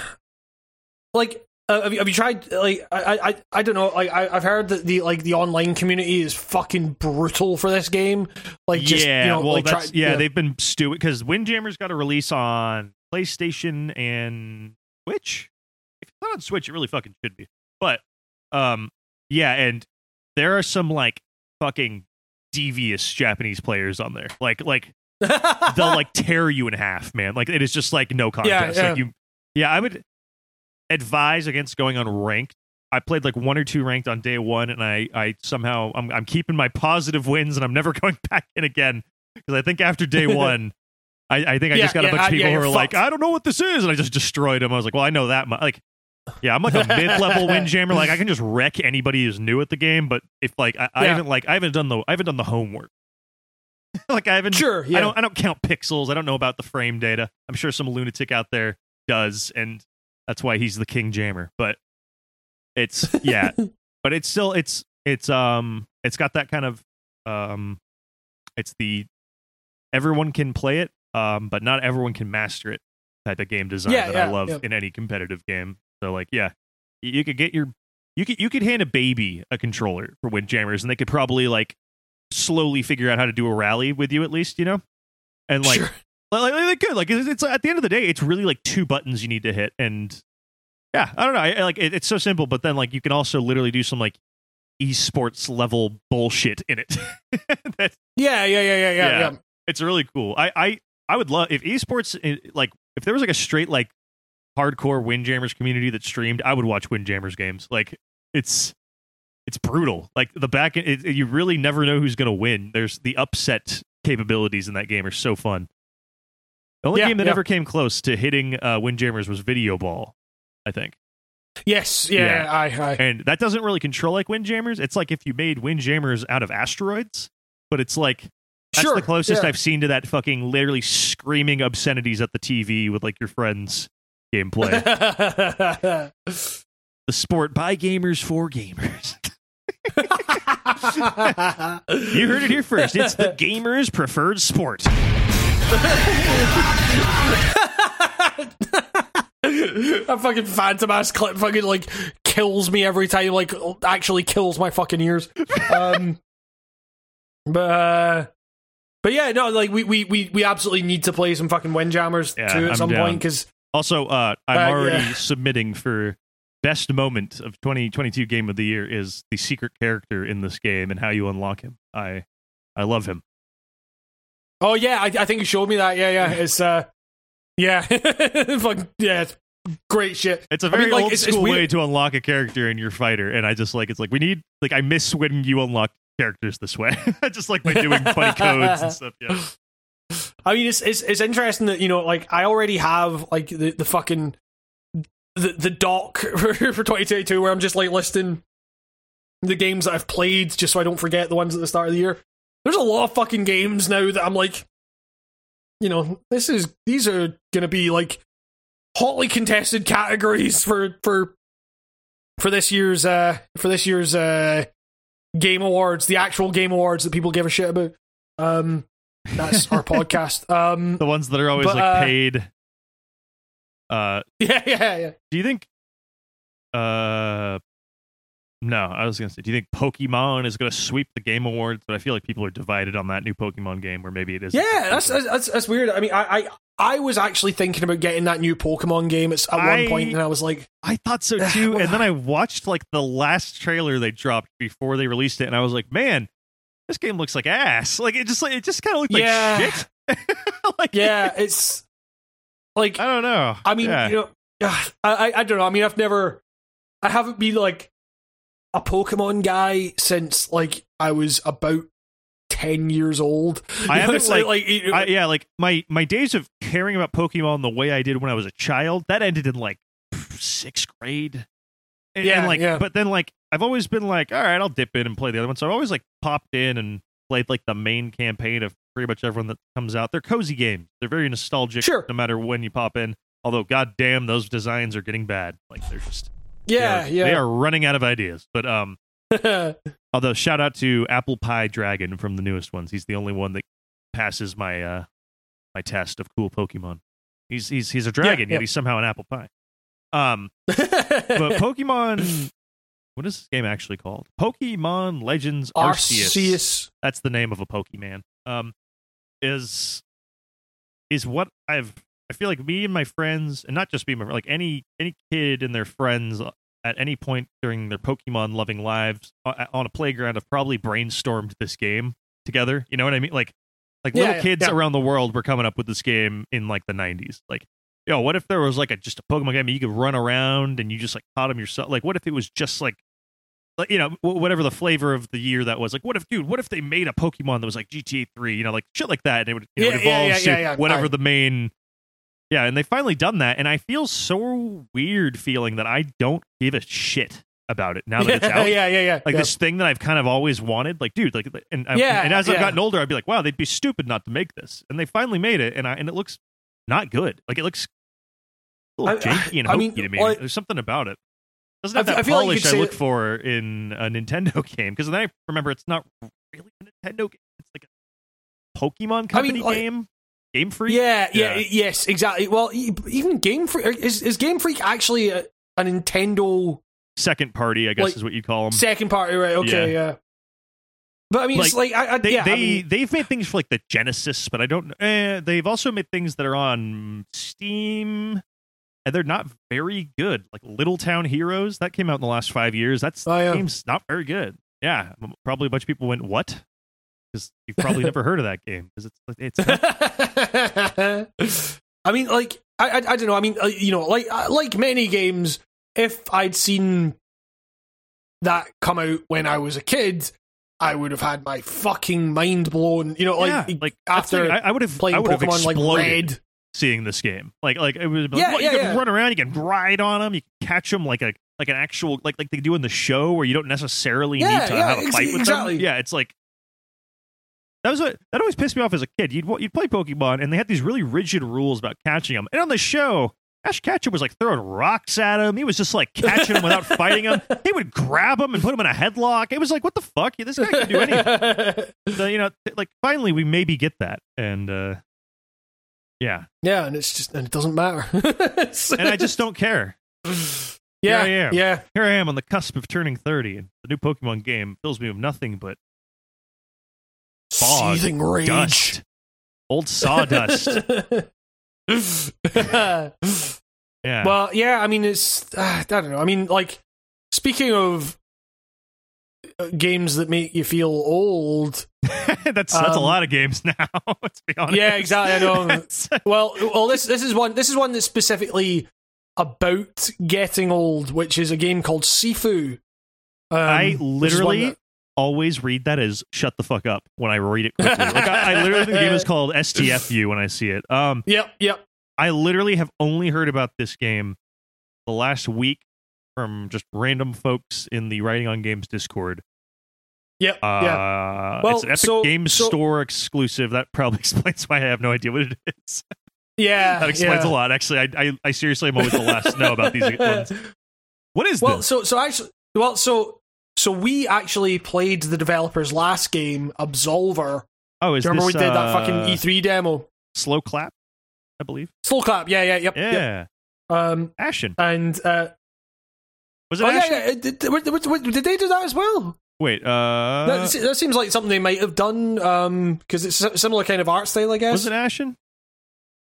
like, uh, have, you, have you tried? Like, I, I, I don't know. Like, I, I've heard that the like the online community is fucking brutal for this game. Like, just yeah, you know, well, like, that's try, yeah, they've been stewing because Windjammer's got a release on PlayStation and Switch. If it's not on Switch, it really fucking should be. But um, yeah, and there are some like fucking devious Japanese players on there. Like like they'll like tear you in half, man. Like it is just like no contest. yeah. Like you, yeah, I would advise against going on ranked. I played like one or two ranked on day one, and I I somehow I'm I'm keeping my positive wins, and I'm never going back in again because I think after day one. I, I think I Yeah, just got yeah, a bunch uh, of people yeah, who are you're like. I don't know what this is, and I just destroyed them. I was like, well, I know that much. Like, yeah, I'm like a mid-level windjammer. Like, I can just wreck anybody who's new at the game. But if like I, I haven't like I haven't done the I haven't done the homework. like I haven't Sure, yeah. I don't I don't count pixels. I don't know about the frame data. I'm sure some lunatic out there does, and that's why he's the king jammer. But it's yeah, but it's still it's it's um it's got that kind of um it's the everyone can play it, um, but not everyone can master it type of game design Yeah, that yeah, I love yeah. in any competitive game. So like yeah, you, you could get your you could you could hand a baby a controller for Windjammers, and they could probably like slowly figure out how to do a rally with you at least, you know, and like Sure. Like, like they could like it's, it's at the end of the day, it's really like two buttons you need to hit, and yeah, I don't know, I, I like it, it's so simple, but then like you can also literally do some like esports level bullshit in it. Yeah, yeah, yeah, yeah, yeah, Yeah. it's really cool. I I I would love if esports eh, like if there was like a straight like hardcore Windjammers community that streamed, I would watch Windjammers games. Like it's it's brutal. Like the back end, it, you really never know who's going to win. There's the upset capabilities in that game are so fun. The only Yeah, game that yeah. ever came close to hitting uh, Windjammers was Video Ball, I think. Yes, yeah, Yeah. I, I. And that doesn't really control like Windjammers. It's like if you made Windjammers out of asteroids, but it's like that's Sure, the closest. I've seen to that fucking literally screaming obscenities at the TV with like your friends gameplay. the sport by gamers for gamers. You heard it here first. It's the gamer's preferred sport. That fucking phantom ass clip fucking like kills me every time. Like actually kills my fucking ears. Um, but uh, but yeah, no, like we we we we absolutely need to play some fucking Windjammers Yeah, too at I'm some down. point because Also, uh, I'm Uh, already yeah. submitting for best moment of 2022 game of the year is the secret character in this game and how you unlock him. I I love him. Oh yeah, I, I think you showed me that. Yeah, yeah, it's uh, yeah, fucking yeah, it's great shit. It's a very mean, like, old it's- it's school way to unlock a character in your fighter, and I just like it's like we need like I miss when you unlock characters this way. I just like by doing funny codes and stuff. Yeah, I mean, it's it's it's interesting that you know, like I already have like the the fucking the the doc for, for 2022 where I'm just like listing the games that I've played just so I don't forget the ones at the start of the year. There's a lot of fucking games now that I'm like, you know, this is these are gonna be like hotly contested categories for for for this year's uh for this year's uh game awards, the actual game awards that people give a shit about. Um, that's our podcast. Um, the ones that are always But, like uh, paid. Uh, yeah, yeah, yeah. do you think? Uh, no, I was gonna say, do you think Pokemon is gonna sweep the Game Awards? But I feel like people are divided on that new Pokemon game, where maybe it is. Yeah, that's, that's that's weird. I mean, I, I I was actually thinking about getting that new Pokemon game at, at I- one point, and I was like, I thought so too, and then I watched like the last trailer they dropped before they released it, and I was like, man, this game looks like ass. Like it just like it just kind of looked like Yeah. shit. like yeah, it's like I don't know. I mean, Yeah. you know, I, I I don't know. I mean, I've never, I haven't been like a Pokemon guy since like I was about ten years old. I haven't, like- know, I, yeah, like my my days of caring about Pokemon the way I did when I was a child that ended in like sixth grade. And, Yeah, and, like, yeah. but then like I've always been like, all right, I'll dip in and play the other one. So I've always like popped in and played like the main campaign of pretty much everyone that comes out. They're cozy games. They're very nostalgic. Sure. No matter when you pop in. Although, goddamn, those designs are getting bad. Like they're just yeah, they are, they are running out of ideas. But um, although shout out to Apple Pie Dragon from the newest ones. He's the only one that passes my uh my test of cool Pokemon. He's he's he's a dragon, yeah. yet he's somehow an apple pie. Um, but Pokemon. What is this game actually called? Pokemon Legends Arceus. Arceus. That's the name of a Pokemon. Um, is is what I've. I feel like me and my friends, and not just me, like any any kid and their friends at any point during their Pokemon loving lives on a playground have probably brainstormed this game together. You know what I mean? Like like Yeah, little yeah, kids yeah. around the world were coming up with this game in like the 90s. Like yo, what if there was like a just a Pokemon game and you could run around and you just like caught them yourself? Like, what if it was just like, like you know, whatever the flavor of the year that was? Like, what if, dude, what if they made a Pokemon that was like GTA Three? You know, like shit like that, and it would you know, it evolves to whatever the main. Yeah, and they finally done that, and I feel so weird feeling that I don't give a shit about it now that it's out. yeah, yeah, yeah. Like yeah. this thing that I've kind of always wanted, like dude, like, and I- Yeah, and as I've gotten older, I'd be like, wow, they'd be stupid not to make this, and they finally made it, and I and it looks not good. Like it looks a little I- janky and I hokey mean, to me. like- There's something about it. Doesn't have that I like polish could I look that- for in a Nintendo game. Because then I remember it's not really a Nintendo game. It's like a Pokemon company like- game. Game Freak. Yeah, yeah, Yeah. yes, exactly. Well, even Game Freak is, is Game Freak actually a, a Nintendo Second party, I guess Like, is what you call them. second party, right? Okay, yeah. But I mean, it's like I, I they yeah, they I mean, they've made things for like the Genesis, but I don't. Eh, they've also made things that are on Steam, and they're not very good. Like Little Town Heroes that came out in the last five years. That's Oh, yeah. game's not very good. Yeah, probably a bunch of people went what because you've probably never heard of that game because it's it's I mean, like I, I, I don't know. I mean, uh, you know, like uh, like many games, if I'd seen that come out when I was a kid, I would have had my fucking mind blown. You know, like yeah, like after like, I, I would have playing I would have Pokemon like exploded Red. seeing this game. Like like it was like, Yeah, what, yeah, you can run around, you can ride on them, you can catch them like a like an actual like like they do in the show where you don't necessarily need to have a ex- fight with exactly. them. Yeah, it's like that was what that always pissed me off as a kid. You'd you'd play Pokemon and they had these really rigid rules about catching them, and on the show Ash Ketchum was like throwing rocks at him. He was just like catching him without fighting him. He would grab him and put him in a headlock. It was like, what the fuck? This guy can do anything. So, you know, like finally we maybe get that, and uh yeah, yeah, and it's just and it doesn't matter. and I just don't care. yeah, I am. yeah. Here I am on the cusp of turning thirty, and the new Pokemon game fills me with nothing but Fog, Seething rage. dust, old sawdust. yeah, Well, yeah, I mean, it's uh, I don't know. I mean, like speaking of uh, games that make you feel old. that's that's a um, lot of games now. Let's be honest. Yeah, exactly. I know. Well, well, this this is one. This is one that's specifically about getting old, which is a game called Sifu. Um, I which is one literally always read that as "shut the fuck up" when I read it quickly. like I, I literally think the game is called STFU when I see it. Um, Yep, yep. I literally have only heard about this game the last week from just random folks in the Writing on Games Discord. Yep, Uh, yeah. Well, it's an Epic so- Games so- Store exclusive. That probably explains why I have no idea what it is. Yeah. that explains yeah. a lot. Actually, I, I, I seriously am always the last to know about these ones. What is well, this? so so actually, well, so so we actually played the developer's last game, Absolver. oh, is remember this we did that uh, fucking E3 demo? Sloclap? I believe. Sloclap. Yeah, yeah, yep. Yeah, yep. Um, Ashen. and uh, Was it oh yeah, Ashen? yeah. Did, did, did, they do that as well? Wait, uh, that, that seems like something they might have done because it's a similar kind of art style, I guess. was it Ashen?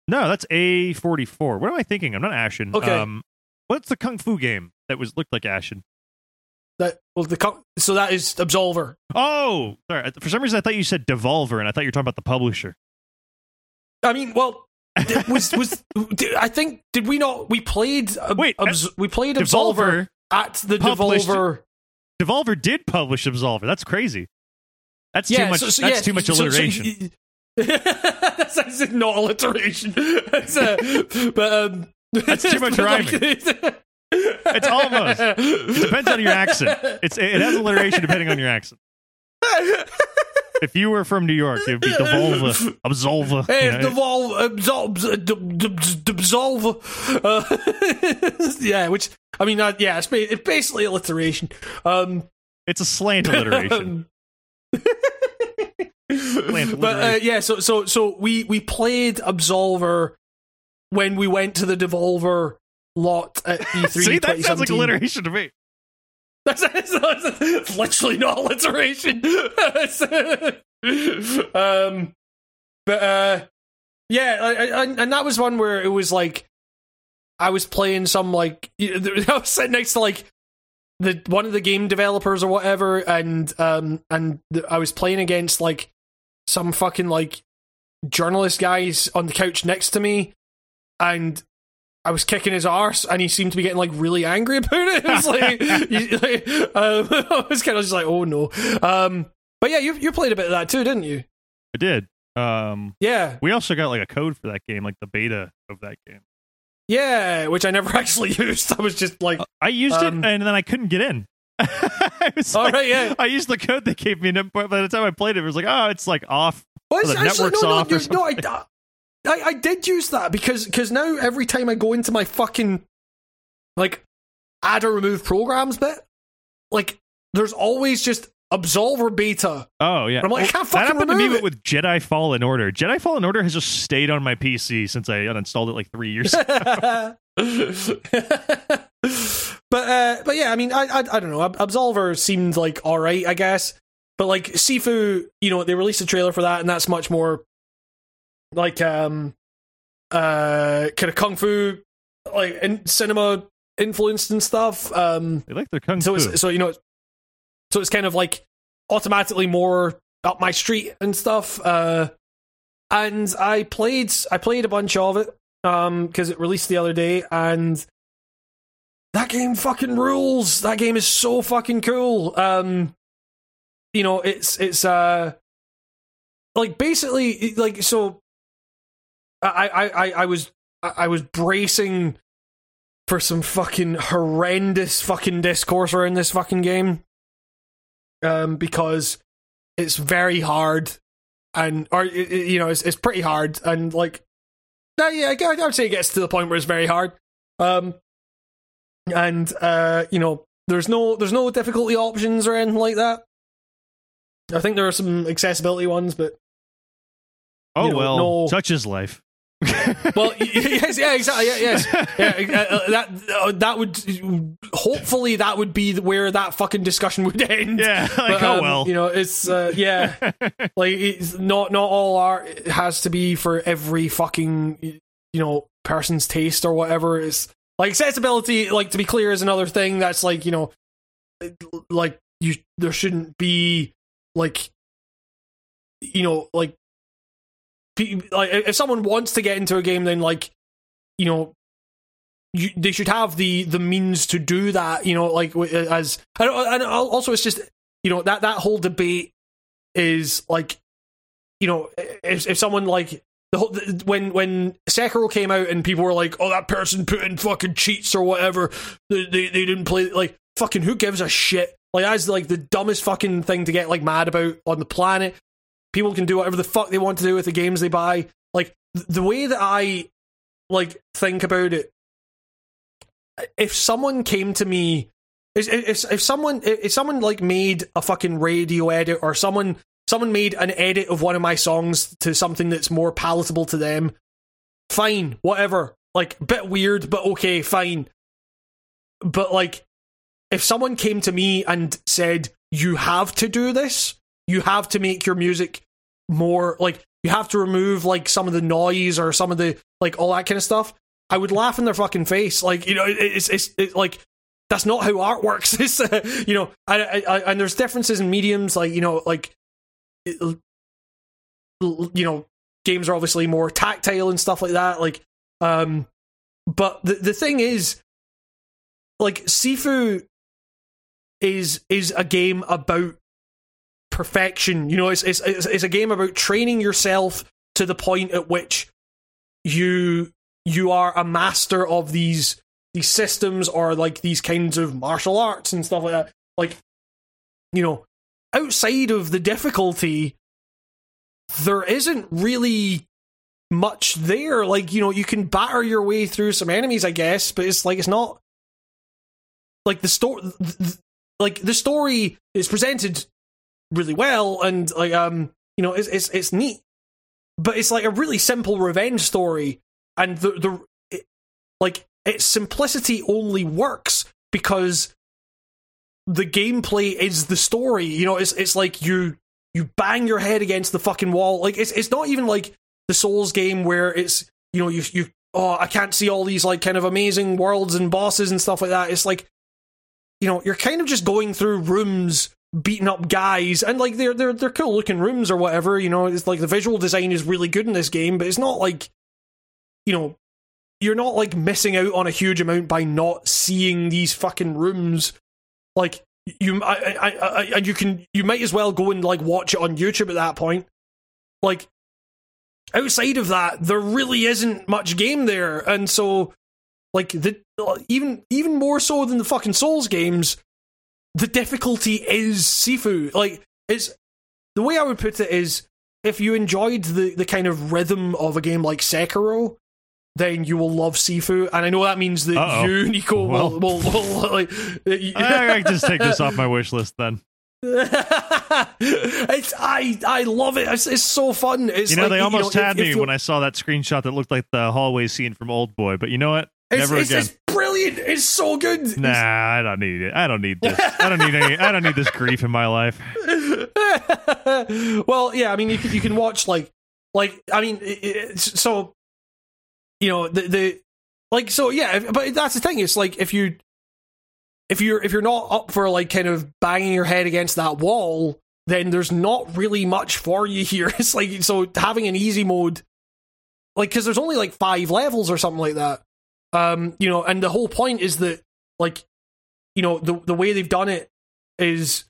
No, that's A forty four. What am I thinking? I'm not Ashen. Okay. Um, what's the kung fu game that was looked like Ashen? That well, the co- so that is Absolver. Oh, sorry. For some reason, I thought you said Devolver, and I thought you were talking about the publisher. I mean, well, was was did, I think did we not we played Wait, Abs- we played Absolver Devolver, at the Devolver. Devolver did publish Absolver. That's crazy. That's yeah, too much. so- so, that's yeah, too much so- so- alliteration. that's, that's not alliteration. That's, uh, but um, That's too much like, It's almost. It depends on your accent. It's it has alliteration depending on your accent. If you were from New York, it would be Devolver, Absolver. Hey, you know? devolve, absolve, absolve. Uh, yeah, which I mean, uh, yeah, it's, it's basically alliteration. Um, It's a slant alliteration. but uh, yeah, so so so we we played Absolver when we went to the Devolver lot at E3 See, that sounds like alliteration to me. That's, that's, that's, that's literally not alliteration. Um, but uh, yeah, I, I, and that was one where it was like I was playing some like I was sitting next to like the one of the game developers or whatever, and um, and I was playing against like some fucking like journalist guys on the couch next to me, and I was kicking his arse, and he seemed to be getting like really angry about it. It was like, you- like, um, I was kind of just like, oh no. Um, but yeah, you you played a bit of that too, didn't you? I did. Um, Yeah, we also got like a code for that game, like the beta of that game. yeah, which I never actually used. I was just like, I used Um, it, and then I couldn't get in. I was all like- right, yeah. I used the code they gave me, and by the time I played it, it was like, oh, it's like off. Well, the it's actually, network's no, no, off no, I, I, I did use that because because now every time I go into my fucking like add or remove programs bit, like there's always just Absolver beta. Oh yeah, I'm like, I can't fucking that happened to me it. with Jedi Fallen Order. Jedi Fallen Order has just stayed on my PC since I uninstalled it like three years. ago. but uh, but yeah, I mean, I I, I don't know. Absolver seemed like all right, I guess. But like Sifu, you know, they released a trailer for that, and that's much more like um uh kind of kung fu like in cinema influenced and stuff. Um, they like their kung so fu. it's so you know, so it's kind of like automatically more up my street and stuff. Uh, and I played I played a bunch of it um because it released the other day and that game fucking rules. That game is so fucking cool. Um, you know, it's it's uh like basically like so. I I I, I was I was bracing for some fucking horrendous fucking discourse around this fucking game. Um, because it's very hard, and or you know, it's it's pretty hard, and like, no, yeah, I I would say it gets to the point where it's very hard. Um, and uh, you know, there's no there's no difficulty options or anything like that. I think there are some accessibility ones, but Oh You know, well, no- such is life. Well, yes, yeah, exactly, yeah, yes, yeah, uh, uh, that uh, that would hopefully that would be where that fucking discussion would end. yeah, like But, oh um, well. you know, it's uh, yeah, like it's not not all art has to be for every fucking you know person's taste or whatever. It's like accessibility. Like to be clear, is another thing that's like you know, like you there shouldn't be like you know like like if someone wants to get into a game, then like you know. You, they should have the the means to do that, you know. Like as and also it's just you know that that whole debate is like you know if if someone like the whole when when Sekiro came out and people were like oh that person put in fucking cheats or whatever they they, they didn't play like fucking who gives a shit like that's like the dumbest fucking thing to get like mad about on the planet people can do whatever the fuck they want to do with the games they buy. Like th- the way that I like think about it if someone came to me if, if, if someone if someone like made a fucking radio edit or someone someone made an edit of one of my songs to something that's more palatable to them fine whatever. Like a bit weird but okay fine. But like if someone came to me and said you have to do this you have to make your music more like you have to remove like some of the noise or some of the like all that kind of stuff. I would laugh in their fucking face like you know it- it's it's, it's like that's not how art works. It's uh, you know I, I, I, and there's differences in mediums like you know like it- you know games are obviously more tactile and stuff like that like um but the the thing is like sifu is is a game about perfection. You know it's it's it's, a game about training yourself to the point at which you you are a master of these these systems or like these kinds of martial arts and stuff like that. Like you know outside of the difficulty there isn't really much there. Like you know you can batter your way through some enemies i guess but it's like it's not like the story like the story is presented really well and like um you know it's it's it's neat. But it's like a really simple revenge story and the the it, like its simplicity only works because the gameplay is the story. You know it's it's like you you bang your head against the fucking wall. Like it's it's not even like the souls game where it's you know you you oh i can't see all these like kind of amazing worlds and bosses and stuff like that. It's like you know you're kind of just going through rooms beating up guys and like they're they're they're cool looking rooms or whatever you know it's like the visual design is really good in this game but it's not like you know you're not like missing out on a huge amount by not seeing these fucking rooms. Like you I, I, I, and you can you might as well go and like watch it on youtube at that point. Like outside of that there really isn't much game there and so like the even even more so than the fucking souls games the difficulty is sifu like it's the way i would put it is if you enjoyed the the kind of rhythm of a game like sekiro then you will love sifu and i know that means that Uh-oh. you nico Well. will, will, will like I, I just take this off my wish list then. it's I I love it. It's, it's so fun. It's You know, like, they almost if- had if me you- when I saw that screenshot that looked like the hallway scene from Old Boy. But you know what? Never it's, again. it's brilliant. It's so good. Nah, I don't need it. I don't need this. I don't need any. I don't need this grief in my life. well, yeah. I mean, you can, you can watch like like I mean, it, so you know the the like so yeah. But that's the thing. It's like if you if you're if you're not up for like kind of banging your head against that wall, then there's not really much for you here. It's like so having an easy mode, like because there's only like five levels or something like that. Um, you know, and the whole point is that like you know the the way they've done it is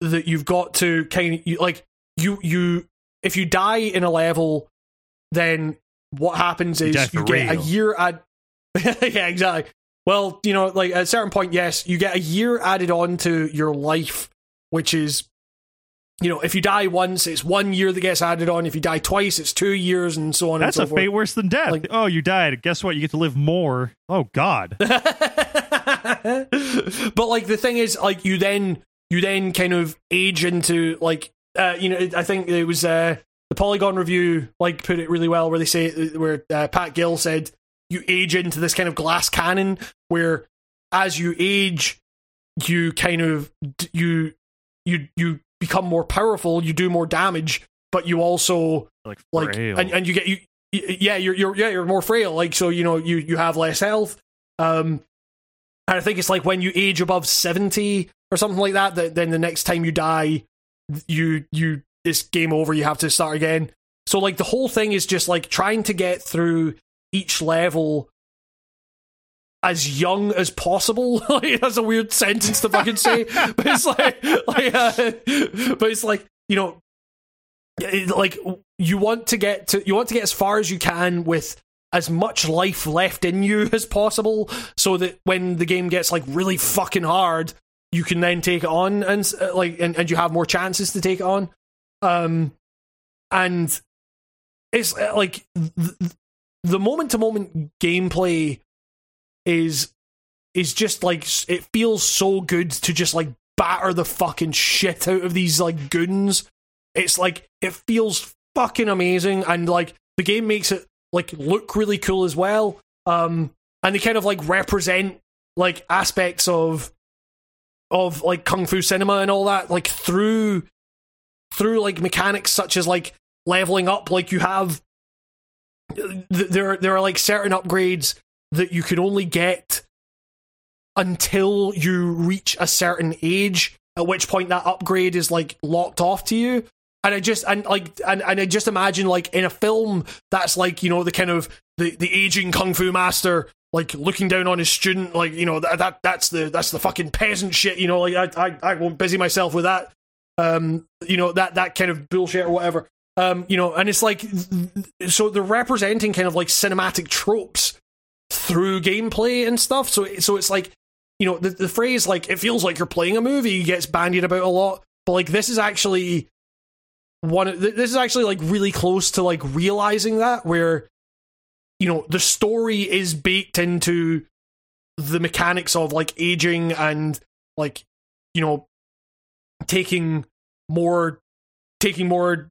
that you've got to kind of like you you if you die in a level, then what happens is for you get a year add. yeah, exactly. Well, you know, like at a certain point, yes, you get a year added on to your life, which is you know, if you die once, it's one year that gets added on. If you die twice, it's two years, and so on. That's and a forth. fate worse than death. Like- oh, you died. Guess what? You get to live more. Oh God. but like the thing is, like you then you then kind of age into like uh, you know I think it was uh, the Polygon review like put it really well where they say where uh, Pat Gill said you age into this kind of glass cannon where as you age you kind of you you you become more powerful you do more damage but you also Like, like frail. and, and you get you yeah you're you're yeah you're more frail. Like so you know you you have less health. Um and i think it's like when you age above 70 or something like that that then the next time you die you you it's game over. You have to start again. So like the whole thing is just like trying to get through each level as young as possible. like, that's a weird sentence to fucking say, but it's like, like uh, but it's like you know, like you want to get to you want to get as far as you can with as much life left in you as possible, so that when the game gets like really fucking hard, you can then take it on and uh, like and, and you have more chances to take it on. Um, and it's uh, like the moment to moment gameplay is is just like it feels so good to just like batter the fucking shit out of these like goons. It's like it feels fucking amazing and like the game makes it like look really cool as well. Um and they kind of like represent like aspects of of like kung fu cinema and all that like through through like mechanics such as like leveling up like you have th- there there are like certain upgrades that you can only get until you reach a certain age at which point that upgrade is like locked off to you. And i just and like and, and i just imagine like in a film that's like you know the kind of the the aging kung fu master like looking down on his student like you know that, that that's the that's the fucking peasant shit you know like i i, I won't busy myself with that. Um you know that that kind of bullshit or whatever. Um you know and it's like so they're representing kind of like cinematic tropes through gameplay and stuff. So so it's like you know the, the phrase like it feels like you're playing a movie gets bandied about a lot but like this is actually one of- this is actually like really close to like realizing that where you know the story is baked into the mechanics of like aging and like you know taking more taking more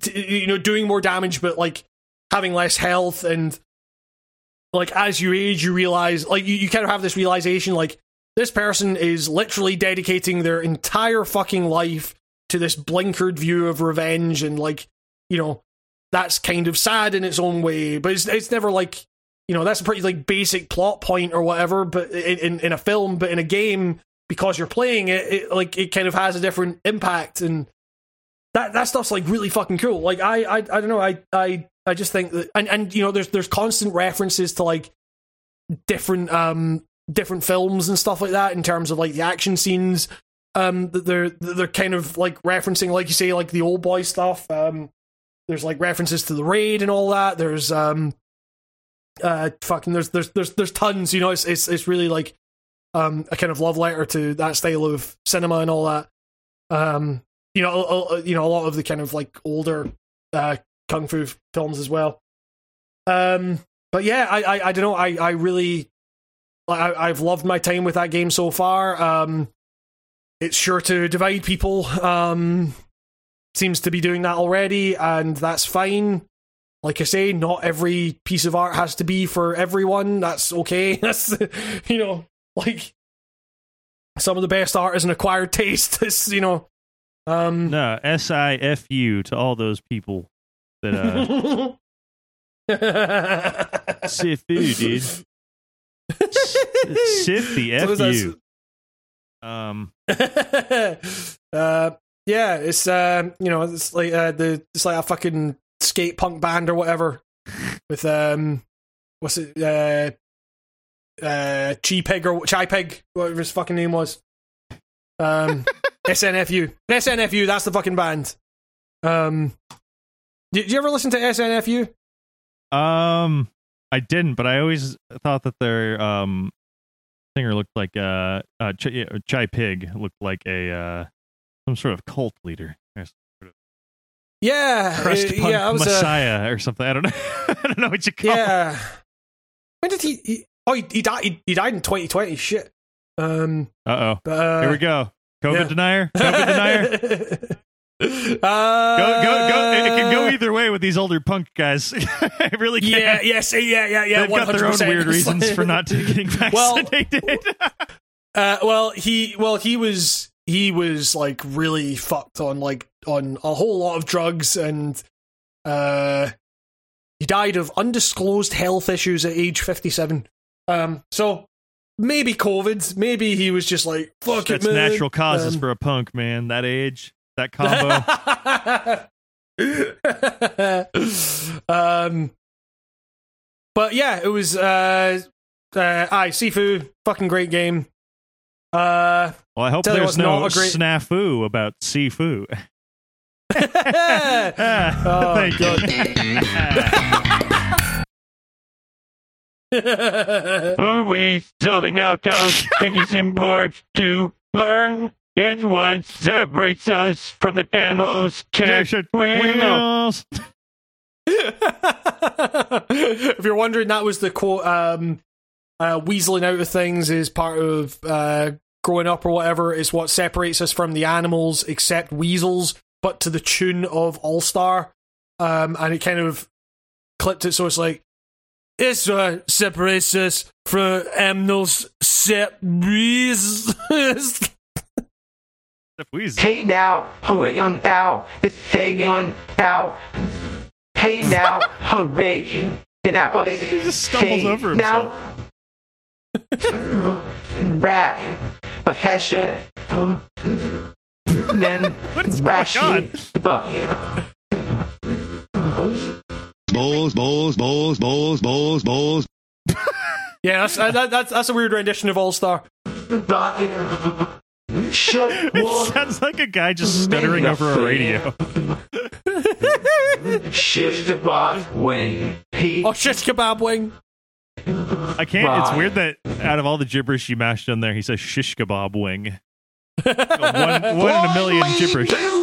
t- you know doing more damage but like having less health and like as you age you realize like you, you kind of have this realization like this person is literally dedicating their entire fucking life to this blinkered view of revenge and like you know that's kind of sad in its own way but it's, it's never like you know that's a pretty like basic plot point or whatever but in, in, a film but in a game because you're playing it, it like it kind of has a different impact and that that stuff's like really fucking cool. Like i i, I don't know i i i just think that and and you know there's there's constant references to like different um different films and stuff like that in terms of like the action scenes um that they're they're kind of like referencing like you say like the old boy stuff um there's like references to the raid and all that there's um uh fucking there's there's there's there's tons you know it's it's it's really like um a kind of love letter to that style of cinema and all that. Um you know a, a- you know a lot of the kind of like older uh kung fu films as well um but yeah i i, I don't know i i really I, I've loved my time with that game so far. Um, it's sure to divide people. Um, seems to be doing that already, and that's fine. Like I say, not every piece of art has to be for everyone. That's okay. That's you know, like some of the best art is an acquired taste. It's you know, um, No, S I F U to all those people that uh Sifu, dude. Sif the So F you. Um uh, yeah, it's um, you know, it's like uh, the it's like a fucking skate punk band or whatever with um, what's it, uh, uh, Chi Pig or Chai Pig, whatever his fucking name was. Um, SNFU, SNFU, that's the fucking band. Um, did you ever listen to SNFU? um I didn't, but I always thought that their um singer looked like uh uh Ch- Chai Pig looked like a uh some sort of cult leader, or Yeah, crust uh, punk yeah, I was. Uh, messiah or something. I don't know. I don't know what you call. it. yeah. When did he? he oh, he, he died. He, he died in 2020. Shit. Um. Uh But, uh, oh. Here we go. COVID yeah. denier. COVID denier. uh, Go, go, go. It can go either way with these older punk guys. it really can. Yeah, yes, yeah, yeah, yeah. They've got their own weird reasons for not getting Well- vaccinated. Uh, well, he, well, he was, he was like really fucked on like on a whole lot of drugs, and uh, he died of undisclosed health issues at age fifty-seven. Um, so maybe COVID, maybe he was just like fuck That's it, man. natural causes Um, for a punk, man. That age, that combo. um, but yeah, it was uh, uh, aye, Sifu, fucking great game. Uh, well, I hope Tell you there's what's no not a great- snafu about Sifu. oh, Thank you. Are we building out those things important to learn? And what separates us from the animals? Check Wheels. if you're wondering, that was the quote. Um, uh, weaseling out of things is part of uh, growing up or whatever. Is what separates us from the animals, except weasels, but to the tune of All Star. Um, and it kind of clipped it so it's like it's what separates us from animals, except weasels. Wheeze. Hey now, hurry on now, it's hey on now. Hey now, hurry now. He just stumbles hey over himself. Now. Rat, a hesha, then What is going on? rashi, balls, balls, balls, balls, balls, balls. yeah, that's, uh, that, that's that's a weird rendition of All Star. Shut It sounds like a guy just stuttering over a radio. Shift the box wing. He Oh shit, kebab wing. I can't. It's weird that out of all the gibberish you mashed in there, he says shish kebab wing. one, one in a million gibberish.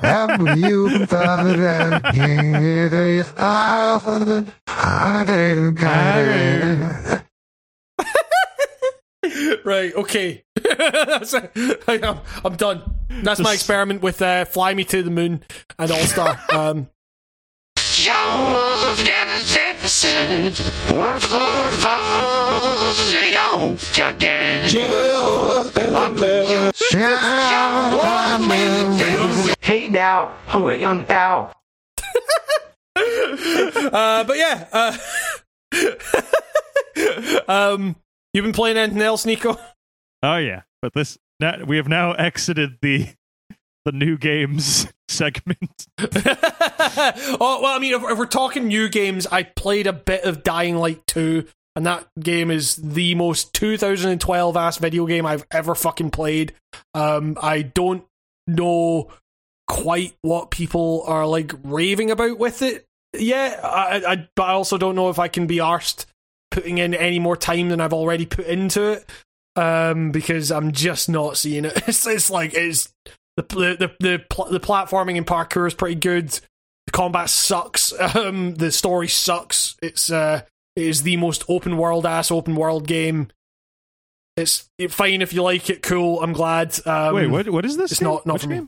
Have you thought that it is I didn't care. Right, okay. I am, I'm done. That's my experiment with uh, Fly Me to the Moon and All Star. Um, Hey now, hurry on now. uh, but yeah. Uh, um, you've been playing anything else, Nico? Oh yeah, but this now, we have now exited the the new games segment. oh well, I mean, if, if we're talking new games, I played a bit of Dying Light 2, and that game is the most 2012 ass video game I've ever fucking played. Um, I don't know quite what people are like raving about with it yet. I, I but I also don't know if I can be arsed putting in any more time than I've already put into it. Um, because I'm just not seeing it. It's, it's like it's the the the pl- the platforming and parkour is pretty good. The combat sucks. Um, the story sucks. It's uh, it is the most open world ass open world game. It's fine if you like it. Cool. I'm glad. Um, Wait, what? What is this? It's game? not not Which for me. game?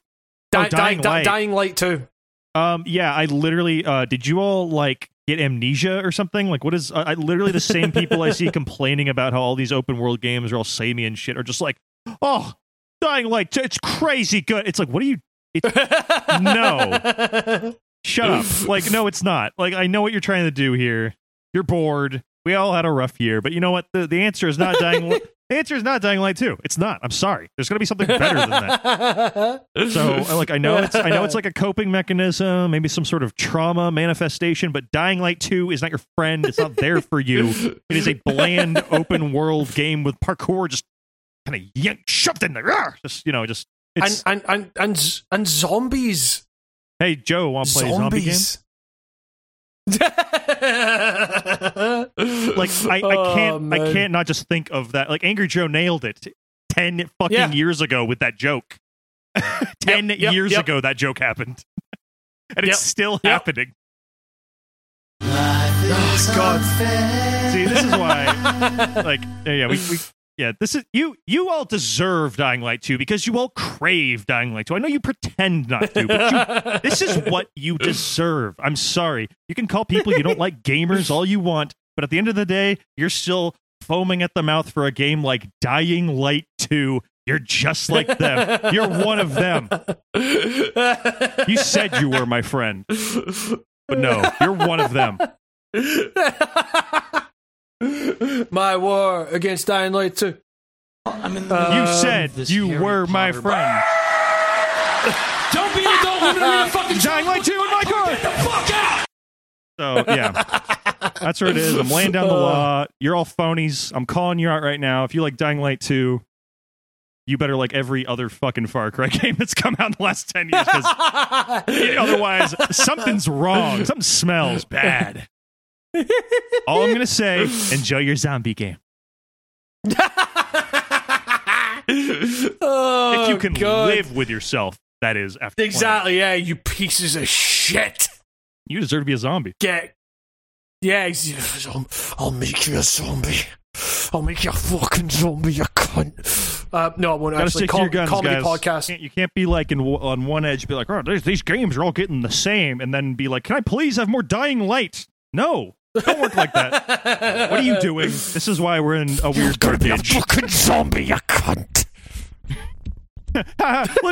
Di- Oh, Dying Di- Di- Light. Dying Light too. Um, yeah, I literally. Uh, did you all like get amnesia or something? Like, what is? I, I literally the same people I see complaining about how all these open world games are all samey and shit are just like, oh, Dying Light, it's crazy good. It's like, what are you? It's, no, shut up. Like, no, it's not. Like, I know what you're trying to do here. You're bored. We all had a rough year, but you know what? The the answer is not dying. Li- the answer is not dying light two. It's not. I'm sorry. There's gonna be something better than that. So, like, I know it's I know it's like a coping mechanism, maybe some sort of trauma manifestation, but Dying Light Two is not your friend. It's not there for you. It is a bland open world game with parkour just kind of yanked, shoved in there. Argh! Just you know, just and it's. and and and and zombies. hey, Joe, want to play a zombie game? Zombies. Like, I, I oh, can't Oh, I can't not just think of that. Like, Angry Joe nailed it ten fucking Yeah. years ago with that joke. ten Yep, yep, years yep. ago, that joke happened, and Yep, it's still yep. happening. Oh God! See, this is why, like, yeah, yeah, we, we, yeah, this is you. You all deserve Dying Light 2 because you all crave Dying Light 2. I know you pretend not to, but you, this is what you deserve. I'm sorry. You can call people you don't like gamers all you want, but at the end of the day, you're still foaming at the mouth for a game like Dying Light 2. You're just like them. You're one of them. You said you were my friend, but no, you're one of them. My war against Dying Light 2. I'm in You Um, said you Harry were my friend. Don't be an adult. Let me read a fucking Dying Light 2 in my car. Get the fuck out. So yeah, that's where it is. I'm laying down the law. You're all phonies. I'm calling you out right now. If you like Dying Light 2, you better like every other fucking Far Cry game that's come out in the last ten years. Because otherwise, something's wrong. Something smells bad. All I'm gonna say: enjoy your zombie game oh, if you can God. live with yourself. That is after. Exactly, yeah, you pieces of shit. You deserve to be a zombie. Get. Yeah, I'll, I'll make you a zombie. I'll make you a fucking zombie, you cunt. Uh, no, I won't actually. Com- guns, comedy guys. podcast. You can't, you can't be like in, on one edge, be like, "Oh, these, these games are all getting the same," and then be like, "Can I please have more Dying Light?" No, don't work like that. What are you doing? This is why we're in a weird dark age. fucking zombie, you cunt. look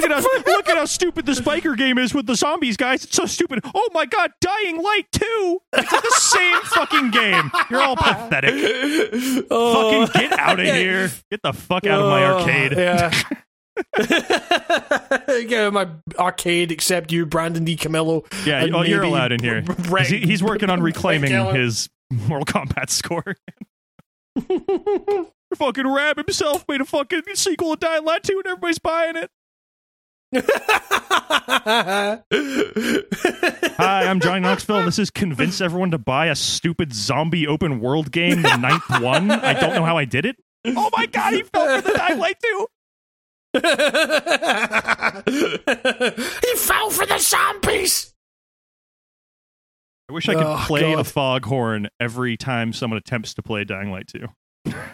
at how look at how stupid this biker game is with the zombies, guys. It's so stupid. Oh my god, Dying Light too. It's like the same fucking game. You're all pathetic. Oh. Fucking get out of here. Get the fuck out of my Oh, arcade. Yeah. Of my arcade, except you, Brandon DiCamillo. Yeah, oh, you're allowed in here. Brett- He's, he's working on reclaiming his Mortal Kombat score. fucking Rab himself made a fucking sequel of Dying Light 2 and everybody's buying it. Hi, I'm Johnny Knoxville, this is Convince Everyone to Buy a Stupid Zombie Open World Game, the ninth one. I don't know how I did it. Oh my god, he fell for the Dying Light 2! He fell for the zombies. I wish I could Oh, play a God. foghorn every time someone attempts to play Dying Light 2.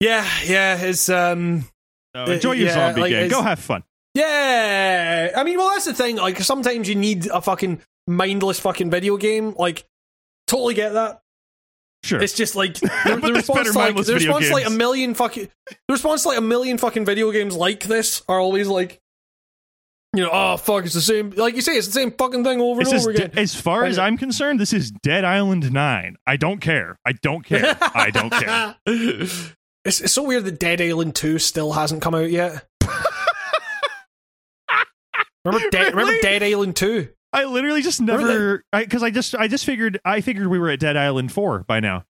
Yeah, yeah, it's um, So enjoy your yeah, zombie like, game. Go have fun. yeah. I mean, well, that's the thing. Like, sometimes you need a fucking mindless fucking video game. Like, totally get that. Sure. It's just like the, the response, to, like, the response to, like a million fucking the response to, like a million fucking video games like this are always like, you know, oh fuck, it's the same. Like you say, it's the same fucking thing over This and over de- again. as far as I'm concerned, this is Dead Island 9. I don't care. I don't care. I don't care. It's, it's so weird that Dead Island Two still hasn't come out yet. remember, Dead, remember Dead Island Two? I literally just never because I, just I just figured I figured we were at Dead Island 4 by now.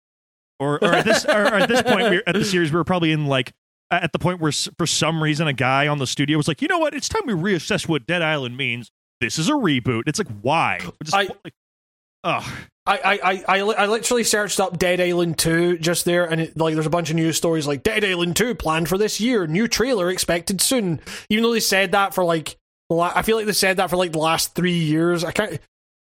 Or or at this or at this point we at the series we were probably in like at the point where for some reason a guy on the studio was like, "You know what? It's time we reassess what Dead Island means. This is a reboot." It's like, "Why?" Just, I- like, ugh. I, I, I, I, literally searched up Dead Island 2 just there, and it, like there's a bunch of news stories like Dead Island 2 planned for this year, new trailer expected soon. Even though they said that for like, I feel like they said that for like the last three years. I can't.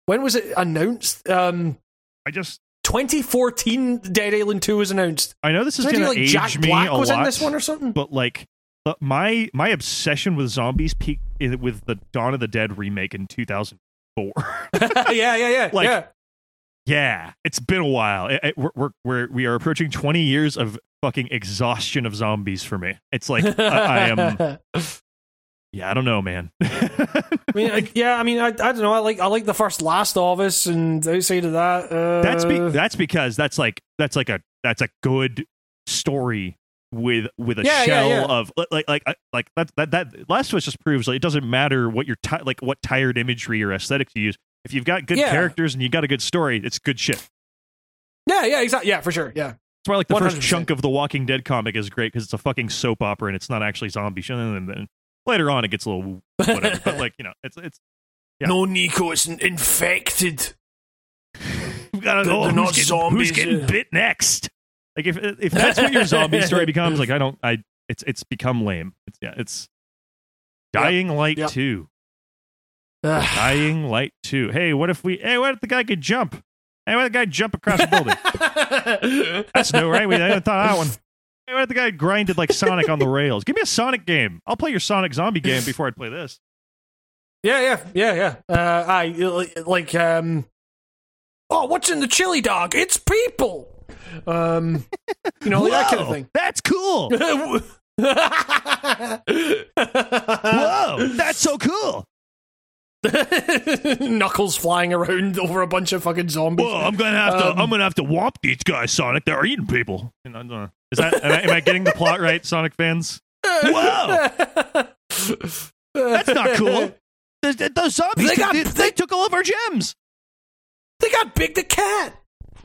When was it announced? Um, I just 2014. Dead Island 2 was announced. I know this is going do, to like age Jack me Black a was lot. in this one or something? but like but my my obsession with zombies peaked with the Dawn of the Dead remake in 2004. yeah, yeah, yeah, Like- yeah. yeah, it's been a while. It- it- we're, we're we're we are approaching 20 years of fucking exhaustion of zombies for me. It's like I, I am yeah, I don't know, man. I mean, I, yeah, I mean, I, I don't know. I like I like the first Last of Us, and outside of that, uh, that's be- that's because that's like that's like a that's a good story with with a Yeah, yeah, shell yeah. of like like like, like that that that Last of Us just proves like it doesn't matter what your ti- like what tired imagery or aesthetic you use. If you've got good Yeah. characters and you got a good story, it's good shit. yeah, yeah, exactly, yeah, for sure, yeah. That's why like the first 100%. chunk of the Walking Dead comic is great because it's a fucking soap opera and it's not actually zombie shit. Later on, it gets a little whatever. but like you know, it's it's Yeah. No, Nico, it's infected. we gotta They're- know they're not getting, zombies, who's getting yeah. bit next. Like if if that's what your zombie story becomes, like I don't, I it's it's become lame. It's yeah, it's Dying Light Yep. two, Ugh. Dying Light two. Hey, what if we? Hey, what if the guy could jump? Hey, what if the guy jump across the building? That's new, right? We I thought of that one. The guy grinded like Sonic on the rails? Give me a Sonic game. I'll play your Sonic zombie game before I play this. yeah, yeah, yeah, yeah. Uh, I like- like um. Oh, what's in the chili dog? It's people. Um, you know, like that kind of thing. That's cool. Whoa, that's so cool. Knuckles flying around over a bunch of fucking zombies. Whoa, I'm gonna have to. Um, I'm gonna have to whomp these guys, Sonic. They're eating people. And I don't know. Is that? Am I, am I getting the plot right, Sonic fans? Whoa, that's not cool. Those, those zombies, They got- they, they took all of our gems. They got Big the Cat.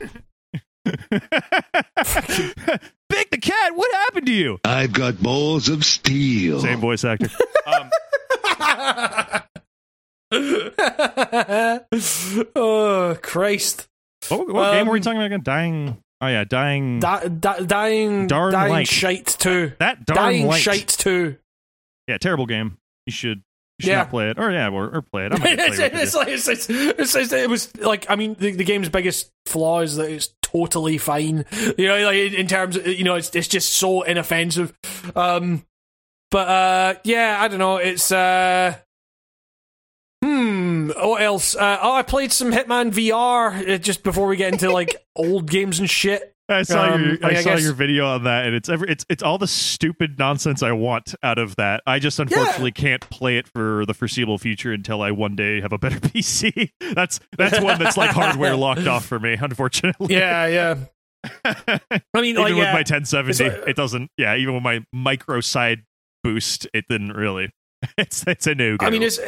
Big the cat. What happened to you? I've got balls of steel. Same voice actor. Um, oh Christ! what what game were we Um, talking about again? Dying. Oh yeah, dying. Da- da- dying, Darn dying light. shite too. that darn Dying light. shite too. Yeah, terrible game. You should. You should Yeah. not play it, or yeah, or, or play it. I'm gonna it's, it it's like it's, it's, it's, it's, it was like I mean the, the game's biggest flaw is that it's totally fine. You know, like in terms of you know it's it's just so inoffensive. Um, but uh, yeah, I don't know. It's uh. Hmm. What else? Uh, oh, I played some Hitman VR uh, just before we get into like old games and shit. I saw Um, your I I, saw guess- your video on that, and it's every it's it's all the stupid nonsense I want out of that. I just unfortunately can't play it for the foreseeable future until I one day have a better PC. That's that's one that's like hardware locked off for me, unfortunately. Yeah, yeah. I mean, even like, with yeah. my 1070, It's like- it doesn't. Yeah, even with my micro side boost, it didn't really. It's it's a no go. I mean, it's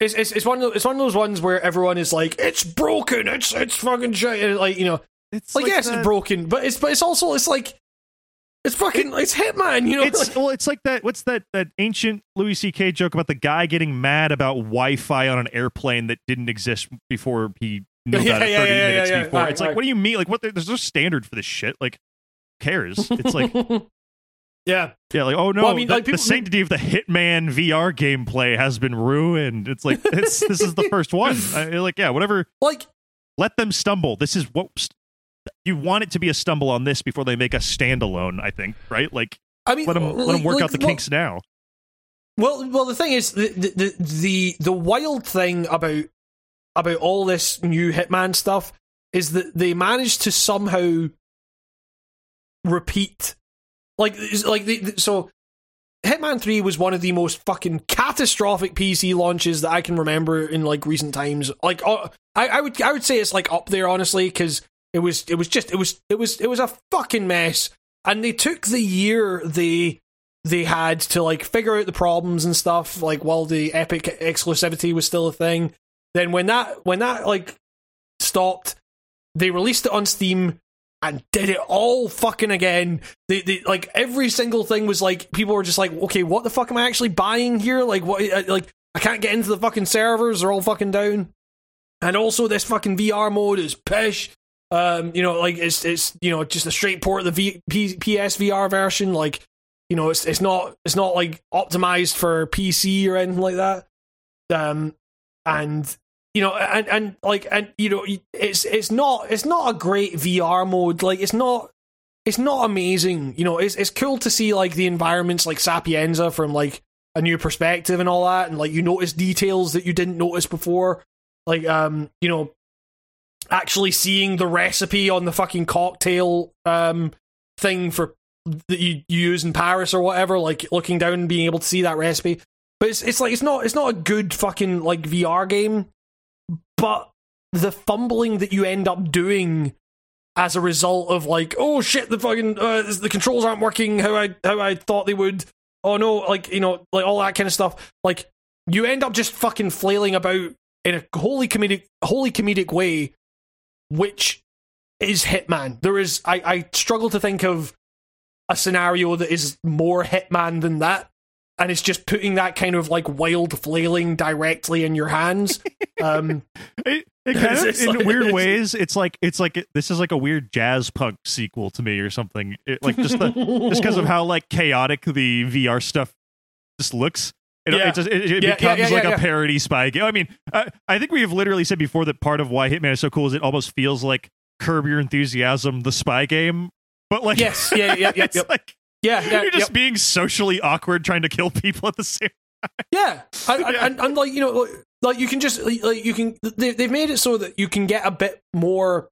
it's it's, it's one of those, it's one of those ones where everyone is like, it's broken, it's it's fucking shit, and like you know, it's like, yes, that- it's broken, but it's but it's also it's like it's fucking it's Hitman, you know. It's like- well, it's like that. What's that? That ancient Louis C.K. joke about the guy getting mad about Wi-Fi on an airplane that didn't exist before he knew Yeah, about it thirty yeah, yeah, minutes yeah. before. Alright, it's like, what do you mean? Like, what? There's no standard for this shit. Like, who cares? It's like, yeah, yeah, like, oh no, Well, I mean, the, like, the sanctity of the Hitman VR gameplay has been ruined. It's like, it's this is the first one. I, like, yeah, whatever. like Let them stumble. This is what you want it to be a stumble on this before they make a standalone. I think, right? Like, I mean, let them let them work like, out the well- kinks now. Well, well, the thing is, the the the the, the wild thing about about all this new Hitman stuff is that they managed to somehow repeat, like, like the, so. Hitman 3 was one of the most fucking catastrophic PC launches that I can remember in like recent times. Like uh, I, I would I would say it's like up there honestly cuz it was it was just it was it was it was a fucking mess. And they took the year they they had to like figure out the problems and stuff like while the epic exclusivity was still a thing then when that when that like stopped they released it on steam and did it all fucking again. They, they like every single thing was like people were just like okay what the fuck am i actually buying here? Like what uh, like i can't get into the fucking servers. They're all fucking down. And also this fucking vr mode is pish. Um you know like it's it's you know just a straight port of the v- P- psvr version. Like you know it's it's not it's not like optimized for pc or anything like that. Um and you know and and like and you know it's it's not it's not a great vr mode. Like it's not it's not amazing. You know it's it's cool to see like the environments like sapienza from like a new perspective and all that and like you notice details that you didn't notice before. Like um you know actually seeing the recipe on the fucking cocktail um thing for that you, you use in Paris or whatever, like looking down and being able to see that recipe. but it's it's like it's not it's not a good fucking like VR game, but the fumbling that you end up doing as a result of like oh shit the fucking uh, the controls aren't working how I how I thought they would. Oh no like you know like all that kind of stuff. Like you end up just fucking flailing about in a wholly comedic wholly comedic way which is Hitman. There is I I struggle to think of a scenario that is more Hitman than that and it's just putting that kind of like wild flailing directly in your hands um It, it kind of, in like- weird ways, it's like it's like this is like a weird Jazzpunk sequel to me or something. It, like just the just because of how like chaotic the VR stuff just looks. It, Yeah. it, just, it, it Yeah, yeah, becomes yeah, like yeah, a yeah. parody spy game. I mean, I, I think we have literally said before that part of why Hitman is so cool is it almost feels like Curb Your Enthusiasm, the spy game, but like yes yeah yeah yeah it's yep. like yeah yeah you're just yep. being socially awkward trying to kill people at the same. Time. Yeah, and, and like you know, like, like you can just like, like you can they, they've made it so that you can get a bit more,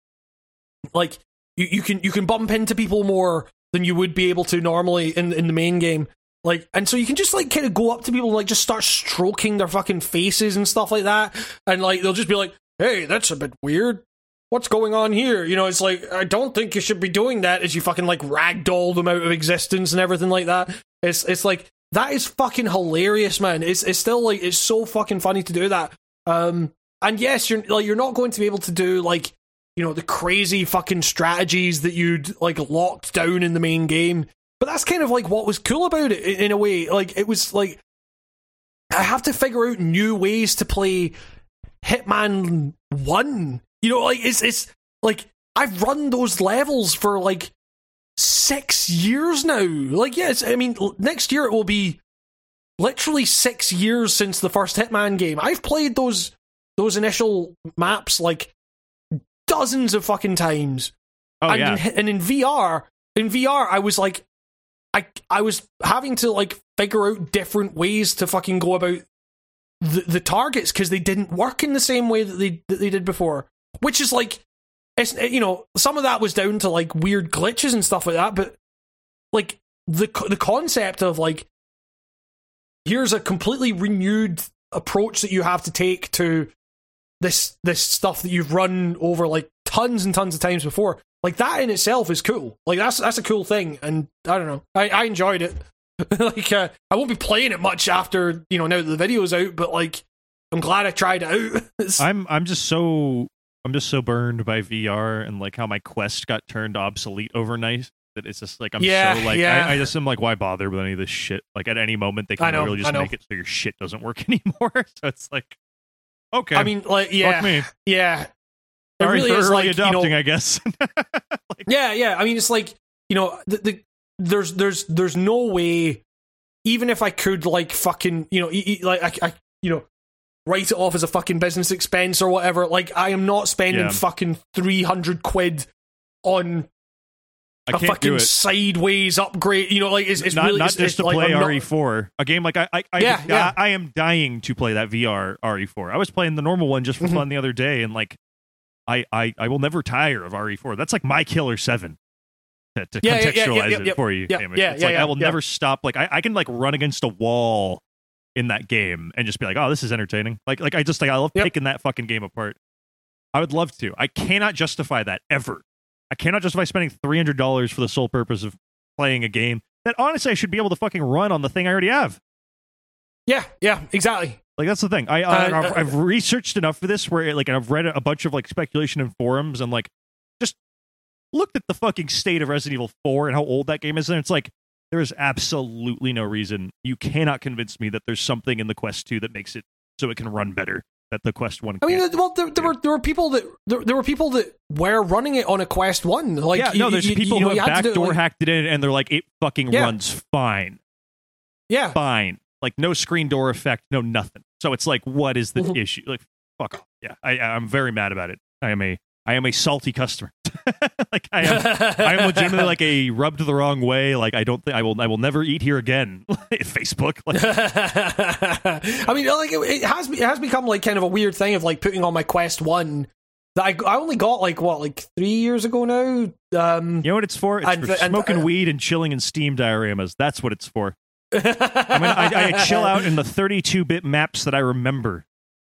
like you, you can you can bump into people more than you would be able to normally in in the main game. Like, and so you can just like kind of go up to people and like just start stroking their fucking faces and stuff like that, and like they'll just be like, "Hey, that's a bit weird." What's going on here? You know, it's like I don't think you should be doing that. As you fucking like ragdoll them out of existence and everything like that. It's it's like that is fucking hilarious, man. It's it's still like it's so fucking funny to do that. Um, and yes, you're like you're not going to be able to do like you know the crazy fucking strategies that you'd like locked down in the main game. But that's kind of like what was cool about it in, a way. Like it was like I have to figure out new ways to play Hitman One. You know, like it's it's like I've run those levels for like six years now. Like, yes, I mean, next year it will be literally six years since the first Hitman game. I've played those those initial maps like dozens of fucking times. Oh and, yeah, in, and in VR, in VR, I was like, I I was having to like figure out different ways to fucking go about the, the targets because they didn't work in the same way that they that they did before. Which is like, it's you know, some of that was down to like weird glitches and stuff like that, but like the the concept of like here's a completely renewed approach that you have to take to this this stuff that you've run over like tons and tons of times before. Like that in itself is cool. Like that's that's a cool thing, and I don't know. I, I enjoyed it. like uh, I won't be playing it much after you know now that the video's out, but like I'm glad I tried it out. I'm I'm just so I'm just so burned by VR and like how my Quest got turned obsolete overnight that it's just like I'm Yeah, so like yeah. I, I just am like why bother with any of this shit? Like at any moment they can know, literally I just make it so your shit doesn't work anymore. so it's like okay, I mean, like fuck yeah, me. yeah. It Sorry really for is early like you know, I guess. Yeah, yeah. I mean, it's like you know, the, the there's there's there's no way, even if I could like fucking you know, e- e- like I, I you know, write it off as a fucking business expense or whatever. Like I am not spending Yeah. fucking three hundred quid on I a fucking sideways upgrade. You know, like it's, it's not, really not it's, just it's to like, play not- RE4, a game like I I I, Yeah, yeah. I I am dying to play that VR RE4. I was playing the normal one just for Mhm. fun the other day, and like I I I will never tire of RE4. That's like my killer seven. To, to Yeah, contextualize it for you, Yeah, yeah, it's yeah, like I will never stop. Like I, I can like run against a wall in that game and just be like, oh, this is entertaining. Like like I just like I love Yep. picking that fucking game apart. I would love to. I cannot justify that ever. I cannot justify spending three hundred dollars for the sole purpose of playing a game that honestly I should be able to fucking run on the thing I already have. Yeah, yeah, exactly. Like that's the thing. I, I Uh, I've, I've researched enough for this where like I've read a bunch of like speculation in forums and like just looked at the fucking state of Resident Evil 4 and how old that game is and it's like there is absolutely no reason you cannot convince me that there's something in the Quest 2 that makes it so it can run better that the Quest 1 I mean, well, there, there were there were people that there, there were people that were running it on a Quest One. Like, yeah, you- no, there's you- people you know, who have backdoor like- hacked it in and they're like it fucking Yeah. runs fine. Yeah, Fine. Like no screen door effect, no nothing. So it's like what is the Mhm. issue? Like fuck off. Yeah. I I'm very mad about it. I am a I am a salty customer. like I am I am legitimately like a rubbed the wrong way. Like I don't think I will. I will never eat here again. Facebook. Like I mean, like it, it has it has become like kind of a weird thing of like putting on my Quest One that I I only got like what like three years ago now. Um, you know what it's for? It's And for and- smoking uh, weed and chilling in steam dioramas. That's what it's for. I mean, I, I chill out in the 32-bit maps that I remember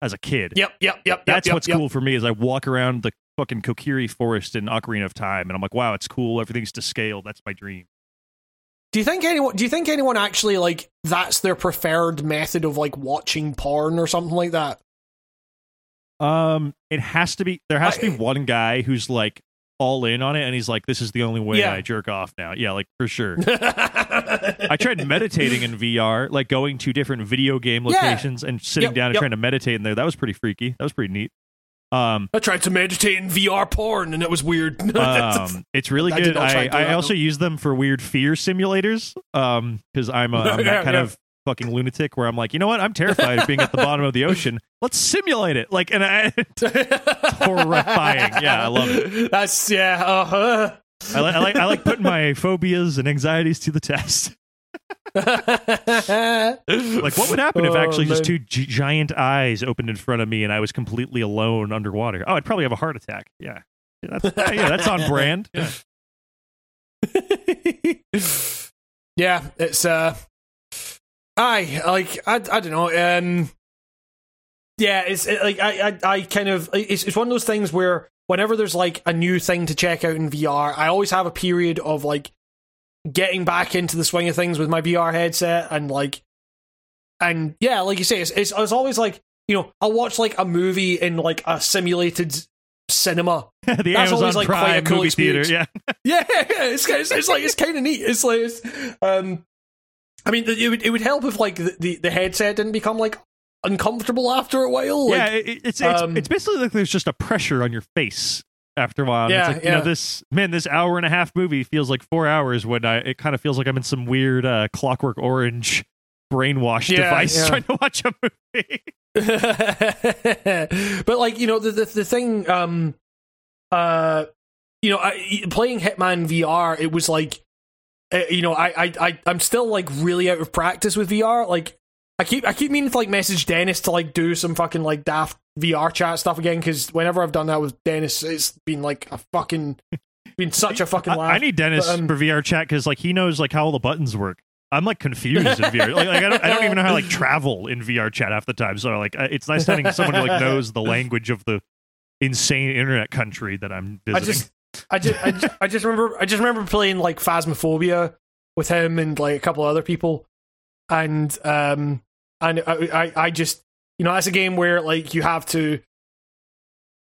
as a kid. Yep, yep, yep. That's yep, what's yep. cool for me is I walk around the fucking Kokiri forest in Ocarina of Time, and I'm like, wow, it's cool. Everything's to scale. That's my dream. Do you think anyone? Do you think anyone actually like that's their preferred method of like watching porn or something like that? Um, it has to be. There has to be one guy who's like all in on it, and he's like, "This is the only way Yeah. I jerk off now." Yeah, like for sure. I tried meditating in VR, like going to different video game Yeah. locations and sitting Yep, down and yep. trying to meditate in there. That was pretty freaky. That was pretty neat. Um, I tried to meditate in VR porn and it was weird. um, it's really good. try I, I also use them for weird fear simulators. Um, because I'm, a, I'm that Yeah, kind yeah. of fucking lunatic where I'm like, you know what? I'm terrified of being at the bottom of the ocean. Let's simulate it. Like, and I, it's horrifying. Yeah, I love it. That's yeah. Uh, I, li- I like I like putting my phobias and anxieties to the test. Like, what would happen if Oh, actually just two gi- giant eyes opened in front of me and I was completely alone underwater? Oh, I'd probably have a heart attack. Yeah, yeah, that's, yeah, that's on brand. Yeah. yeah, it's uh, I like I I don't know. Um, yeah, it's it, like I, I I kind of it's it's one of those things where whenever there's like a new thing to check out in VR, I always have a period of like getting back into the swing of things with my VR headset and like and yeah, like you say, it's it's, it's always like you know I'll watch like a movie in like a simulated cinema the That's Amazon always, like, quite a cool movie theater. experience. Yeah, yeah, it's, it's, it's like it's kind of neat. It's like, it's, um, I mean, it would it would help if like the, the, the headset didn't become like uncomfortable after a while. Like, yeah. It, it's it's, um, it's basically like there's just a pressure on your face after a while. And Yeah, it's like, you know, this man, this hour and a half movie feels like four hours when I it kind of feels like I'm in some weird uh, Clockwork Orange brainwash Yeah, device yeah. trying to watch a movie. but like you know the the, the thing um uh you know I, playing hitman vr it was like uh, you know I, I i i'm still like really out of practice with vr like i keep i keep meaning to like message dennis to like do some fucking like daft vr chat stuff again because whenever i've done that with dennis it's been like a fucking been such a fucking I, laugh I need Dennis But, um, for VR chat because like he knows like how all the buttons work. I'm like confused in VR. Like, like I don't I don't even know how to like travel in VR chat half the time. So like it's nice having someone who like knows the language of the insane internet country that I'm I just, I just, I just, I just remember, I just remember playing like Phasmophobia with him and like a couple other people, and um, and I, I, I just, you know, that's a game where like you have to,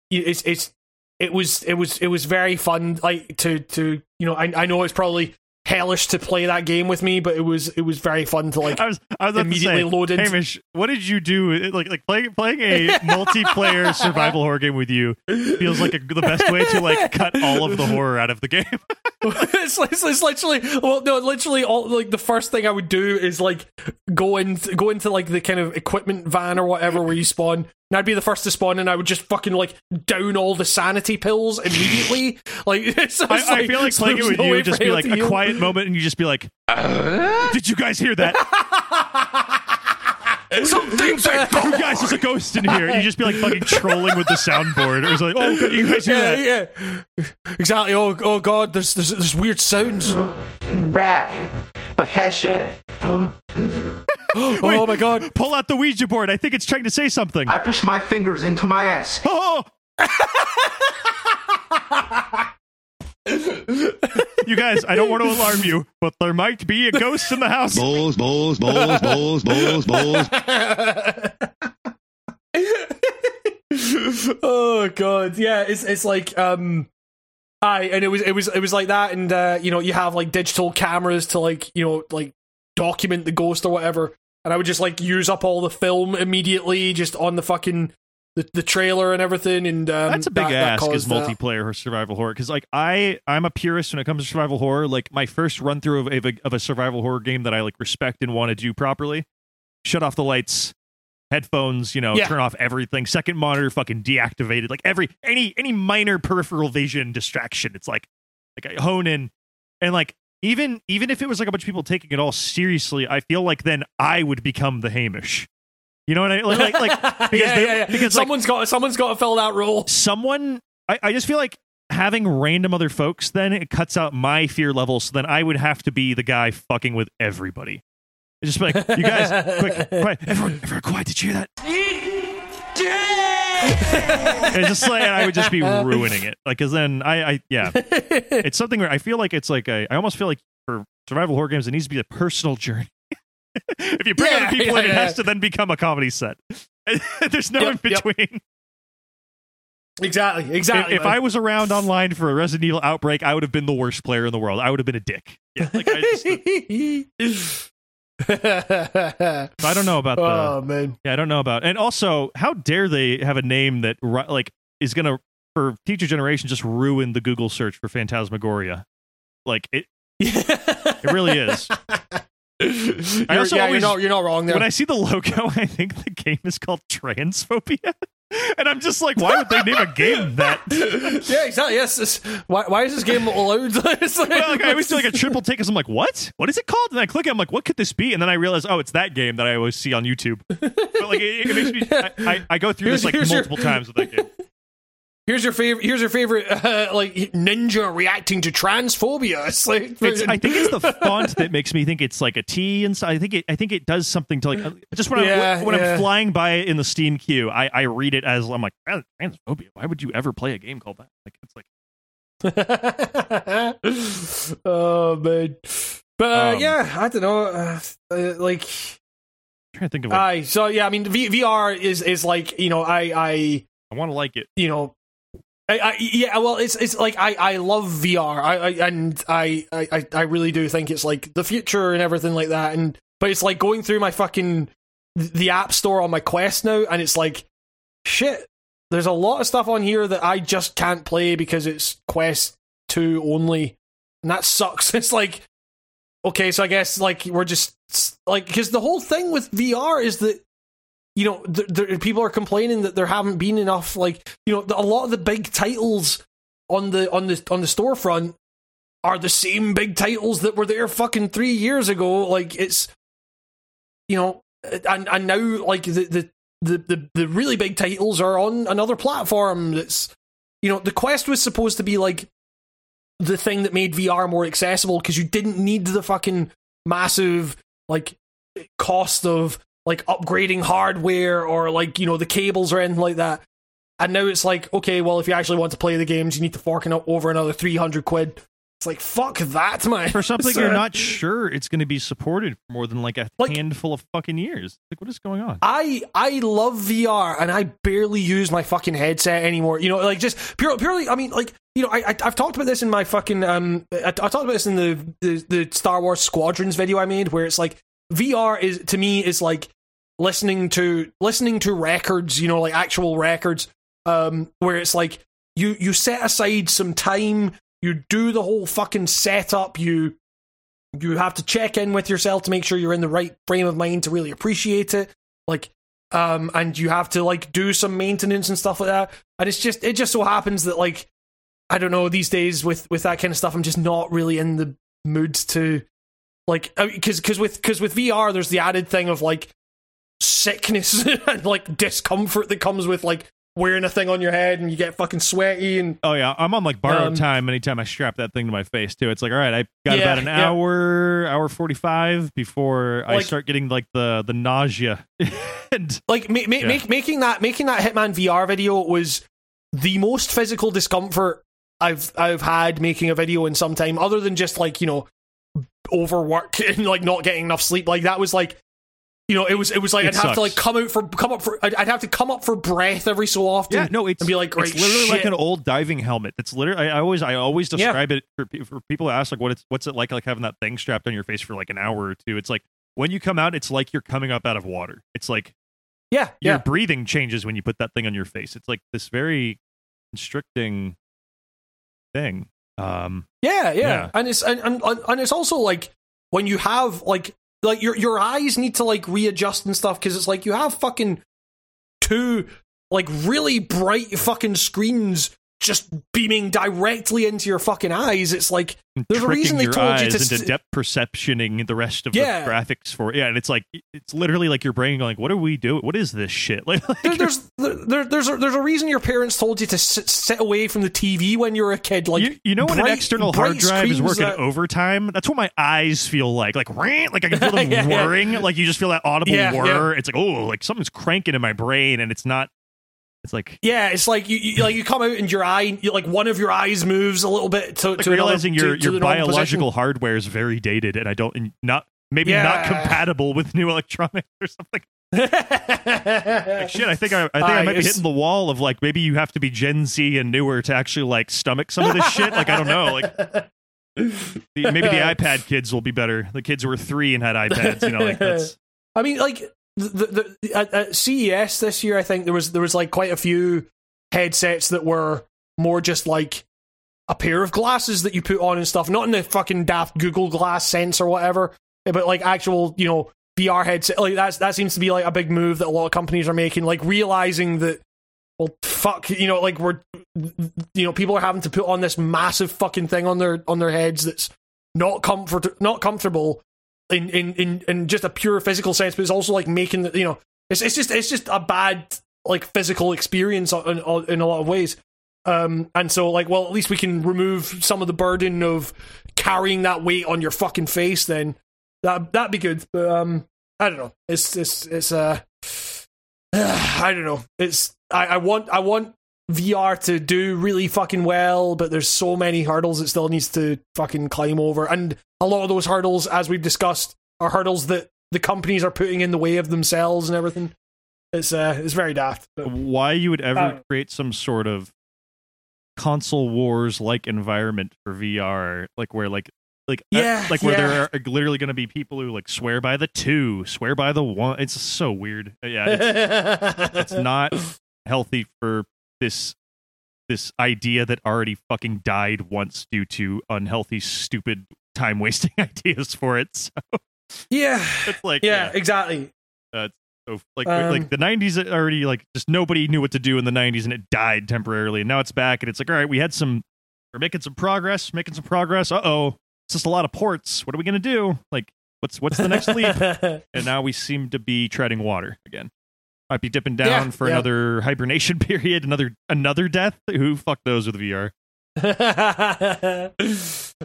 it's, it's, it was, it was, it was very fun, like to, to, you know, I, I know it's probably hellish to play that game with me, but it was, it was very fun to like I was I was immediately say, load. Hamish, what did you do? Like like playing playing a multiplayer survival horror game with you feels like a, the best way to like cut all of the horror out of the game. it's, it's, it's literally well no literally all like the first thing i would do is like go in go into like the kind of equipment van or whatever where you spawn and i'd be the first to spawn and i would just fucking like down all the sanity pills immediately like it's, it's I, I feel like playing it there's with no you would just be like a quiet moment, and you just be like, uh, "Did you guys hear that? Something's a you guys, there's a ghost in here." And you just be like fucking trolling with the soundboard. It was like, "Oh, good, you guys hear yeah, that?" yeah. Exactly. Oh, oh God! There's, there's there's weird sounds. Rat. Profession. Oh my God! Pull out the Ouija board. I think it's trying to say something. I push my fingers into my ass. Oh! you guys, I don't want to alarm you, but there might be a ghost in the house. Balls, balls, balls, balls, balls, balls. oh god yeah it's it's like um i and it was it was it was like that and uh you know you have like digital cameras to like you know like document the ghost or whatever and i would just like use up all the film immediately just on the fucking the, the trailer and everything and um That's a big that, that ask is that. multiplayer or survival horror because like I I'm a purist when it comes to survival horror. Like my first run through of, of, a, of a survival horror game that I like respect and want to do properly, shut off the lights, headphones, you know, Yeah. turn off everything, second monitor fucking deactivated, like every any any minor peripheral vision distraction. It's like like I hone in and like even even if it was like a bunch of people taking it all seriously, I feel like then I would become the Hamish. You know what I like? Like, like because yeah, they- yeah, yeah. because, like, someone's got someone's got to fill that role someone I, I just feel like having random other folks then it cuts out my fear level so then i would have to be the guy fucking with everybody It's just like, you guys, quick, quiet, everyone, everyone, quiet. Did you hear that? It's just like I would just be ruining it. Like, cause then I, I, yeah, it's something where I feel like it's like a, I almost feel like for survival horror games, it needs to be a personal journey. if you bring Yeah, other people in, yeah, it has to then become a comedy set. There's no Yep, in yep. between. exactly, If, exactly. if I was around online for a Resident Evil outbreak, I would have been the worst player in the world. I would have been a dick. Yeah, like I, just, I don't know about the. oh man, Yeah, I don't know about. And also, how dare they have a name that like is gonna for future generations just ruin the Google search for Phantasmagoria? Like it, it really is. You're, also yeah, always- you're not you're not wrong there. When I see the logo, I think the game is called Transphobia, and I'm just like, why would they name a game that? yeah, exactly. Yes. this- why, why is this game allowed? Like- Well, like, I always do like a triple take because I'm like, what? What is it called? And I click it, I'm like, what could this be? And then I realize, oh, it's that game that I always see on YouTube. But like, it, it makes me, I, I, I go through this like here's your- multiple times with that game. Here's your favorite. Here's your favorite. Uh, like ninja reacting to transphobia. It's like It's, I think it's the font that makes me think it's like a T inside. I think it. I think it does something to like uh, just when Yeah, I'm when yeah. I'm flying by it in the Steam queue, I, I read it as I'm like transphobia. Why would you ever play a game called that? Like it's like oh man. But uh, Um, yeah, I don't know. Uh, uh, like, I'm trying to think of. What, I so yeah. I mean, v- VR is is like you know I I I want to like it. you know. I, I, yeah, well, it's it's like I, I love VR, I, I and I, I I really do think it's like the future and everything like that. And but it's like going through my fucking the app store on my Quest now, and it's like shit. There's a lot of stuff on here that I just can't play because it's Quest two only, and that sucks. It's like okay, so I guess like we're just like because the whole thing with VR is that you know, th- th- people are complaining that there haven't been enough. Like, you know, a lot of the big titles on the on the on the storefront are the same big titles that were there fucking three years ago. Like, it's you know, and and now like the the the the, the really big titles are on another platform. That's you know, the Quest was supposed to be like the thing that made VR more accessible because you didn't need the fucking massive like cost of like upgrading hardware or like you know the cables or anything like that. And now it's like, okay, well, if you actually want to play the games, you need to fork out over another three hundred quid. It's like fuck that, man. For something So- you're not sure it's going to be supported for more than like a Like- handful of fucking years. Like, what is going on? I I love VR and I barely use my fucking headset anymore. You know, like just purely purely. I mean, like you know, I, I I've talked about this in my fucking um. I, I talked about this in the, the the Star Wars Squadrons video I made, where it's like VR is to me is like listening to listening to records. You know, like actual records. Um, where it's like you you set aside some time, you do the whole fucking setup, you you have to check in with yourself to make sure you're in the right frame of mind to really appreciate it like um and you have to like do some maintenance and stuff like that and it's just it just so happens that like i don't know these days with with that kind of stuff i'm just not really in the mood to like because because with because with vr there's the added thing of like sickness and like discomfort that comes with like wearing a thing on your head and you get fucking sweaty and Oh yeah, I'm on like borrowed Um, time anytime I strap that thing to my face too. It's like, all right, I got Yeah, about an yeah. hour, hour forty five before I start getting like the the nausea. and like ma- ma- Yeah. make, making that making that Hitman VR video was the most physical discomfort I've I've had making a video in some time, other than just like you know overwork and like not getting enough sleep. Like that was like you know it was it was like It I'd have to like come out for come up for I'd, I'd have to come up for breath every so often. yeah, no, it's and be like, it's "Right, literally like an old diving helmet. It's literally I, I always I always Yeah. describe it for, for people who ask like what it's what's it like like having that thing strapped on your face for like an hour or two. It's like when you come out, it's like you're coming up out of water. It's like yeah your yeah breathing changes when you put that thing on your face. It's like this very constricting thing. Um, Yeah, yeah, Yeah. and it's and, and and it's also like when you have like like your your eyes need to like readjust and stuff because it's like you have fucking two like really bright fucking screens just beaming directly into your fucking eyes. It's like there's a reason they your told you eyes to into st- depth perceptioning the rest of Yeah. the graphics for yeah, and it's like it's literally like your brain going, "What are we doing? What is this shit?" Like, like there, there's there, there's a, there's a reason your parents told you to sit, sit away from the TV when you're a kid. Like you, you know when an external hard drive is working that- overtime? That's what my eyes feel like. Like rant, like I can feel them yeah. whirring. Like you just feel that audible Yeah, whir. It's like oh, like something's cranking in my brain, and it's not. It's like Yeah, it's like you, you like you come out and your eye, you, like one of your eyes moves a little bit to, like to another- realizing your to, to your normal biological hardware is very dated, and I don't and not maybe Yeah. not compatible with new electronics or something. Like, shit, I think I, I think I Uh, might be hitting the wall of like maybe you have to be Gen Z and newer to actually like stomach some of this shit. Like I don't know, like the, maybe the iPad kids will be better. The kids who were three and had iPads, you know, like that's I mean, like the, the, at, at CES this year, I think there was there was like quite a few headsets that were more just like a pair of glasses that you put on and stuff, not in the fucking daft Google Glass sense or whatever, eh, but like actual, you know, VR headset. Like that's that seems to be like a big move that a lot of companies are making, like realizing that. Well, fuck, you know, like we're, you know, people are having to put on this massive fucking thing on their on their heads that's not comfort, not comfortable, in in in in just a pure physical sense, but it's also like making the you know it's it's just it's just a bad like physical experience in, in a lot of ways. Um, and so like, well, at least we can remove some of the burden of carrying that weight on your fucking face. Then that that'd be good. But um, I don't know. It's it's it's uh, I don't know. It's I, I want I want VR to do really fucking well, but there's so many hurdles it still needs to fucking climb over. And a lot of those hurdles, as we've discussed, are hurdles that the companies are putting in the way of themselves and everything. It's uh it's very daft. But why you would ever Uh, create some sort of console wars like environment for VR, like where like like uh, Yeah, like where yeah. there are literally going to be people who like swear by the two, swear by the one. It's so weird. Uh, Yeah, it's, it's not healthy for this this idea that already fucking died once due to unhealthy, stupid, time wasting ideas for it. So yeah. it's like Yeah, exactly. uh, so like Um, like the '90s already like just nobody knew what to do in the '90s and it died temporarily and now it's back and it's like all right we had some we're making some progress making some progress uh oh it's just a lot of ports what are we gonna do like what's what's the next leap and now we seem to be treading water again might be dipping down Yeah, for yeah. another hibernation period another another death who fuck those with VR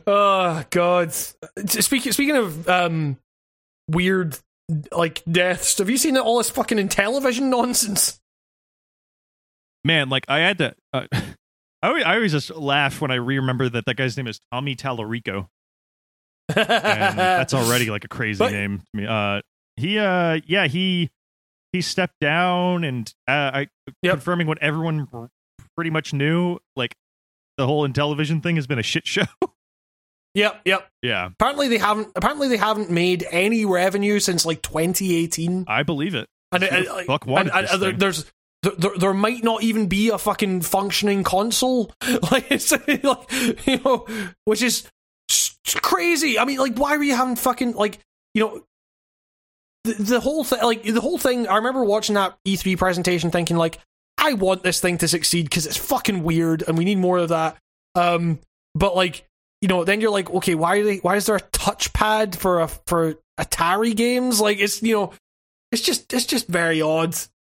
oh god. Speaking speaking of um weird like deaths, have you seen all this fucking Intellivision nonsense? man like I had to uh, I always, I always just laugh when I remember that that guy's name is Tommy Tallarico and that's already like a crazy But- name to me. Uh, he, uh, yeah, he he stepped down, and uh, I Yep. confirming what everyone pretty much knew. Like the whole Intellivision thing has been a shit show. Yep, yep. yeah, Apparently they haven't apparently they haven't made any revenue since like 2018. I believe it. And, and, the fuck wanted and- and there- there's there, there, there might not even be a fucking functioning console like it's like you know which is crazy i mean like why were you having fucking like you know the, the whole thing like the whole thing i remember watching that e3 presentation thinking like i want this thing to succeed because it's fucking weird and we need more of that um but like you know then you're like okay why are they why is there a touchpad for a for atari games like it's you know it's just it's just very odd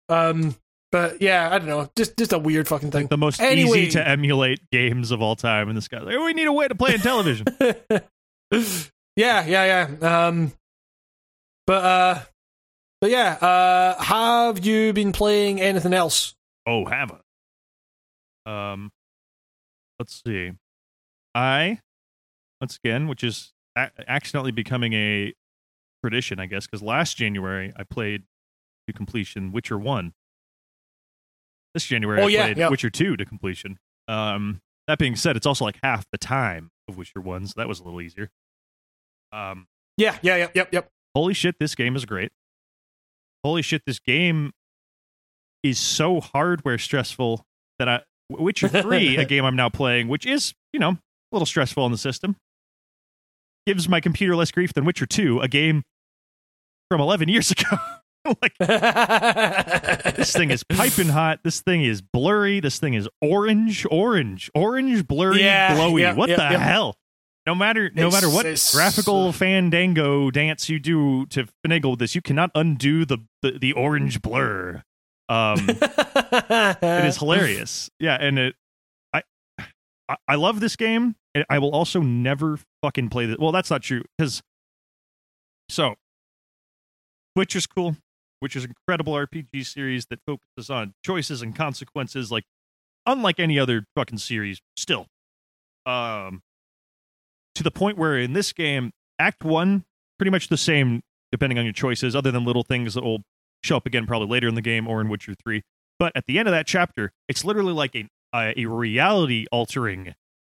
um but yeah i don't know just just a weird fucking thing The most Anyway. easy to emulate games of all time, and this guy's like, "Oh, we need a way to play Intellivision. yeah, yeah, yeah. Um, but uh, but yeah. Uh, have you been playing anything else? oh, have a. Um, let's see. I once again, which is a- accidentally becoming a tradition, I guess, because last January I played to completion Witcher One. This January Oh, I yeah, played yeah. Witcher Two to completion. Um, that being said, it's also like half the time of Witcher One, so that was a little easier. Um, Yeah, yeah, yep, yep, yep. Holy shit, this game is great. Holy shit, this game is so hardware stressful that I Witcher 3, a game I'm now playing, which is, you know, a little stressful on the system, gives my computer less grief than Witcher 2, a game from 11 years ago. like this thing is piping hot. This thing is blurry. This thing is orange, orange, orange, blurry, Yeah, glowy. what the hell? No matter no matter what it's- graphical fandango dance you do to finagle this, you cannot undo the the, the orange blur. Um, it is hilarious. Yeah, and it, I, I, love this game. and I will also never fucking play this. Well, that's not true because. So, Witcher's cool. Witcher's an incredible RPG series that focuses on choices and consequences, like unlike any other fucking series. Still, um, to the point where in this game, Act One pretty much the same depending on your choices, other than little things that will show up again probably later in the game or in Witcher Three. But at the end of that chapter, it's literally like a a, a reality altering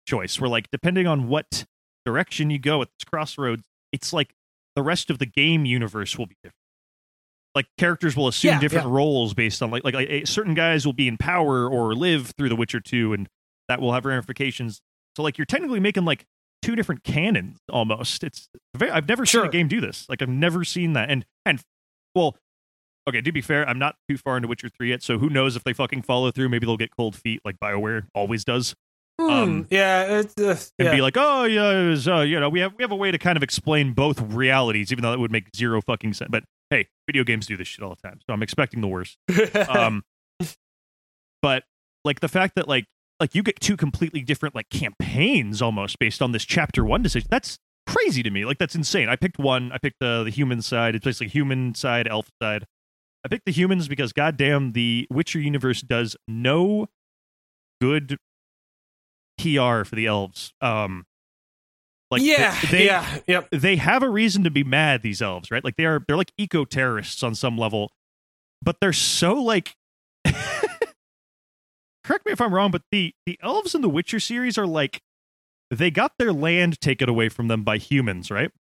choice where like depending on what direction you go at this crossroads, it's like the rest of the game universe will be different. Like characters will assume Yeah, different yeah. roles based on like like, like certain guys will be in power or live through The Witcher 2 and that will have ramifications. So like you're technically making like two different canons almost. It's very I've never seen a game do this. Like I've never seen that. And and well, okay, to be fair, I'm not too far into Witcher 3 yet, so who knows if they fucking follow through, maybe they'll get cold feet like BioWare always does Hmm, um, yeah, it's, uh, and yeah. be like, "Oh yeah, was, uh, you know, we have we have a way to kind of explain both realities, even though that would make zero fucking sense." But hey, video games do this shit all the time, so I'm expecting the worst. Um, but like the fact that like like you get two completely different like campaigns almost based on this chapter one decision. That's crazy to me. Like that's insane. I picked one. I picked uh, the human side. It's basically human side, elf side. I picked the humans because goddamn, the Witcher universe does no good PR for the elves. Um, like yeah, they, yeah, yep. they have a reason to be mad. These elves, right? Like they are they're like eco terrorists on some level, but they're so like. Correct me if I'm wrong, but the the elves in the Witcher series are like they got their land taken away from them by humans, right?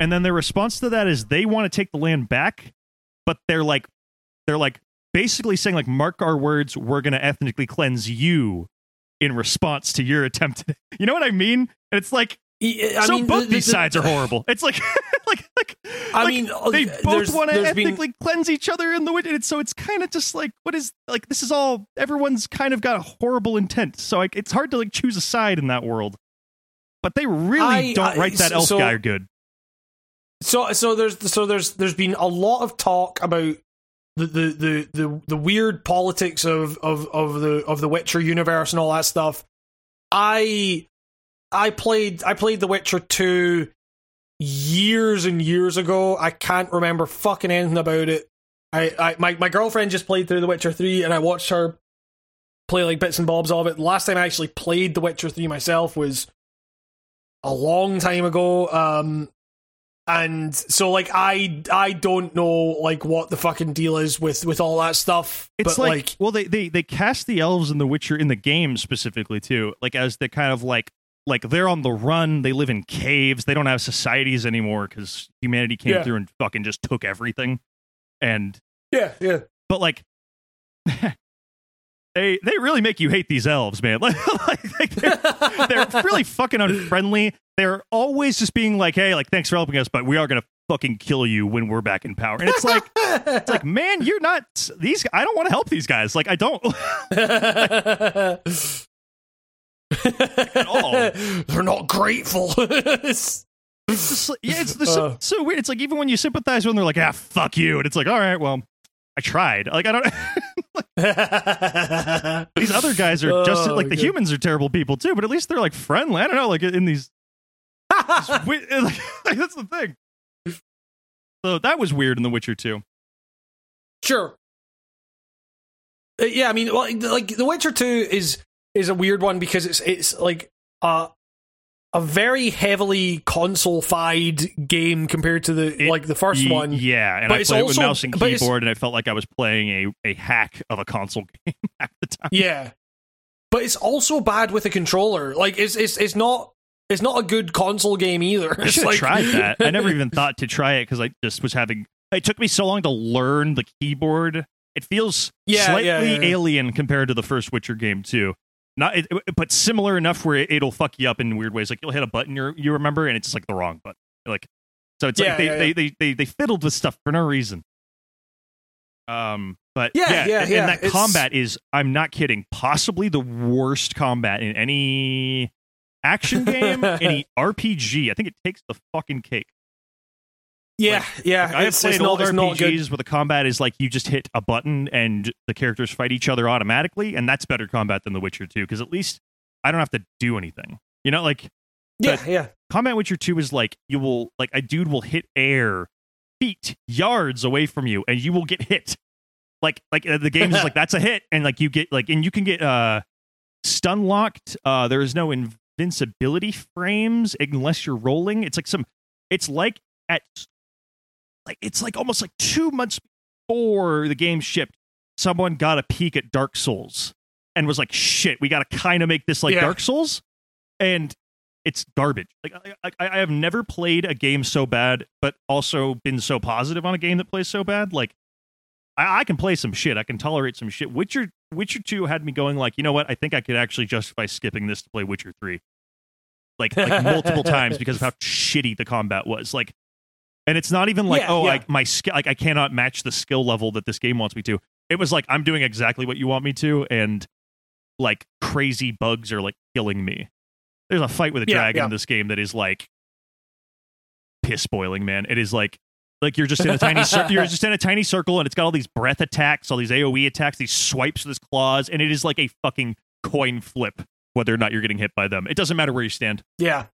And then their response to that is they want to take the land back, but they're like they're like basically saying like mark our words, we're going to ethnically cleanse you in response to your attempt. To, you know what I mean? And it's like I so mean, both the- the- these sides are horrible. It's like like like I like, mean, uh, they both want to there's been- ethnically cleanse each other in the way. And so it's kind of just like what is like this is all everyone's kind of got a horrible intent. So like it's hard to like choose a side in that world. But they really I- don't I- write that so- elf so- guy good. So so there's so there's there's been a lot of talk about the the the the, the weird politics of, of of the of the Witcher universe and all that stuff. I I played I played The Witcher 2 years and years ago. I can't remember fucking anything about it. I, I my, my girlfriend just played through The Witcher 3 and I watched her play like bits and bobs of it. The last time I actually played The Witcher 3 myself was a long time ago. Um and so like I I don't know like what the fucking deal is with with all that stuff. It's but like, like, well, they, they they cast the elves in The Witcher in the game specifically too, like as the kind of like like they're on the run. They live in caves. They don't have societies anymore because humanity came Yeah. through and fucking just took everything. And yeah, yeah. but like they they really make you hate these elves, man. Like, like, they're, they're really fucking unfriendly. They're always just being like, "Hey, like thanks for helping us, but we are gonna fucking kill you when we're back in power." And it's like, it's like, man, you're not these. I don't want to help these guys. Like, I don't. All. They're not grateful. It's just, yeah, it's the, so, Uh. so weird. It's like even when you sympathize with them, they're like, "Ah, fuck you," and it's like, "All right, well, I tried." Like, I don't. these other guys are just Oh, like the good. humans are terrible people too, but at least they're like friendly. I don't know, like in these. wi- like, that's the thing. So that was weird in The Witcher 2. Sure. Uh, yeah, I mean, like, like The Witcher Two is is a weird one because it's it's like a a very heavily console-fied game compared to the It- like the first Ye- one. Yeah, and But I played also- with mouse and keyboard, and I felt like I was playing a, a hack of a console game at the time. Yeah, but it's also bad with a controller. Like, it's it's it's not it's not a good console game either. I should have like- tried that. I never even thought to try it because I just was having. It took me so long to learn the keyboard. It feels Yeah, slightly yeah, yeah. alien compared to the first Witcher game too. Not, it, but similar enough where it, will fuck you up in weird ways. Like you'll hit a button you you remember, and it's just like the wrong button. Like so, it's Yeah, like they, yeah, they, yeah. They, they they fiddled with stuff for no reason. Um, but Yeah, yeah, yeah, and, and that it's- combat is, I'm not kidding, possibly the worst combat in any action game, any RPG. I think it takes the fucking cake. Yeah, yeah. Like, I have played old it's not good. RPGs where the combat is like you just hit a button and the characters fight each other automatically, and that's better combat than The Witcher 2 because at least I don't have to do anything. You know, like Yeah, yeah. Combat Witcher 2 is like you will like a dude will hit air feet yards away from you and you will get hit. Like like uh, the game is like that's a hit and like you get like and you can get uh stun locked. Uh there is no invincibility frames unless you're rolling. It's like some it's like at like it's like almost like 2 months before the game shipped someone got a peek at Dark Souls and was like shit, we got to kind of make this like Yeah. Dark Souls and it's garbage. Like I, I, I have never played a game so bad, but also been so positive on a game that plays so bad. Like I, I can play some shit. I can tolerate some shit. Witcher Witcher Two had me going like, you know what? I think I could actually justify skipping this to play Witcher Three, like like multiple times because of how shitty the combat was. Like, and it's not even like, Yeah, oh, yeah. like my skill, like I cannot match the skill level that this game wants me to. It was like I'm doing exactly what you want me to, and like crazy bugs are like killing me. There's a fight with a Yeah, dragon in this game that is like piss boiling, man. It is like like you're just in a tiny cir- you're just in a tiny circle and it's got all these breath attacks, all these AoE attacks, these swipes with his claws, and it is like a fucking coin flip whether or not you're getting hit by them. It doesn't matter where you stand. Yeah.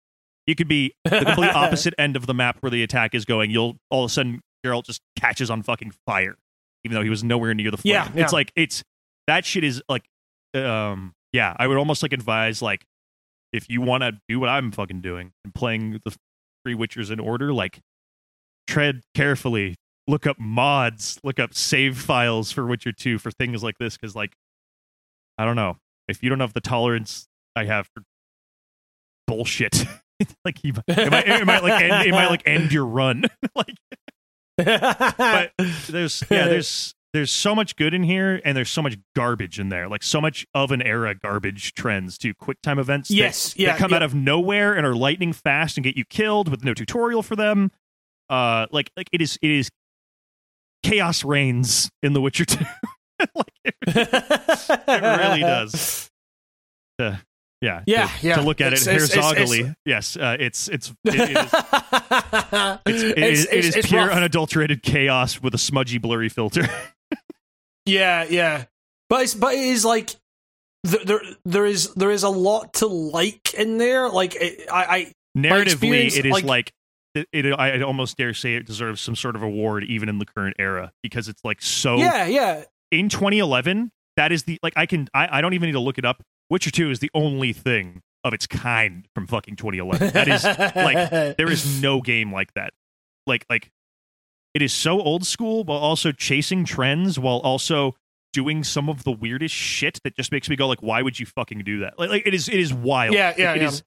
You could be the complete opposite end of the map where the attack is going. You'll all of a sudden Geralt just catches on fucking fire, even though he was nowhere near the flame. Yeah, It's yeah. like it's that shit is like um yeah, I would almost like advise like if you want to do what I'm fucking doing and playing the three Witchers in order, like tread carefully, look up mods, look up save files for Witcher 2 for things like this cuz like I don't know. If you don't have the tolerance I have for bullshit, like you, it, might, it might like end, it might like end your run. like but there's yeah there's there's so much good in here and there's so much garbage in there. Like so much of an era garbage trends to quick time events Yes, that, yeah, come yeah. out of nowhere and are lightning fast and get you killed with no tutorial for them. Uh like like it is it is chaos reigns in the witcher 2 like it, it really does. Uh, yeah Yeah, to, yeah. to look at It's- it it's- it's- yes uh, it's it's it, it is it's, It's- is, it is it's pure rough. unadulterated chaos with a smudgy, blurry filter. Yeah, yeah. But it's but it is like there there is there is a lot to like in there. Like I, I Narratively, it is like- like, it, it. I almost dare say it deserves some sort of award, even in the current era, because it's like so. yeah yeah In 2011, that is the like I can I, I don't even need to look it up. Witcher 2 is the only thing of its kind from fucking 2011. That is like there is no game like that. Like like it is so old school while also chasing trends while also doing some of the weirdest shit that just makes me go like why would you fucking do that? Like, like it is it is wild. Yeah, yeah, Like, it yeah. is-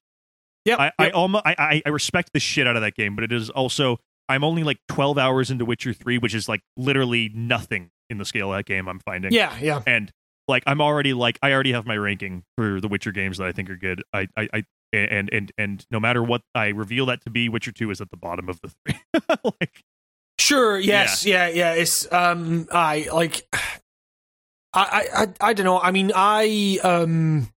Yep, I, I almost I, I I respect the shit out of that game, but it is also I'm only like 12 hours into Witcher 3, which is like literally nothing in the scale of that game I'm finding. yeah yeah. And like I'm already like I already have my ranking for the Witcher games that I think are good. I I, I and and and no matter what I reveal that to be, Witcher 2 is at the bottom of the three. like Sure. Yes. Yeah. Yeah. It's um. I like. I. I. I, I don't know. I mean. I. Um.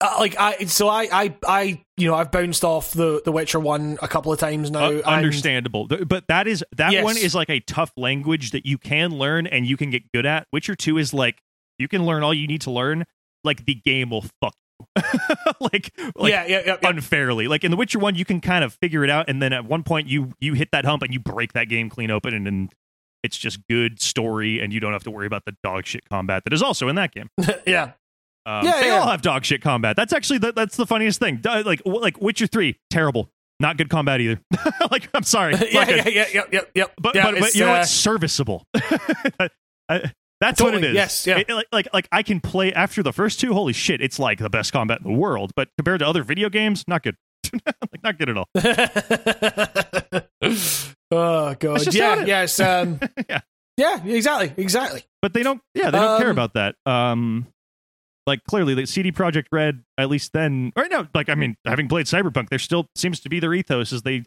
uh, Like I, so I, I, I, you know, I've bounced off the the Witcher one a couple of times now. Uh, understandable Th- but that is that Yes. one is like a tough language that you can learn and you can get good at witcher 2 is like you can learn all you need to learn like the game will fuck you like like yeah, yeah, yeah, yeah. unfairly like in the witcher 1 you can kind of figure it out and then at one point you you hit that hump and you break that game clean open and then it's just good story and you don't have to worry about the dog shit combat that is also in that game yeah. um, Yeah, they yeah. all have dog shit combat. That's actually the, that's the funniest thing. Like like Witcher three, terrible, not good combat either. like I'm sorry, yeah, yeah, yeah, yeah, yeah, yeah. but yeah, but, but it's, you know uh, what? Serviceable. I- that's what it is. Yes, yeah. It- like like like I can play after the first two. Holy shit! It's like the best combat in the world. But compared to other video games, not good. like not good at all. oh god. Yeah. Yes. Um. Yeah. Yeah. Exactly. Exactly. But they don't. Yeah, they don't care Um, about that. Um, like clearly, the CD Projekt Red, at least then, right now, like I mean, having played Cyberpunk, there still seems to be their ethos is they.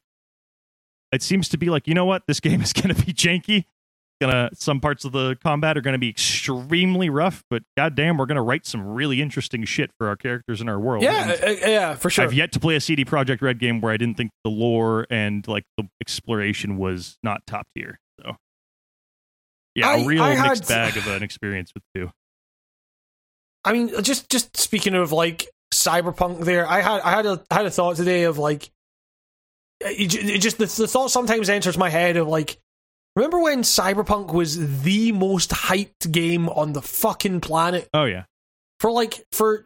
It seems to be like you know what this game is going to be janky, gonna some parts of the combat are gonna be extremely rough, but goddamn, we're gonna write some really interesting shit for our characters in our world. Yeah, uh, uh, yeah, for sure. I've yet to play a CD Projekt Red game where I didn't think the lore and like the exploration was not top tier. So yeah, I- a real had- mixed bag of an experience with two. I mean, just just speaking of like cyberpunk, there, I had I had a I had a thought today of like, it, it just the, the thought sometimes enters my head of like, remember when cyberpunk was the most hyped game on the fucking planet Oh yeah, for like for.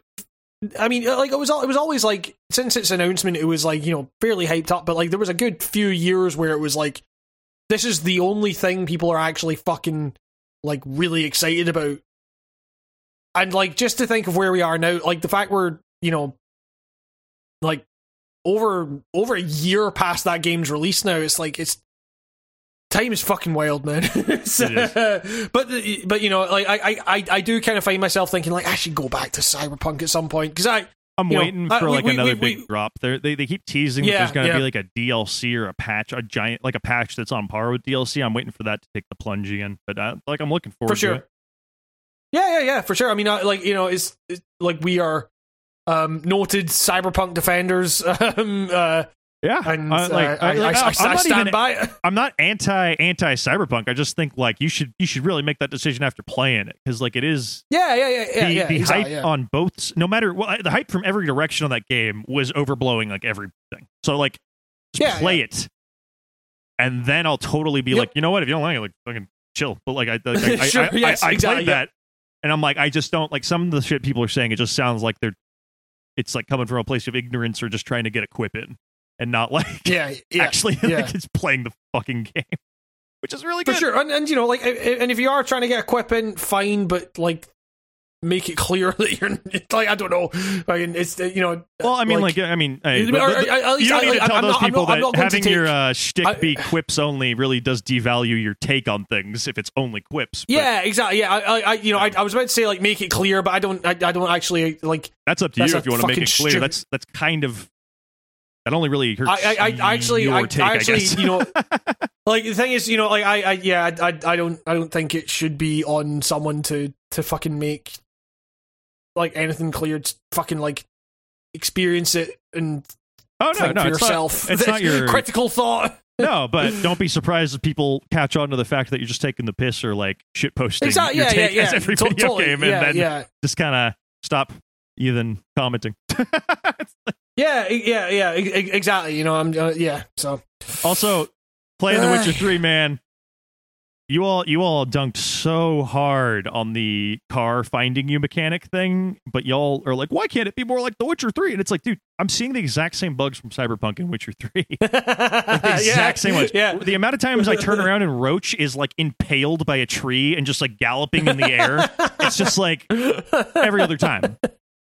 I mean, uh, like it was. It was always like since its announcement, it was like you know fairly hyped up. But like there was a good few years where it was like, this is the only thing people are actually fucking like really excited about. And like just to think of where we are now, like the fact we're you know, like over over a year past that game's release now, it's like it's time is fucking wild, man. It but but you know, like I I I- I do kind of find myself thinking like I should go back to Cyberpunk at some point because I I'm know, waiting uh, for like we- another we- big we- drop. They're, they they keep teasing that there's going to yeah. be like a DLC or a patch, a giant like a patch that's on par with DLC. I'm waiting for that to take the plunge again. But uh, like I'm looking forward for to sure. it. Yeah, yeah, yeah, for sure. I mean, uh, like you know, it's, it's like we are um, noted cyberpunk defenders, um, uh, Yeah, and I- uh, like, I, I- I, like, I, I'm not stand even- by it. I'm not anti anti cyberpunk. I just think like you should you should really make that decision after playing it because like it is Yeah, yeah, yeah, yeah, the, yeah. the exactly, hype yeah. on both no matter well the hype from every direction on that game was overblowing like everything. So like just Yeah, play it, and then I'll totally be Yep. like you know what if you don't like it like fucking chill. But like I like, I, I, Sure, I, yes, I, I exactly, played that and I'm like I just don't like some of the shit people are saying. It just sounds like they're it's like coming from a place of ignorance or just trying to get a quip in and not like yeah, yeah. actually yeah. like it's playing the fucking game, which is really for sure. And, and you know, like, and if you are trying to get a quip in, fine, but like, make it clear that you're like, I don't know. I mean, it's you know. Well, I mean, like, I mean, hey, Or- or- the- the- or at least you don't I, need to tell I'm those not- people not- I'm that not going to having your take- uh, shtick I- be quips only really does devalue your take on things if it's only quips. but yeah, exactly. Yeah, I, I, I you know, I, I was about to say like make it clear, but I don't, I, I don't actually like. that's up to you if you want to make it clear. stupid- That's that's kind of that only really hurts. I, I, I actually, I, take, I actually, you know, like the thing is, you know, like I, I yeah, I, I, don't, I don't think it should be on someone to, to fucking make like anything clear. Fucking like experience it and oh no, no, for it's yourself. Not, it's not your critical thought. no, but don't be surprised if people catch on to the fact that you're just taking the piss or like shit posting Exactly. your Yeah, yeah, take yeah. as every To- video totally. game, and yeah, then yeah. just kind of stop you then commenting. Yeah, yeah, yeah, exactly. You know, I'm, uh, yeah. So Also, playing The Witcher Three, man. You all, you all dunked so hard on the car finding you mechanic thing, but y'all are like, why can't it be more like The Witcher Three? And it's like, dude, I'm seeing the exact same bugs from Cyberpunk and Witcher Three, like the exact same ones. Yeah, The amount of times I turn around and Roach is like impaled by a tree and just like galloping in the air, it's just like every other time.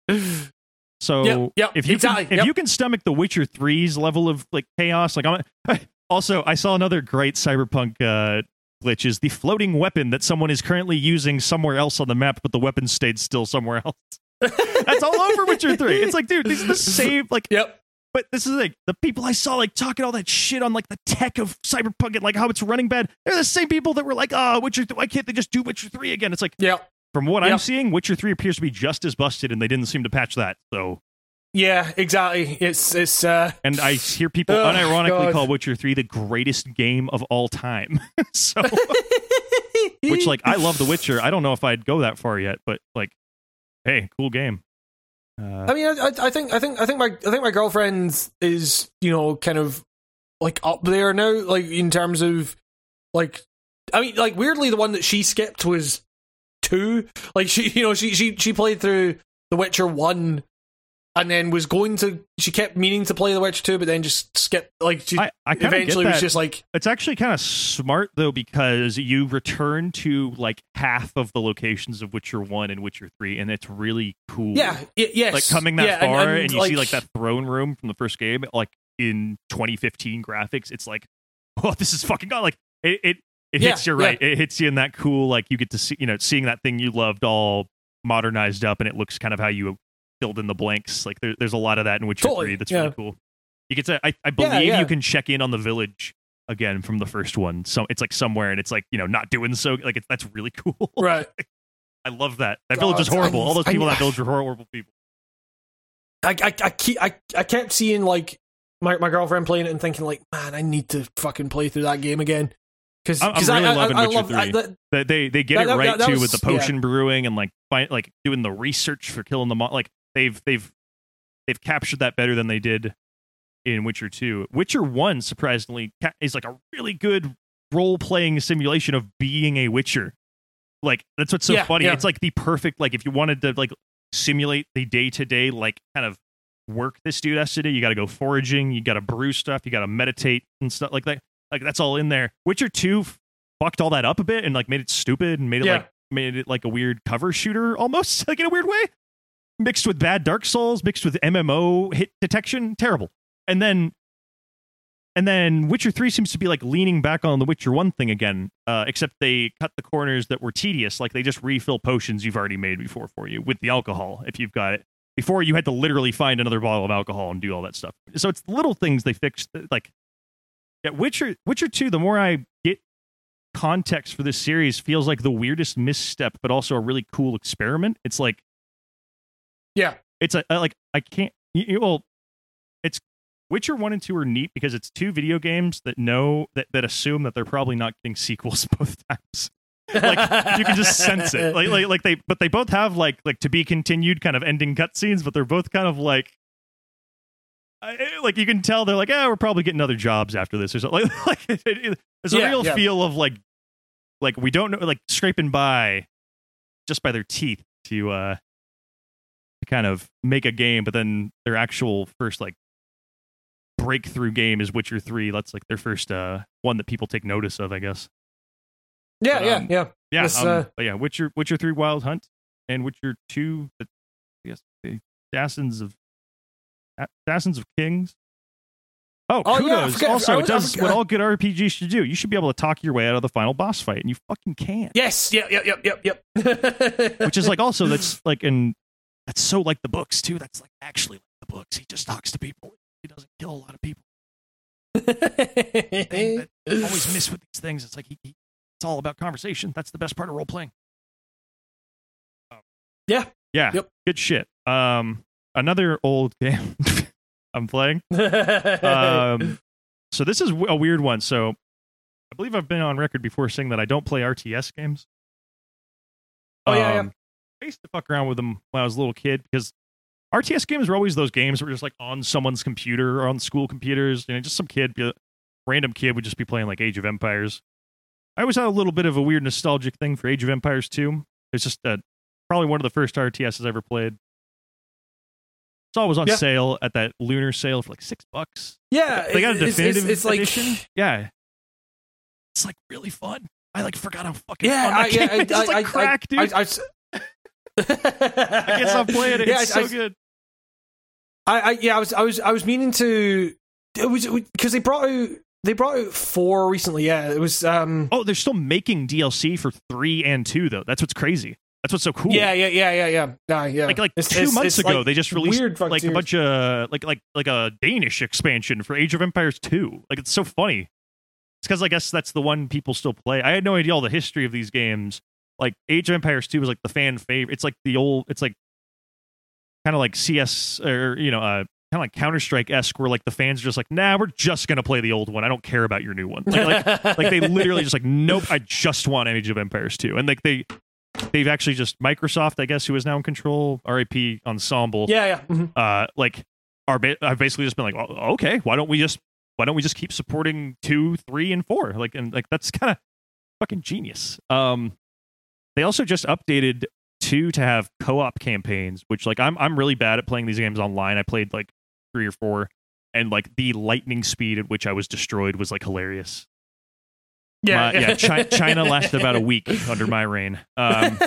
So Yep, yep, if you exactly, can, if yep. you can stomach the Witcher 3's level of like chaos, like I'm also I saw another great cyberpunk uh glitch is the floating weapon that someone is currently using somewhere else on the map, but the weapon stayed still somewhere else. That's all over Witcher 3. It's like, dude, these are the same like Yep. but this is like the people I saw like talking all that shit on like the tech of Cyberpunk and like how it's running bad. They're the same people that were like, "Oh, Witcher, th- why can't they just do Witcher three again?" It's like Yep. From what I'm seeing, Witcher three appears to be just as busted, and they didn't seem to patch that. So, Yeah, exactly. It's it's uh and I hear people Oh, unironically God. call Witcher three the greatest game of all time. so, which like I love The Witcher. I don't know if I'd go that far yet, but like, hey, cool game. Uh, I mean, I, I- I think, I think, I think my, I think my girlfriend is, you know, kind of like up there now, like in terms of, like, I mean, like weirdly, the one that she skipped was two. Like she, you know, she she she played through The Witcher one, and then was going to. She kept meaning to play The Witcher two, but then just skipped. Like she I, I kind of get eventually was just like, It's actually kind of smart though because you return to like half of the locations of Witcher One and Witcher Three, and it's really cool. yeah, y- yes, like coming that yeah, far, and, and, you see like that throne room from the first game, like in 2015 graphics. It's like, oh, this is fucking god. Like it, it, it hits Yeah, you right. It hits you in that cool, like you get to see, you know, seeing that thing you loved all modernized up, and it looks kind of how you filled in the blanks. Like there, there's a lot of that in Witcher Totally, Three. That's yeah. really cool. You get to, I, I believe yeah. you can check in on the village again from the first one. So it's like somewhere and it's like you know not doing so like it's that's really cool. Right. I love that. That God, village is horrible. I- All those people in that village are horrible people. I I I, keep, I I kept seeing like my, my girlfriend playing it and thinking like, man, I need to fucking play through that game again. Because I'm- I'm really loving Witcher 3. that- They they, they get That- it that- right that- too was- with the potion brewing and like find, like doing the research for killing the mon. Like they've they've they've captured that better than they did in Witcher 2. Witcher 1 surprisingly ca- is like a really good role playing simulation of being a witcher. Like that's what's so Yeah, funny. yeah. It's like the perfect like if you wanted to like simulate the day to day like kind of work this dude has to do, you got to go foraging, you got to brew stuff, you got to meditate and stuff like that. Like that's all in there. Witcher 2 fucked all that up a bit and like made it stupid and made it Yeah. like made it like a weird cover shooter almost like in a weird way mixed with bad dark souls mixed with mmo hit detection terrible and then and then witcher 3 seems to be like leaning back on the witcher 1 thing again uh, except they cut the corners that were tedious like they just refill potions you've already made before for you with the alcohol if you've got it before you had to literally find another bottle of alcohol and do all that stuff so it's little things they fixed like yeah witcher witcher 2 the more i get context for this series feels like the weirdest misstep but also a really cool experiment it's like yeah. it's a, like I can't. Well, it's Witcher one and two are neat because it's two video games that know that that assume that they're probably not getting sequels both times. like you can just sense it. Like like like they but they both have like like to be continued kind of ending cutscenes, but they're both kind of like. I- Like you can tell, they're like, "Yeah, we're probably getting other jobs after this," or something. Like, like it, it- there's a Yeah, real yeah. feel of like, like we don't know, like scraping by, just by their teeth to uh to kind of make a game, but then their actual first like breakthrough game is Witcher Three. That's like their first uh one that people take notice of, I guess. yeah, But, yeah, um, yeah. Yeah, This, um, uh, but yeah, Witcher Witcher Three Wild Hunt and Witcher Two, the, I guess the Assassins of Assassins of Kings. Oh, Oh, yeah, kudos! forget- also, it was- I does what all good RPGs should do. You should be able to talk your way out of the final boss fight, and you fucking can. Yes, yep, yep, yep, yep, yep. Which is like also that's like and that's so like the books too. That's like actually like the books. He just talks to people. He doesn't kill a lot of people. I always miss with these things. It's like he, he, it's all about conversation. That's the best part of role playing. Yeah. Yeah. Yep. Good shit. Um, another old game I'm playing. Um, so this is a weird one. So I believe I've been on record before saying that I don't play RTS games. Oh, yeah, yeah. Um, I used to fuck around with them when I was a little kid because RTS games were always those games that were just like on someone's computer or on school computers. You know, just some kid, random kid would just be playing like Age of Empires. I always had a little bit of a weird nostalgic thing for Age of Empires 2. It's just uh, probably one of the first RTSs I ever played. Saw it was on Yeah. sale at that lunar sale for like six bucks. yeah, They got a it's- it's- definitive it's, like, edition. Yeah, it's like really fun. I like forgot how fucking Yeah, fun I, yeah, I. It's I, like I, crack, I, dude. I, I, s- I can't stop playing it. Yeah, It's so good. I, I yeah, I was I was I was meaning to it was because they brought out they brought out four recently. Yeah, it was um Oh, they're still making DLC for three and two though. That's what's crazy. That's what's so cool. yeah yeah yeah yeah yeah yeah yeah. Like like It's- two it's- months it's ago, like they just released weird like a bunch of like like like a Danish expansion for Age of Empires two. Like it's so funny. It's because I guess that's the one people still play. I had no idea all the history of these games. Like Age of Empires two was like the fan favorite. It's like the old. It's like kind of like CS or you know uh, kind of like Counter Strike esque, where like the fans are just like, nah, we're just gonna play the old one. I don't care about your new one. Like, like like they literally just like nope i just want age of empires 2 and like they they've actually just microsoft i guess who is now in control rip ensemble yeah yeah. Mhm. uh like are ba- i've basically just been like oh, okay why don't we just why don't we just keep supporting two three and four? Like and like that's kind of fucking genius. Um they also just updated two to have co-op campaigns which like i'm i'm really bad at playing these games online. I played like three or four and like the lightning speed at which i was destroyed was like hilarious yeah my- yeah. Chi- China lasted about a week under my reign. Um,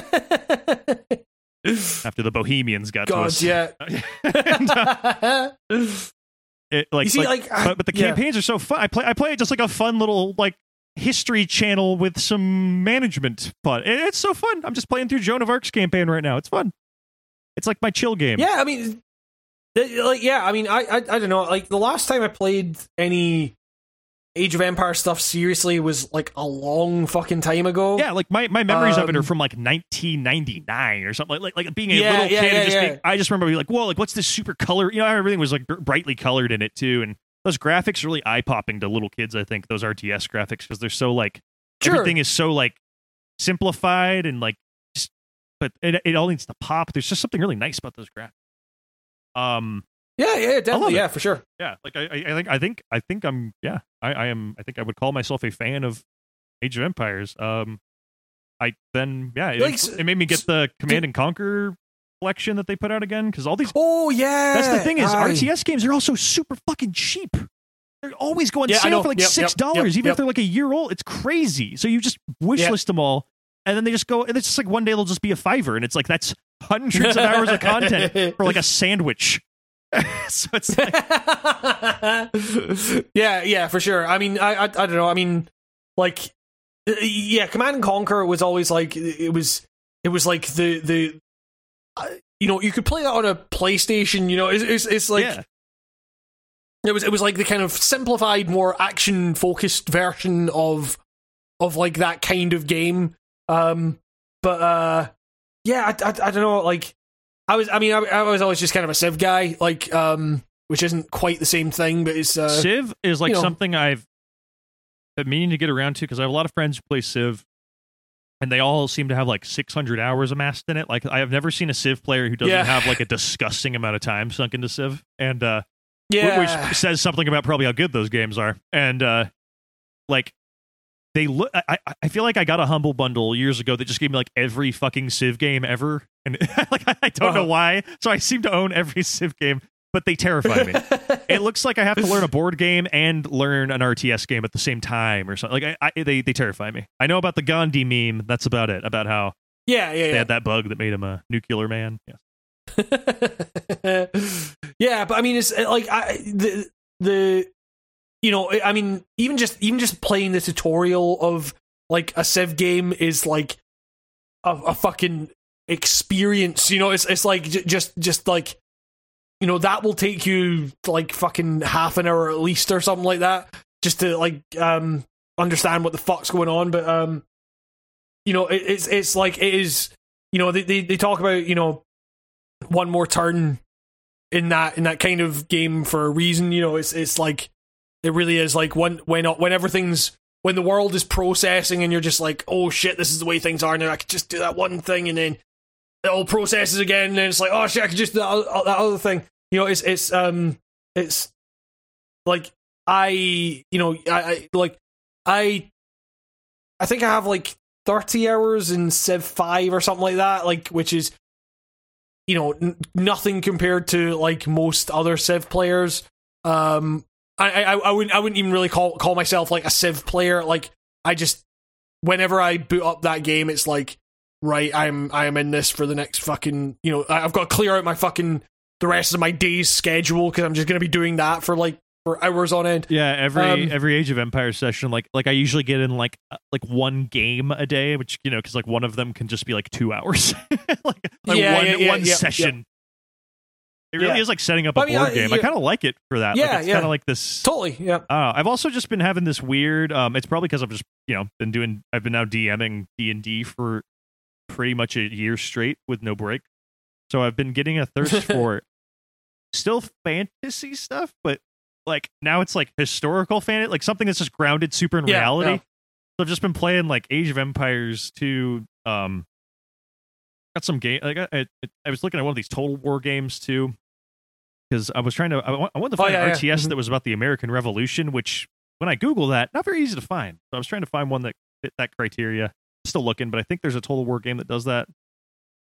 after the Bohemians got to us. yeah. And, uh, it, like, see, like, like, but, but the yeah. campaigns are so fun. I play, I play it just like a fun little like history channel with some management fun. And it's so fun. I'm just playing through Joan of Arc's campaign right now. It's fun. It's like my chill game. Yeah, I mean, like, yeah, I mean, I, I, I don't know. Like the last time I played any Age of Empire stuff seriously was like a long fucking time ago. Yeah, like my, my memories of it are Um, from like 1999 or something. Like like, like being a Yeah, little yeah, kid. and yeah, just being, I just remember being like, whoa, like what's this super color? You know, everything was like brightly colored in it too, and those graphics are really eye popping to little kids. I think those RTS graphics because they're so like Sure. everything is so like simplified and like, just, but it it all needs to pop. There's just something really nice about those graphics. Um, yeah, yeah, definitely, yeah, for sure. yeah, like I, I I think I think I think I'm yeah I, I am I think I would call myself a fan of Age of Empires. Um, I then yeah it, Like, it made me get the Command and Conquer collection that they put out again because all these Oh yeah, that's the thing is aye. RTS games are also super fucking cheap. They're always going Yeah, sale for like Yep, six dollars, yep, even yep. if they're like a year old. It's crazy. So you just wish Yep. list them all, and then they just go, and it's just like one day they'll just be a fiver, and it's like that's hundreds of hours of content for like a sandwich. so it's like, yeah, yeah, for sure. I mean, I, I, I don't know. I mean, like, yeah, Command and Conquer was always like it was, it was like the the, uh, you know, you could play that on a PlayStation. You know, it's it's, it's like. yeah, It was it was like the kind of simplified, more action focused version of of like that kind of game. Um, but uh, yeah, I, I, I don't know. Like, I was I mean I, I was always just kind of a Civ guy, like um, which isn't quite the same thing, but it's uh, Civ is like you know. something I've been meaning to get around to because I have a lot of friends who play Civ, and they all seem to have like 600 hours amassed in it. Like I have never seen a Civ player who doesn't Yeah. have like a disgusting amount of time sunk into Civ, and uh, yeah, which says something about probably how good those games are. And uh, like they look, I, I- feel like I got a humble bundle years ago that just gave me like every fucking Civ game ever, and like I don't know Uh-huh. why. So I seem to own every Civ game, but they terrify me it looks like I have to learn a board game and learn an RTS game at the same time or something. Like I, I they they terrify me. I know about the Gandhi meme. That's about it. About how yeah, yeah, they yeah. had that bug that made him a nuclear man. Yes. yeah, but I mean, it's like I the the you know, I mean, even just even just playing the tutorial of like a Civ game is like a, a fucking experience. You know, it's it's like j- just just like you know that will take you like fucking half an hour at least or something like that just to like um understand what the fuck's going on. But um, you know, it, it's it's like it is. You know, they, they they talk about you know one more turn in that in that kind of game for a reason. You know, it's it's like it really is like when when when everything's when the world is processing and you're just like, oh shit, this is the way things are now. I could just do that one thing and then it all processes again, and it's like, oh shit, I could just do that, that other thing. You know, it's it's um it's like I you know I, I like I I think I have like thirty hours in Civ Five or something like that, like which is you know n- nothing compared to like most other Civ players. Um, I I I wouldn't I wouldn't even really call call myself like a Civ player. Like I just whenever I boot up that game, it's like right, I'm I am in this for the next fucking you know I've got to clear out my fucking the rest of my day's schedule because I'm just gonna be doing that for like for hours on end. Yeah, every Um, every Age of Empires session, like like I usually get in like uh, like one game a day, which you know because like one of them can just be like two hours, like, like Yeah, one yeah, yeah, one session. It really Yeah. is like setting up a I mean, board I- game. I kind of like it for that. Yeah, like, it's yeah. kind of like this. Totally, yeah. Uh, I've also just been having this weird. Um, it's probably because I've just you know been doing. I've been now DMing D and D for pretty much a year straight with no break. So I've been getting a thirst for still fantasy stuff, but like now it's like historical fantasy, like something that's just grounded super in Yeah, reality. yeah. So I've just been playing like Age of Empires 2. Um, got some game. Like I, I, I was looking at one of these Total War games too, because I was trying to. I, wanted to Oh, find yeah, an yeah. RTS Mhm. that was about the American Revolution, which when I Google that, not very easy to find. So I was trying to find one that fit that criteria. Still looking, but I think there's a Total War game that does that.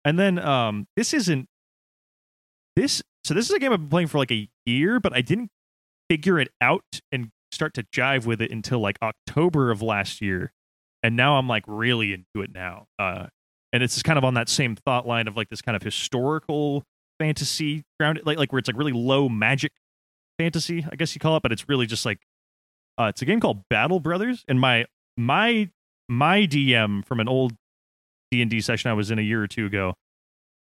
And then um, this isn't this. So this is a game I've been playing for like a year, but I didn't figure it out and start to jive with it until like October of last year. And now I'm like really into it now. Uh, and it's just kind of on that same thought line of like this kind of historical fantasy grounded, like like where it's like really low magic fantasy, I guess you call it, but it's really just like uh, it's a game called Battle Brothers. And my my my DM from an old D and D session I was in a year or two ago,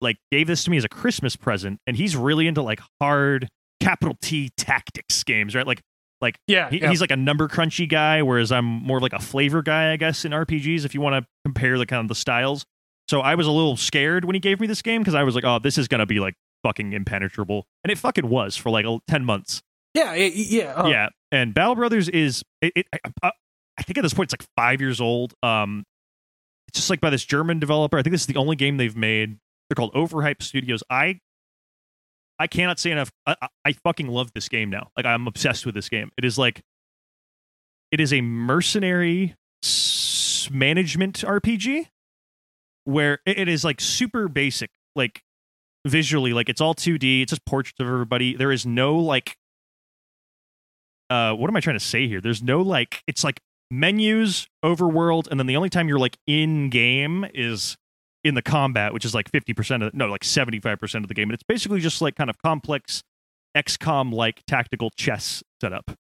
like gave this to me as a Christmas present, and he's really into like hard capital T tactics games, right? Like Like Yeah, he, yeah. he's like a number crunchy guy, whereas I'm more like a flavor guy, I guess, in RPGs. If you want to compare the kind of the styles, so I was a little scared when he gave me this game because I was like, oh, this is gonna be like fucking impenetrable, and it fucking was for like ten months. yeah, yeah, yeah. uh, Yeah, and Battle Brothers is it. it I, I, I think at this point it's like five years old. Um, it's just like by this German developer. I think this is the only game they've made. They're called Overhype Studios. I I cannot say enough. I, I, I fucking love this game now. Like I'm obsessed with this game. It is like it is a mercenary management RPG where it- is like super basic, like visually, like it's all 2D. It's just portraits of everybody. There is no like uh what am I trying to say here? There's no like it's like menus, overworld, and then the only time you're like in game is in the combat, which is like 50% of no, like 75% of the game. And it's basically just like kind of complex XCOM like tactical chess setup.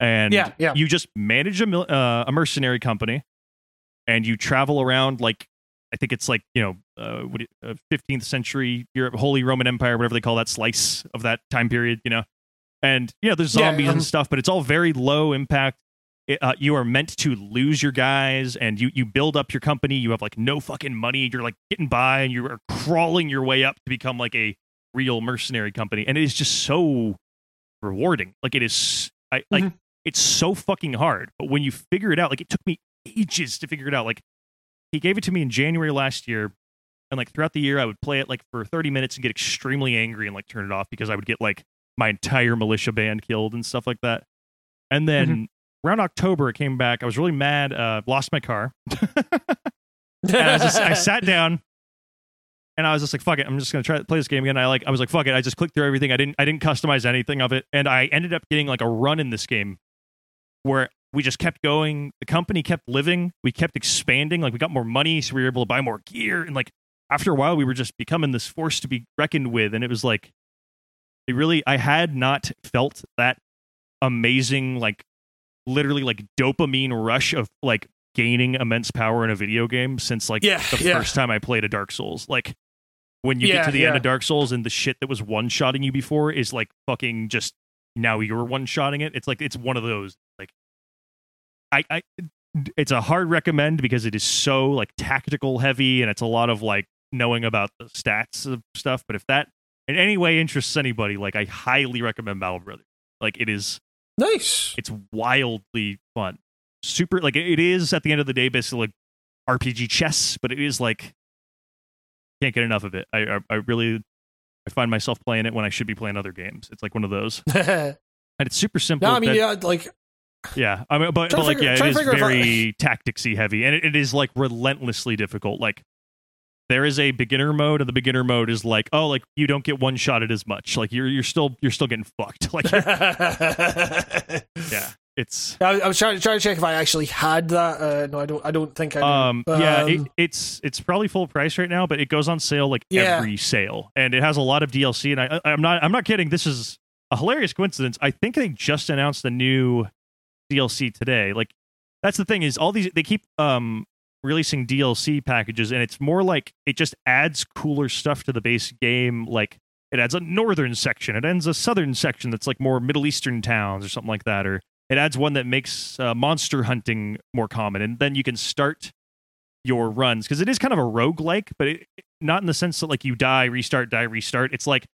And Yeah, yeah. you just manage a, uh, a mercenary company and you travel around like I think it's like, you know, uh, what uh, 15th century Europe, Holy Roman Empire, whatever they call that slice of that time period, you know. And yeah, there's Yeah, zombies um, and stuff, but it's all very low impact. It, uh, you are meant to lose your guys, and you you build up your company. You have like no fucking money. You're like getting by, and you are crawling your way up to become like a real mercenary company. And it is just so rewarding. Like it is, I like Mhm. it's so fucking hard. But when you figure it out, like it took me ages to figure it out. Like he gave it to me in January last year, and like throughout the year, I would play it like for 30 minutes and get extremely angry and like turn it off because I would get like my entire militia band killed and stuff like that. And then around October, it came back. I was really mad. Uh, lost my car. and I, just, I sat down and I was just like, "Fuck it, I'm just gonna try to play this game again." I like, I was like, "Fuck it," I just clicked through everything. I didn't, I didn't customize anything of it, and I ended up getting like a run in this game where we just kept going. The company kept living. We kept expanding. Like we got more money, so we were able to buy more gear. And like after a while, we were just becoming this force to be reckoned with. And it was like, it really, I had not felt that amazing, like literally like dopamine rush of like gaining immense power in a video game since like Yeah, the yeah. first time I played a Dark Souls. Like when you get to the end of Dark Souls and the shit that was one shotting you before is like fucking just now you're one shotting it. It's like it's one of those I I it's a hard recommend because it is so like tactical heavy and it's a lot of like knowing about the stats of stuff. But if that in any way interests anybody, like I highly recommend Battle Brothers. Like it is Nice. it's wildly fun. Super like it is at the end of the day basically like RPG chess, but it is like can't get enough of it. I I, I really I find myself playing it when I should be playing other games. It's like one of those, and it's super simple. I mean, that- yeah, like yeah, I mean, but, but like, figure- yeah, it is it to is figure if I- very tacticsy heavy, and it, it is like relentlessly difficult. Like, there is a beginner mode, and the beginner mode is like, oh, like you don't get one shotted as much. Like you're you're still you're still getting fucked. Like, yeah, it's I, I was trying, trying to check if I actually had that. Uh, no, I don't. I don't think I do. um yeah, it, Um, it's it's probably full price right now, but it goes on sale like Yeah. every sale, and it has a lot of DLC. And I, I I'm not I'm not kidding. This is a hilarious coincidence. I think they just announced the new DLC today. Like that's the thing is all these they keep um releasing DLC packages, and it's more like it just adds cooler stuff to the base game. Like it adds a northern section, it adds a southern section that's like more Middle Eastern towns or something like that, or it adds one that makes uh, monster hunting more common, and then you can start your runs because it is kind of a roguelike, but it, not in the sense that like you die, restart, die, restart. It's like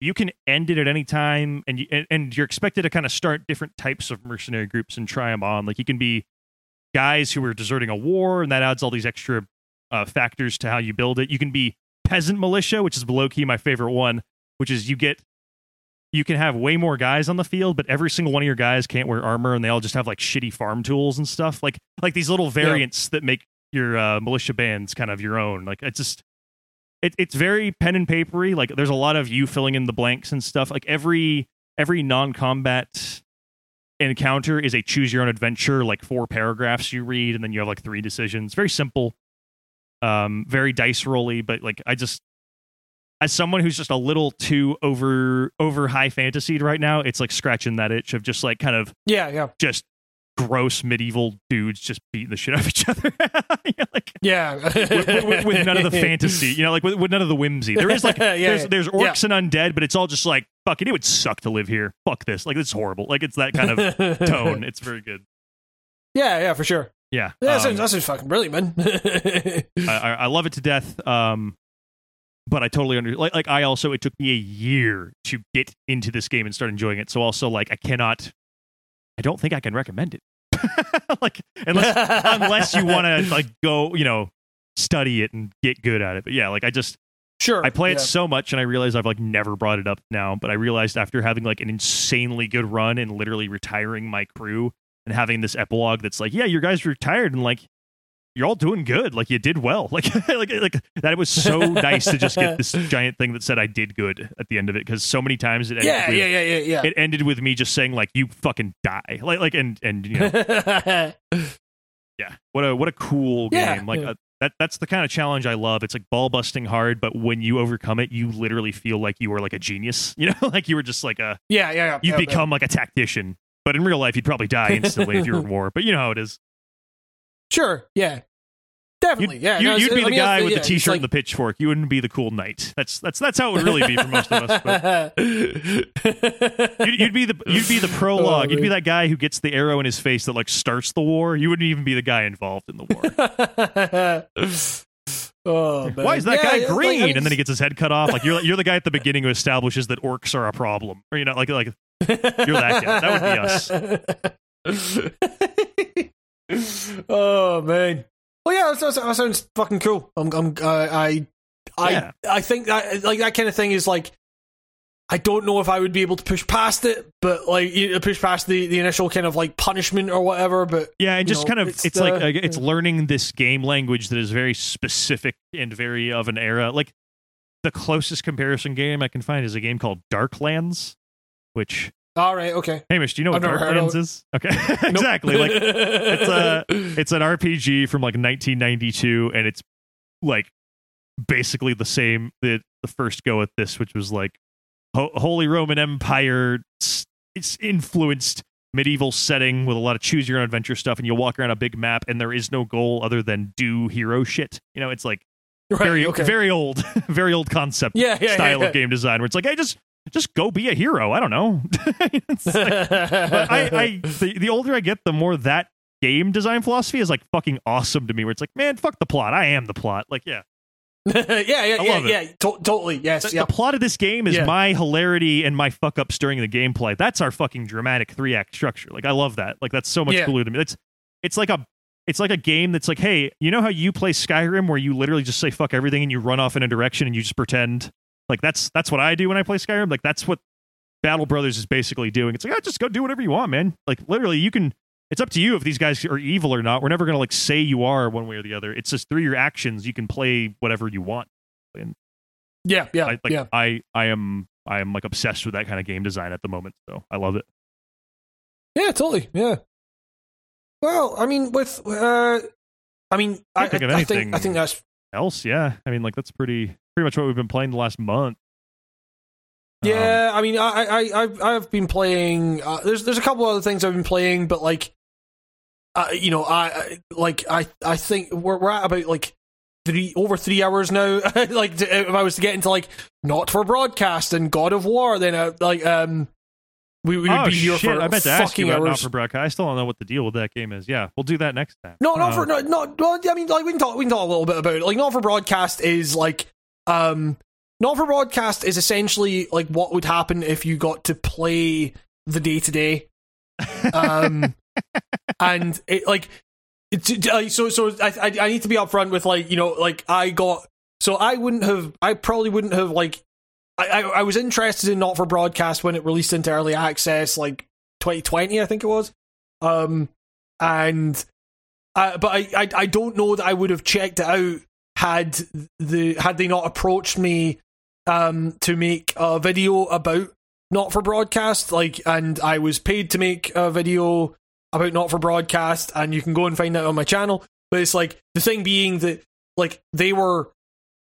you can end it at any time, and you and, and you're expected to kind of start different types of mercenary groups and try them on. Like you can be guys who are deserting a war, and that adds all these extra uh, factors to how you build it. You can be peasant militia, which is below key my favorite one, which is you get you can have way more guys on the field, but every single one of your guys can't wear armor, and they all just have like shitty farm tools and stuff. Like like these little variants that make your uh, militia bands kind of your own. Like it's just it, it's very pen and papery. Like there's a lot of you filling in the blanks and stuff. Like every every non-combat encounter is a choose your own adventure. Like four paragraphs you read, and then you have like three decisions. Very simple, um, very dice rolly. But like I just as someone who's just a little too over over high fantasied right now, it's like scratching that itch of just like kind of yeah, yeah, just gross medieval dudes just beating the shit out of each other. You know, like yeah. with, with- with none of the fantasy, you know, like with, with none of the whimsy. There is like Yeah, there's yeah. there's orcs and undead, but it's all just like fucking, it would suck to live here. Fuck this. Like, it's horrible. Like, it's that kind of tone. It's very good. Yeah, yeah, for sure. Yeah. Yeah, that, um, sounds, that sounds fucking brilliant, man. I, I, I love it to death. Um, but I totally under like like I also it took me a year to get into this game and start enjoying it. So also like I cannot, I don't think I can recommend it. like unless unless you want to like go you know study it and get good at it. But yeah, like I just sure. I play it yeah. so much and I realize I've like never brought it up now. But I realized after having like an insanely good run and literally retiring my crew and having this epilogue that's like yeah your guys retired and like you're all doing good. Like you did well. Like like like that. It was so nice to just get this giant thing that said I did good at the end of it because so many times it ended Yeah, with, yeah, yeah, yeah, yeah. it ended with me just saying like you fucking die. Like like and and you know yeah what a what a cool Yeah, game. Like yeah. uh, that that's the kind of challenge I love. It's like ball busting hard, but when you overcome it, you literally feel like you were like a genius. You know, like you were just like a yeah, yeah, yeah. you become like a tactician. But in real life, you'd probably die instantly if you were in war. But you know how it is. Sure, yeah. You'd, Definitely, yeah. you, no, would be I the mean, guy with yeah, the t-shirt like- and the pitchfork. You wouldn't be the cool knight. That's that's that's how it would really be for most of us. But you'd, you'd be the you'd be the prologue. Oh, you'd be oh, that guy who gets the arrow in his face that like starts the war. You wouldn't even be the guy involved in the war. oh, man. Why is that Yeah, guy yeah, like, green? I mean, and then he gets his head cut off. Like you're you're the guy at the beginning who establishes that orcs are a problem. Or you know, like like you're that guy. That would be us. oh man. Well, yeah, that sounds, that sounds fucking cool. I'm, I'm, uh, I, I, Yeah. I think that like that kind of thing is like. I don't know if I would be able to push past it, but like you know, push past the, the initial kind of like punishment or whatever. But Yeah, and just know, kind of it's it's, like uh, it's learning this game language that is very specific and very of an era. Like the closest comparison game I can find is a game called Darklands, which all right, okay, Hamish, do you know what I've heard Darklands is? Okay, exactly. Like it's a it's an RPG from like 1992, and it's like basically the same that the first go at this, which was like Ho- Holy Roman Empire. It's influenced medieval setting with a lot of choose your own adventure stuff, and you'll walk around a big map, and there is no goal other than do hero shit. You know, it's like Right, very okay. very old, very old concept Yeah, yeah, style yeah, of game design, where it's like, hey, just just go be a hero. I don't know. Like- but I, I the, the older I get, the more that game design philosophy is like fucking awesome to me. Where it's like, man, fuck the plot. I am the plot. Like, yeah, yeah, yeah, yeah, yeah, to- totally, yes, the, yeah. the plot of this game is Yeah. my hilarity and my fuck ups during the gameplay. That's our fucking dramatic three act structure. Like, I love that. Like, that's so much Yeah. cooler to me. It's it's like a it's like a game that's like, hey, you know how you play Skyrim where you literally just say fuck everything and you run off in a direction and you just pretend. Like that's that's what I do when I play Skyrim. Like that's what Battle Brothers is basically doing. It's like, oh, just go do whatever you want, man. Like literally, you can. It's up to you if these guys are evil or not. We're never gonna like say you are one way or the other. It's just through your actions you can play whatever you want. And yeah, yeah, I, like yeah. I I am I am like obsessed with that kind of game design at the moment. So I love it. Yeah, totally. Yeah. Well, I mean, with uh, I mean, I, Can't think I think I think that's Else, yeah. I mean, like that's pretty pretty much what we've been playing the last month. Um, yeah. I mean, I I I've I've been playing. Uh, there's there's a couple other things I've been playing, but like, uh, you know, I I- like I I think we're we're at about like three over three hours now. like, to, if I was to get into like not for broadcast and God of War, then uh, like um. We, we would oh be here shit! for I meant to ask you fucking about not hours. for broadcast. I still don't know what the deal with that game is. Yeah, we'll do that next time. No, not Uh, for no, not. Well, I mean, like we can talk. We can talk a little bit about it. Like, not for broadcast is like, um, not for broadcast is essentially like what would happen if you got to play the day to day, um, and it like, uh, so so. I, I I need to be upfront with like you know like I got so I wouldn't have I probably wouldn't have like I I, I was interested in not for broadcast when it released into early access like 2020 I think it was, um, and uh, but I, I I don't know that I would have checked it out had the had they not approached me um to make a video about not for broadcast like and I was paid to make a video about not for broadcast and you can go and find that on my channel but it's like the thing being that like they were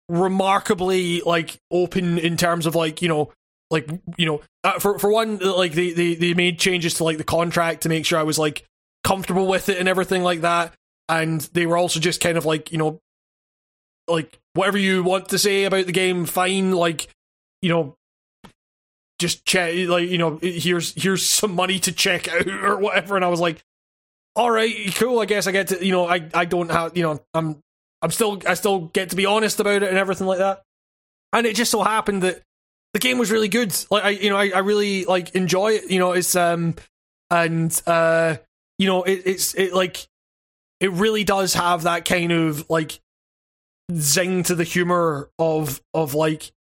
remarkably like open in terms of like you know like you know uh, for for one like they, they they made changes to like the contract to make sure I was like comfortable with it and everything like that and they were also just kind of like you know like whatever you want to say about the game fine like you know just check like you know here's here's some money to check out or whatever. And i was like all right cool i guess i get to you know i i don't have you know i'm i'm still i still get to be honest about it and everything like that. And it just so happened that the game was really good. Like i you know i, I really like enjoy it you know it's um and uh you know it, it's it like it really does have that kind of like zing to the humor of of like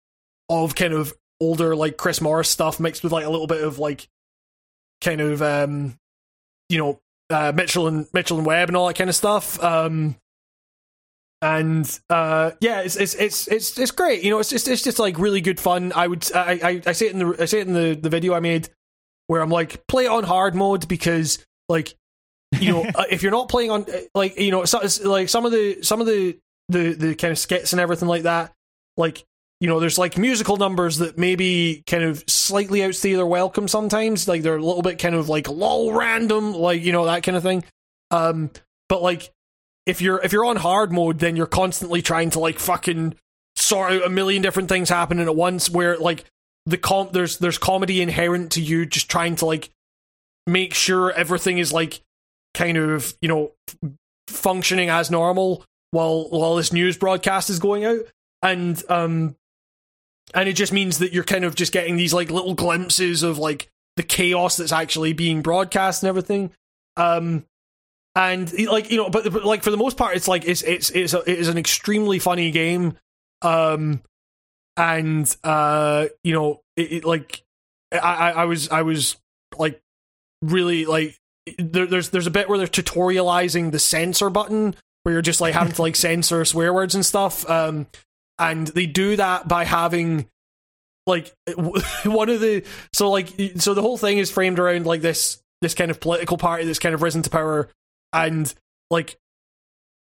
of kind of older like Chris Morris stuff mixed with like a little bit of like kind of um you know uh Mitchell and Mitchell and Webb and all that kind of stuff. Um and uh yeah it's it's it's it's, it's great. You know it's just it's just like really good fun. I would I I, I say it in the I say it in the the video I made where I'm like play it on hard mode because like you know uh, if you're not playing on uh, like you know so, like some of the some of the the the kind of skits and everything like that. Like you know there's like musical numbers that maybe kind of slightly outstay their welcome sometimes. Like they're a little bit kind of like lol random like you know that kind of thing. Um but like if you're if you're on hard mode then you're constantly trying to like fucking sort out a million different things happening at once where like the com there's there's comedy inherent to you just trying to like make sure everything is like kind of you know functioning as normal while while this news broadcast is going out. And um and it just means that you're kind of just getting these like little glimpses of like the chaos that's actually being broadcast and everything. Um and like you know but, but like for the most part it's like it's it's it's a, it is an extremely funny game. Um and uh you know it, it like I, I was I was like really like there, there's there's a bit where they're tutorializing the censor button where you're just like having to like censor swear words and stuff um and they do that by having like one of the so like so the whole thing is framed around like this this kind of political party that's kind of risen to power and like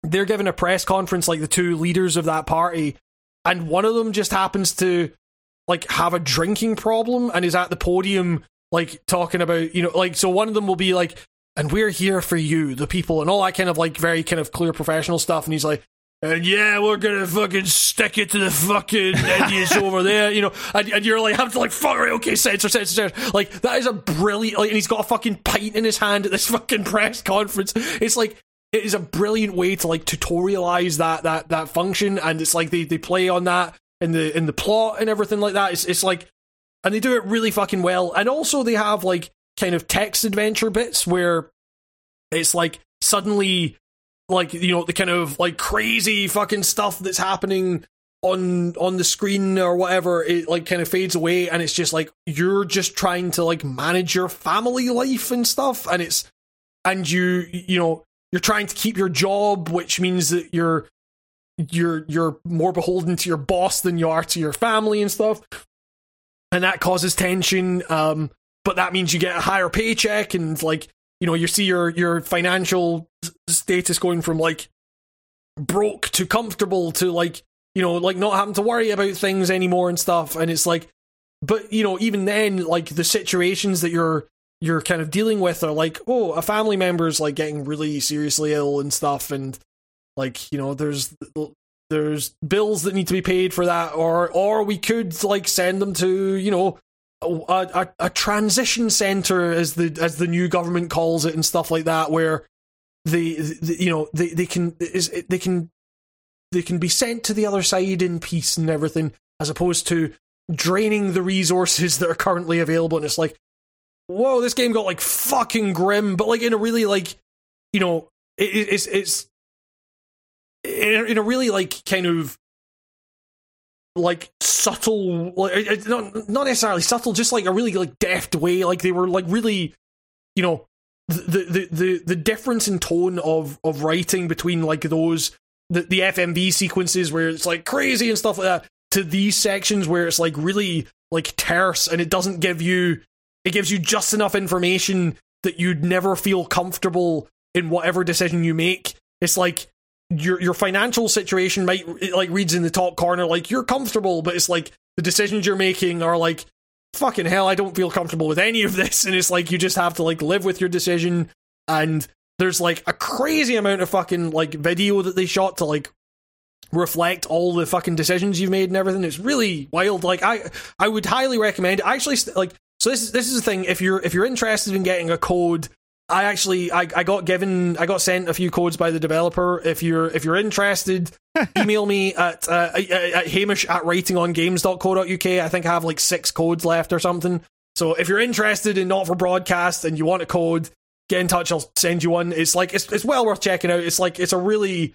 they're giving a press conference like the two leaders of that party and one of them just happens to like have a drinking problem and is at the podium like talking about you know like so one of them will be like and we're here for you the people and all that kind of like very kind of clear professional stuff and he's like and yeah, we're gonna fucking stick it to the fucking idiots over there, you know. And, and you're like, have to like, fuck, right, okay, censor, censor, censor. Like that is a brilliant. Like, and he's got a fucking pint in his hand at this fucking press conference. It's like it is a brilliant way to like tutorialize that that that function, and it's like they they play on that in the in the plot and everything like that. It's it's like, and they do it really fucking well. And also they have like kind of text adventure bits where it's like suddenly like you know the kind of like crazy fucking stuff that's happening on on the screen or whatever it like kind of fades away and it's just like you're just trying to like manage your family life and stuff and it's and you you know you're trying to keep your job which means that you're you're you're more beholden to your boss than you are to your family and stuff. And that causes tension um but that means you get a higher paycheck and like you know you see your your financial status going from like broke to comfortable to like you know like not having to worry about things anymore and stuff. And it's like but you know even then like the situations that you're you're kind of dealing with are like oh a family member's like getting really seriously ill and stuff. And like you know there's there's bills that need to be paid for that. Or or we could like send them to you know a, a, transition center as the as the new government calls it and stuff like that where they, the you know they they can is they can they can be sent to the other side in peace and everything as opposed to draining the resources that are currently available. And it's like whoa this game got like fucking grim. But like in a really like you know it, it's it's in a really like kind of like subtle like not not necessarily subtle just like a really like deft way like they were like really you know the the the the difference in tone of of writing between like those the the FMV sequences where it's like crazy and stuff like that to these sections where it's like really like terse and it doesn't give you it gives you just enough information that you'd never feel comfortable in whatever decision you make. It's like your your financial situation might like reads in the top corner like you're comfortable but it's like the decisions you're making are like fucking hell I don't feel comfortable with any of this and it's like you just have to like live with your decision and there's like a crazy amount of fucking like video that they shot to like reflect all the fucking decisions you've made and everything. It's really wild. Like I, I would highly recommend. Actually like. So this is this is the thing. If you're if you're interested in getting a code, I actually I, I got given I got sent a few codes by the developer. If you're if you're interested, email me at uh, at, at hamish at writingongames.co.uk. I think I have like six codes left or something. So if you're interested in not for broadcast and you want a code, get in touch. I'll send you one. It's like it's it's well worth checking out. It's like it's a really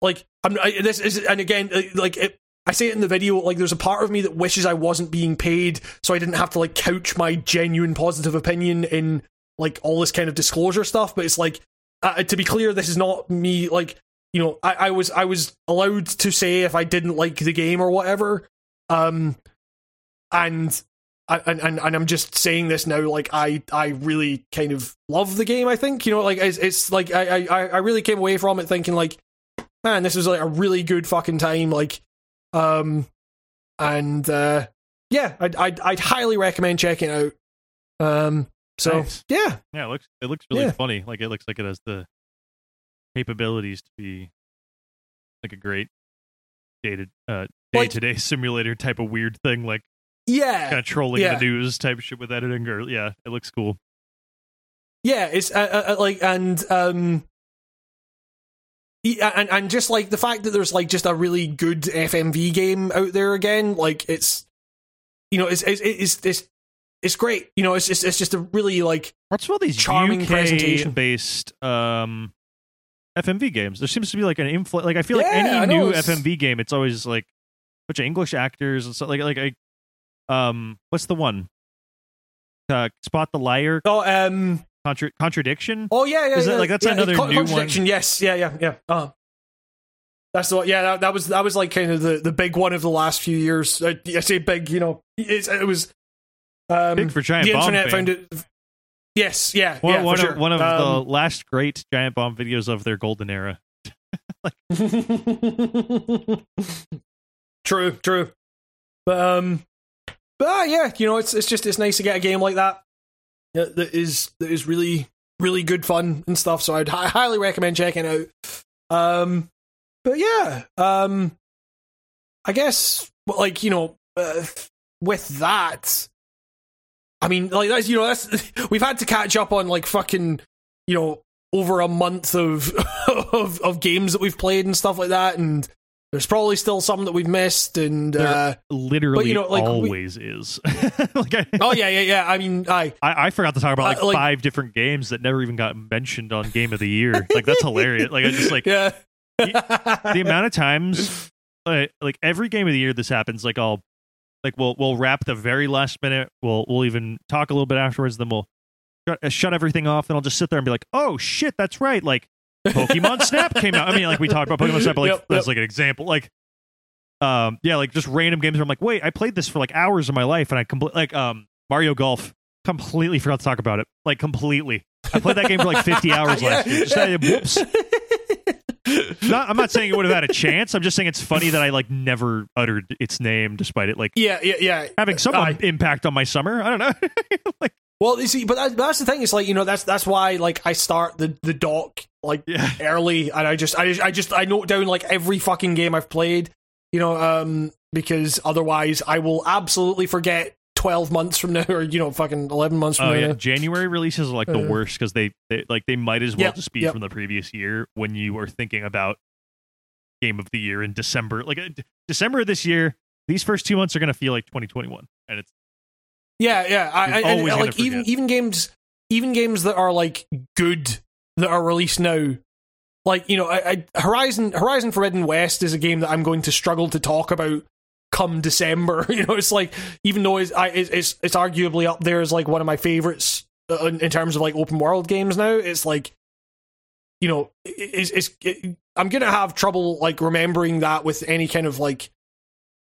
like I'm I, this is and again uh, like it, I say it in the video like there's a part of me that wishes I wasn't being paid so I didn't have to like couch my genuine positive opinion in like all this kind of disclosure stuff. But it's like uh, to be clear, this is not me like you know I, I was I was allowed to say if I didn't like the game or whatever. Um, and I, and, and and I'm just saying this now. Like I I really kind of love the game. I think you know like it's, it's like I I I really came away from it thinking like man this was like a really good fucking time. Like um and uh yeah I'd I'd, I'd highly recommend checking out. Um so Nice. yeah Yeah, it looks it looks really Yeah. funny. Like it looks like it has the capabilities to be like a great dated uh day to day simulator type of weird thing, like yeah kind of trolling yeah. the news type shit with editing. Or yeah, it looks cool. Yeah, it's uh, uh, uh, like and um yeah, and and just like the fact that there's like just a really good FMV game out there again, like it's you know it's it's it's it's, it's great. You know, it's just it's just a really like What's all these Charming UK presentation. based um FMV games? There seems to be like an infl like I feel like Yeah, I any new FMV game, it's always like a bunch of English actors and stuff like like I um what's the one? Uh, Spot the Liar oh um contra- contradiction. oh yeah yeah, Is that- yeah like, that's yeah, another new one? Yes, yeah yeah yeah. Uh, that's the one. Yeah, that, that was that was like kind of the, the big one of the last few years. I, I say big, you know, it's, it was um, Big for Giant the Bomb internet fan. found it. Yes, yeah, One, yeah, one for of, sure. one of Um, the last great Giant Bomb videos of their golden era. true, true. But um, but uh, yeah, you know, it's it's just it's nice to get a game like that that, is that is really really good fun and stuff. So I'd hi- highly recommend checking out. Um, but yeah, um, I guess like you know, uh, with that, I mean, like that's you know that's we've had to catch up on like fucking you know over a month of of of games that we've played and stuff like that, and there's probably still some that we've missed, and There uh, Literally know, like, we- always is. like I, oh yeah, yeah, yeah. I mean, I I, I forgot to talk about like, Uh, like- five different games that never even got mentioned on Game of the Year. Like that's hilarious. Like I just like yeah. the amount of times like, like every game of the year this happens like i'll like we'll we'll wrap the very last minute. We'll we'll even talk a little bit afterwards then we'll shut, uh, shut everything off and i'll just sit there and be like oh shit that's right like pokemon snap came out. I mean like we talked about pokemon snap but like Yep, that's yep. like an example like um yeah like just random games where i'm like wait i played this for like hours of my life and i complete like um mario golf completely forgot to talk about it like completely. I played that game for like 50 hours last year. Just, whoops not, I'm not saying it would have had a chance. I'm just saying it's funny that I like never uttered its name, despite it like yeah, yeah, yeah. having some impact on my summer. I don't know. like, Well, you see, but that, that's the thing. It's like you know, that's that's why like I start the the doc like yeah, early, and I just I just I just I note down like every fucking game I've played. You know, um, because otherwise I will absolutely forget twelve months from now, or you know, fucking eleven months from oh now. yeah. January releases are like the Uh, worst because they, they like they might as well Yep, just be yep. from the previous year when you were thinking about game of the year in December. Like uh, December of this year, these first two months are gonna feel like 2021, and it's Yeah, yeah. I, I, and, uh, like even even games even games that are like good that are released now. Like you know, I, I, Horizon Horizon Forbidden West is a game that I'm going to struggle to talk about come December. You know, it's like even though it's I, it's it's, arguably up there as like one of my favorites uh, in, in terms of like open world games now. It's like you know, it- it's, it's it, I'm gonna have trouble like remembering that with any kind of like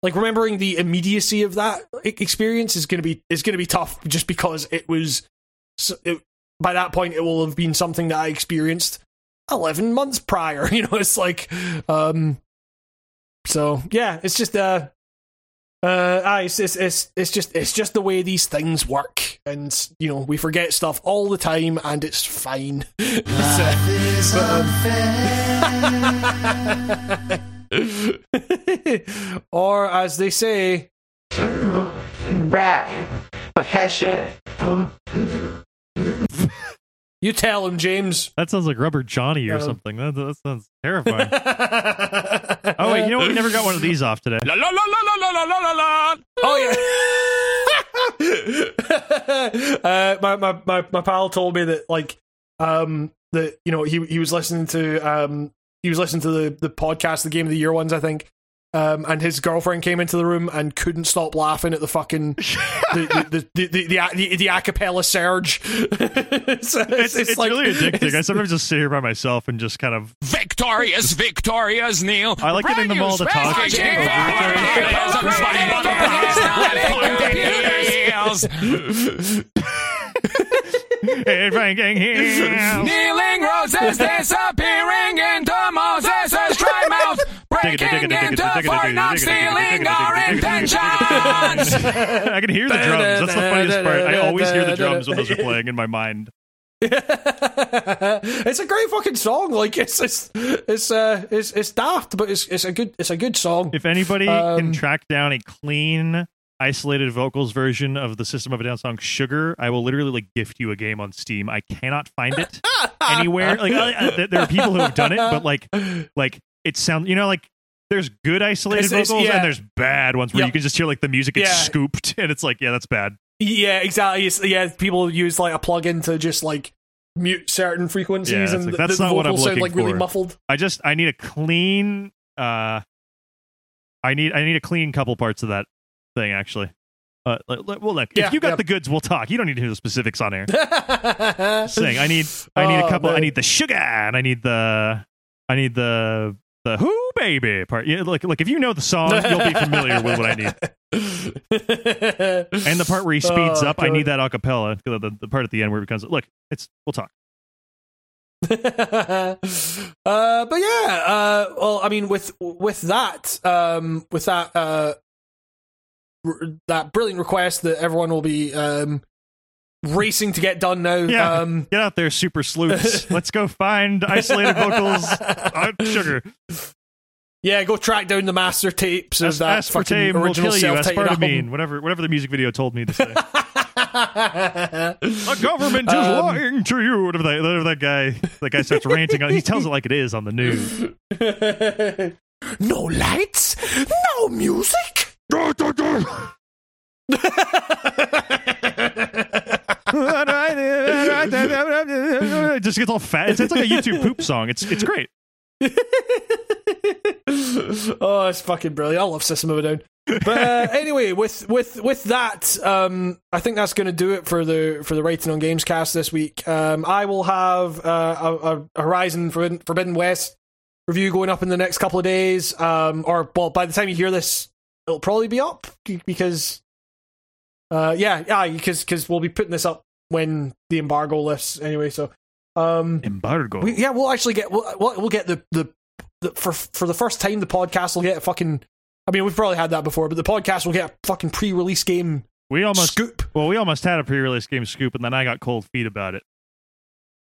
like remembering the immediacy of that experience is gonna be is gonna be tough just because it was it, by that point it will have been something that I experienced 11 months prior you know it's like um so yeah it's just uh uh ah, it's, it's it's it's just it's just the way these things work. And you know we forget stuff all the time and it's fine. It's, uh, um, or as they say, Rat. You tell him, James. That sounds like Rubber Johnny or something. That, that, sounds terrifying. oh wait, you know what? We never got one of these off today. La, la, la, oh yeah. uh, my, my my my pal told me that like um that you know he he was listening to um he was listening to the the podcast the game of the year ones I think um, and his girlfriend came into the room and couldn't stop laughing at the fucking the the the the, the, the, the acapella surge. it's, It's, it's, like- really addicting. I sometimes just sit here by myself and just kind of. Victorious, victorious, Neil. I like getting them all to talk. Franking Hills. Kneeling roses disappearing into Moses' dry mouth, breaking into for not stealing our intentions. I can hear the drums. That's the funniest part. I always hear the drums when those are playing in my mind. it's a great fucking song. Like it's it's it's uh it's it's daft, but it's it's a good it's a good song. If anybody Um, can track down a clean, isolated vocals version of the System of a Down song "Sugar," I will literally like gift you a game on Steam. I cannot find it anywhere. Like I, I- there- there are people who have done it, but like like it sounds. You know, like there's good isolated It's- it's- vocals yeah. and there's bad ones where Yep. you can just hear like the music gets Yeah. scooped, and it's like, yeah, that's bad. Yeah, exactly. It's, yeah, people use like a plug-in to just like mute certain frequencies, Yeah, and like, the, that's the not what I'm vocals sound looking like really for. muffled. I just I need a clean. uh I need I need a clean couple parts of that thing actually. Uh, well, look, Yeah, if you got yeah. the goods, we'll talk. You don't need to hear the specifics on air. saying I need I need a Oh, couple I need the sugar and I need the I need the the who baby part. Yeah, like like if you know the song, you'll be familiar with what I need. And the part where he speeds Oh, up, I need that acapella. The, the, the part at the end where it becomes look, it's we'll talk. uh, but yeah, uh, well, I mean, with with that, um, with that, uh, r- that brilliant request that everyone will be um, racing to get done now. Yeah. Um, Get out there, super sleuths. Let's go find isolated vocals on sugar. yeah, go track down the master tapes of As- that fucking aspartame will original self-titled Aspartame, album. whatever, whatever the music video told me to say. the government is Um, lying to you. Whatever that, whatever that guy, that guy starts ranting on. He tells it like it is on the news. no lights, no music. It just gets all fat. It's, it's like a YouTube poop song. It's it's great. oh, it's fucking brilliant. I love System of a Down. But uh, anyway, with with with that, um, I think that's going to do it for the for the Writing on Gamescast this week. Um, I will have uh, a, a Horizon Forbidden, Forbidden West review going up in the next couple of days, um, or well, by the time you hear this, it'll probably be up because, uh, yeah, yeah, because because we'll be putting this up when the embargo lifts anyway. So, um, Embargo. we, yeah, we'll actually get we'll, we'll get the, the the for for the first time the podcast will get a fucking. I mean, we've probably had that before, but the podcast will get a fucking pre-release game We almost scoop. well, we almost had a pre-release game scoop, and then I got cold feet about it.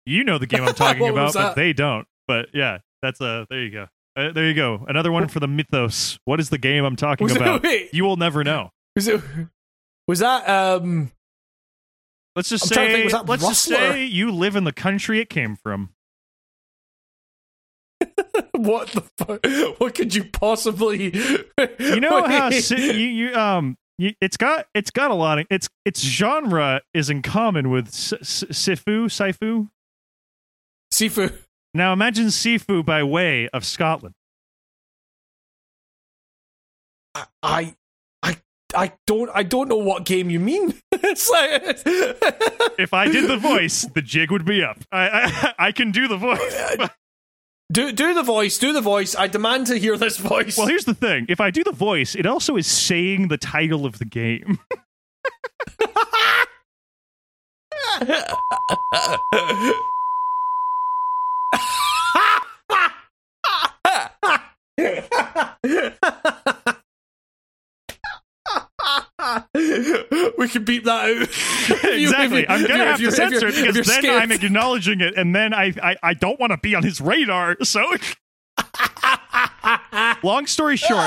You know the game I'm talking about, but they don't. But yeah, that's a there you go. Uh, there you go. Another one for the mythos. What is the game I'm talking Was about? wait. You will never know. Was it? Was that um? Let's just I'm say think, let's just say you live in the country it came from. What the fuck? What could you possibly? You know how si- you, you um you, it's got it's got a lot of its its genre is in common with S- S- Sifu Sifu. Sifu. Now imagine Sifu by way of Scotland. I, I, I don't, I don't know what game you mean. it's like, If I did the voice, the jig would be up. I I, I can do the voice. do do the voice, do the voice. I demand to hear this voice. Well, here's the thing. If I do the voice, it also is saying the title of the game. we can beep that out. Exactly. I'm gonna have you're- to censor it because then I'm acknowledging it, and then I I, I don't want to be on his radar. So long story short,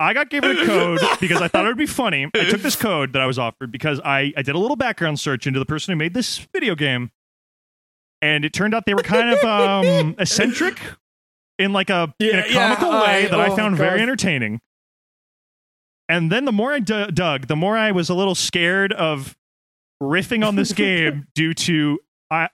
I got given a code because I thought it would be funny. I took this code that I was offered because I, I did a little background search into the person who made this video game. And it turned out they were kind of um, eccentric in like a in Yeah, a yeah, comical way I- that I oh, found very entertaining. And then the more I d- dug, the more I was a little scared of riffing on this game due to I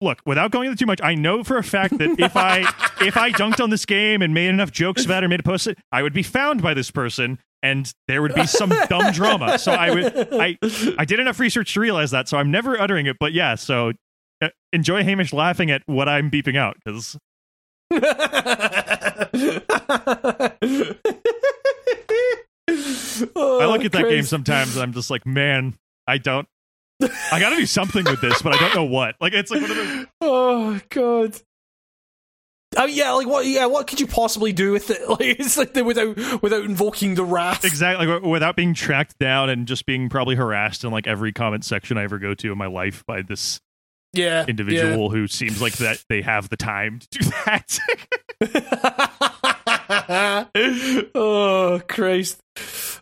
look without going into too much. I know for a fact that if I if I dunked on this game and made enough jokes about it, or made a post, it, I would be found by this person, and there would be some dumb drama. So I would I I did enough research to realize that. So I'm never uttering it, but yeah. So uh, enjoy Hamish laughing at what I'm beeping out because I look oh, at that game sometimes and I'm just like, man, I don't. I got to do something with this, but I don't know what. Like it's like one of those. Oh god. Oh yeah, like what? Yeah, what could you possibly do with it? Like it's like the, without without invoking the wrath. Exactly, like, without being tracked down and just being probably harassed in like every comment section I ever go to in my life by this Yeah, individual who seems like that they have the time to do that. oh Christ.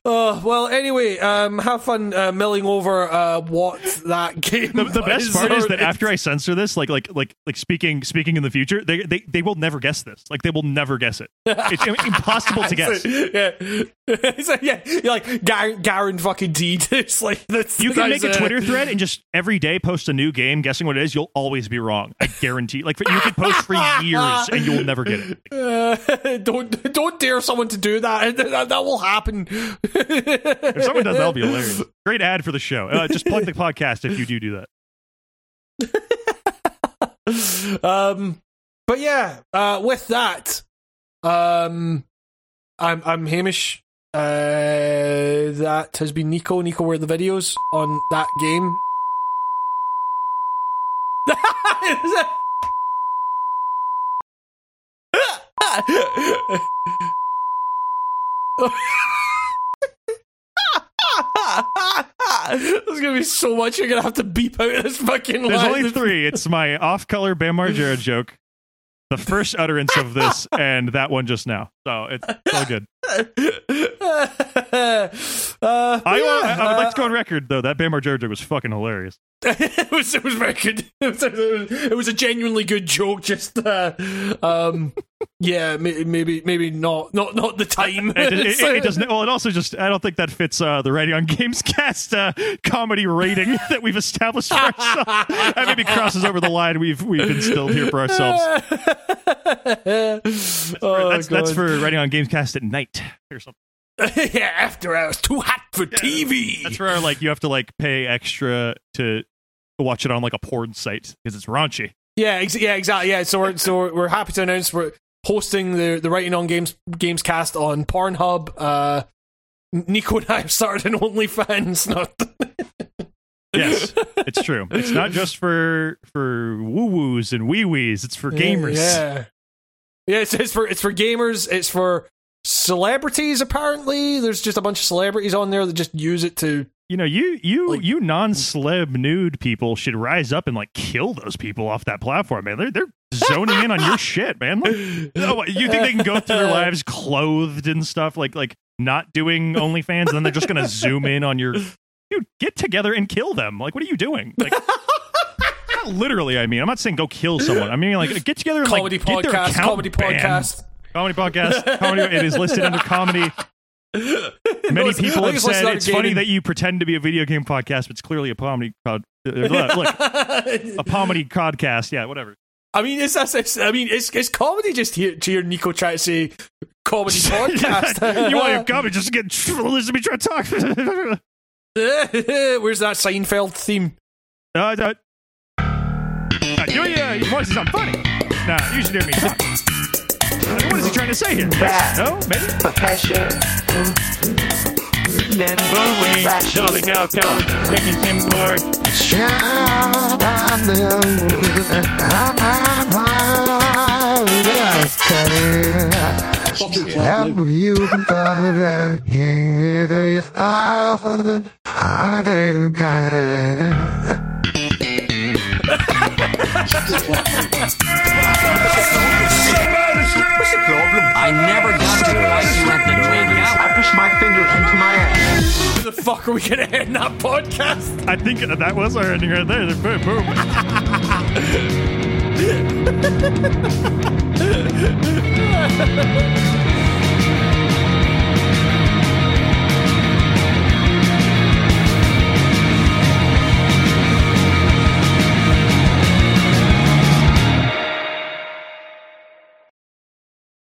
Oh well. Anyway, um, have fun uh, milling over uh, what that game. the, the best part is that after I censor this, like like like like speaking speaking in the future, they they, they will never guess this. Like they will never guess it. It's impossible to guess. yeah, it's like, yeah, you're like Garen, Garen fucking deed. It's like that's, You can that's, make a uh, Twitter thread and just every day post a new game, guessing what it is. You'll always be wrong. I guarantee. Like you could post for years and you'll never get it. Uh, don't don't dare someone to do that. That, that will happen. If someone does, that'll be hilarious. Great ad for the show. Uh, just plug the podcast if you do do that. um, but yeah, uh, with that, um, I'm I'm Hamish. Uh, that has been Nico. Nico, where are the videos on that game? There's gonna be so much you're gonna have to beep out this fucking There's line. only three. It's my off-color Bam Margera joke, the first utterance of this, and that one just now. So it's so good. Uh, I, yeah, I, I would like to go uh, on record though. That Bam Margera was fucking hilarious. it was it was very good. It was, it was, a genuinely good joke. Just uh, um, yeah, may- maybe maybe not not not the time. It, it, it, doesn't. Well, it also just. I don't think that fits uh, the Writing on Gamescast uh, comedy rating that we've established for ourselves. That maybe crosses over the line we've we've instilled here for ourselves. Oh, that's that's for Writing on Gamescast at night or something. yeah. After hours, too hot for TV. That's where like you have to like pay extra to watch it on like a porn site because it's raunchy. Yeah, ex- yeah, exactly. Yeah, so we're so we're, we're happy to announce we're hosting the the writing on games games cast on Pornhub. Uh, Nico and I have started an OnlyFans. Not Yes, it's true. It's not just for for woo woos and wee wees. It's for gamers. Yeah, yeah. It's, it's for it's for gamers. It's for celebrities. Apparently, there's just a bunch of celebrities on there that just use it to. You know, you you Like- you non-celeb nude people should rise up and like kill those people off that platform, man. They're they're zoning in on your shit, man. Like, oh, you think they can go through their lives clothed and stuff, like like not doing OnlyFans, and then they're just gonna zoom in on your dude? Get together and kill them. Like, what are you doing? Like, not literally. I mean, I'm not saying go kill someone. I mean, like, get together and Comedy like get their podcast, account comedy banned. podcast. comedy podcast. Comedy. It is listed under comedy. Many people have think it's listed said it's funny that you pretend to be a video game podcast, but it's clearly a comedy pod. uh, Look, look, a comedy podcast. Yeah, whatever. I mean, it's, it's, it's I mean, it's, it's comedy just here to hear Nico try to say comedy podcast. you want your comedy just to get listen to me try to talk. Where's that Seinfeld theme? uh, your, uh, your voice is unfunny. Nah, you should hear me talk. What is he trying to say here? Back. No, maybe. Profession. Blowing, shutting out, I didn't What's the problem? I never got to like you at the drinkout. I pushed my fingers into my ass. Where the fuck are we gonna end that podcast? I think that was our ending right there. Boom, boom.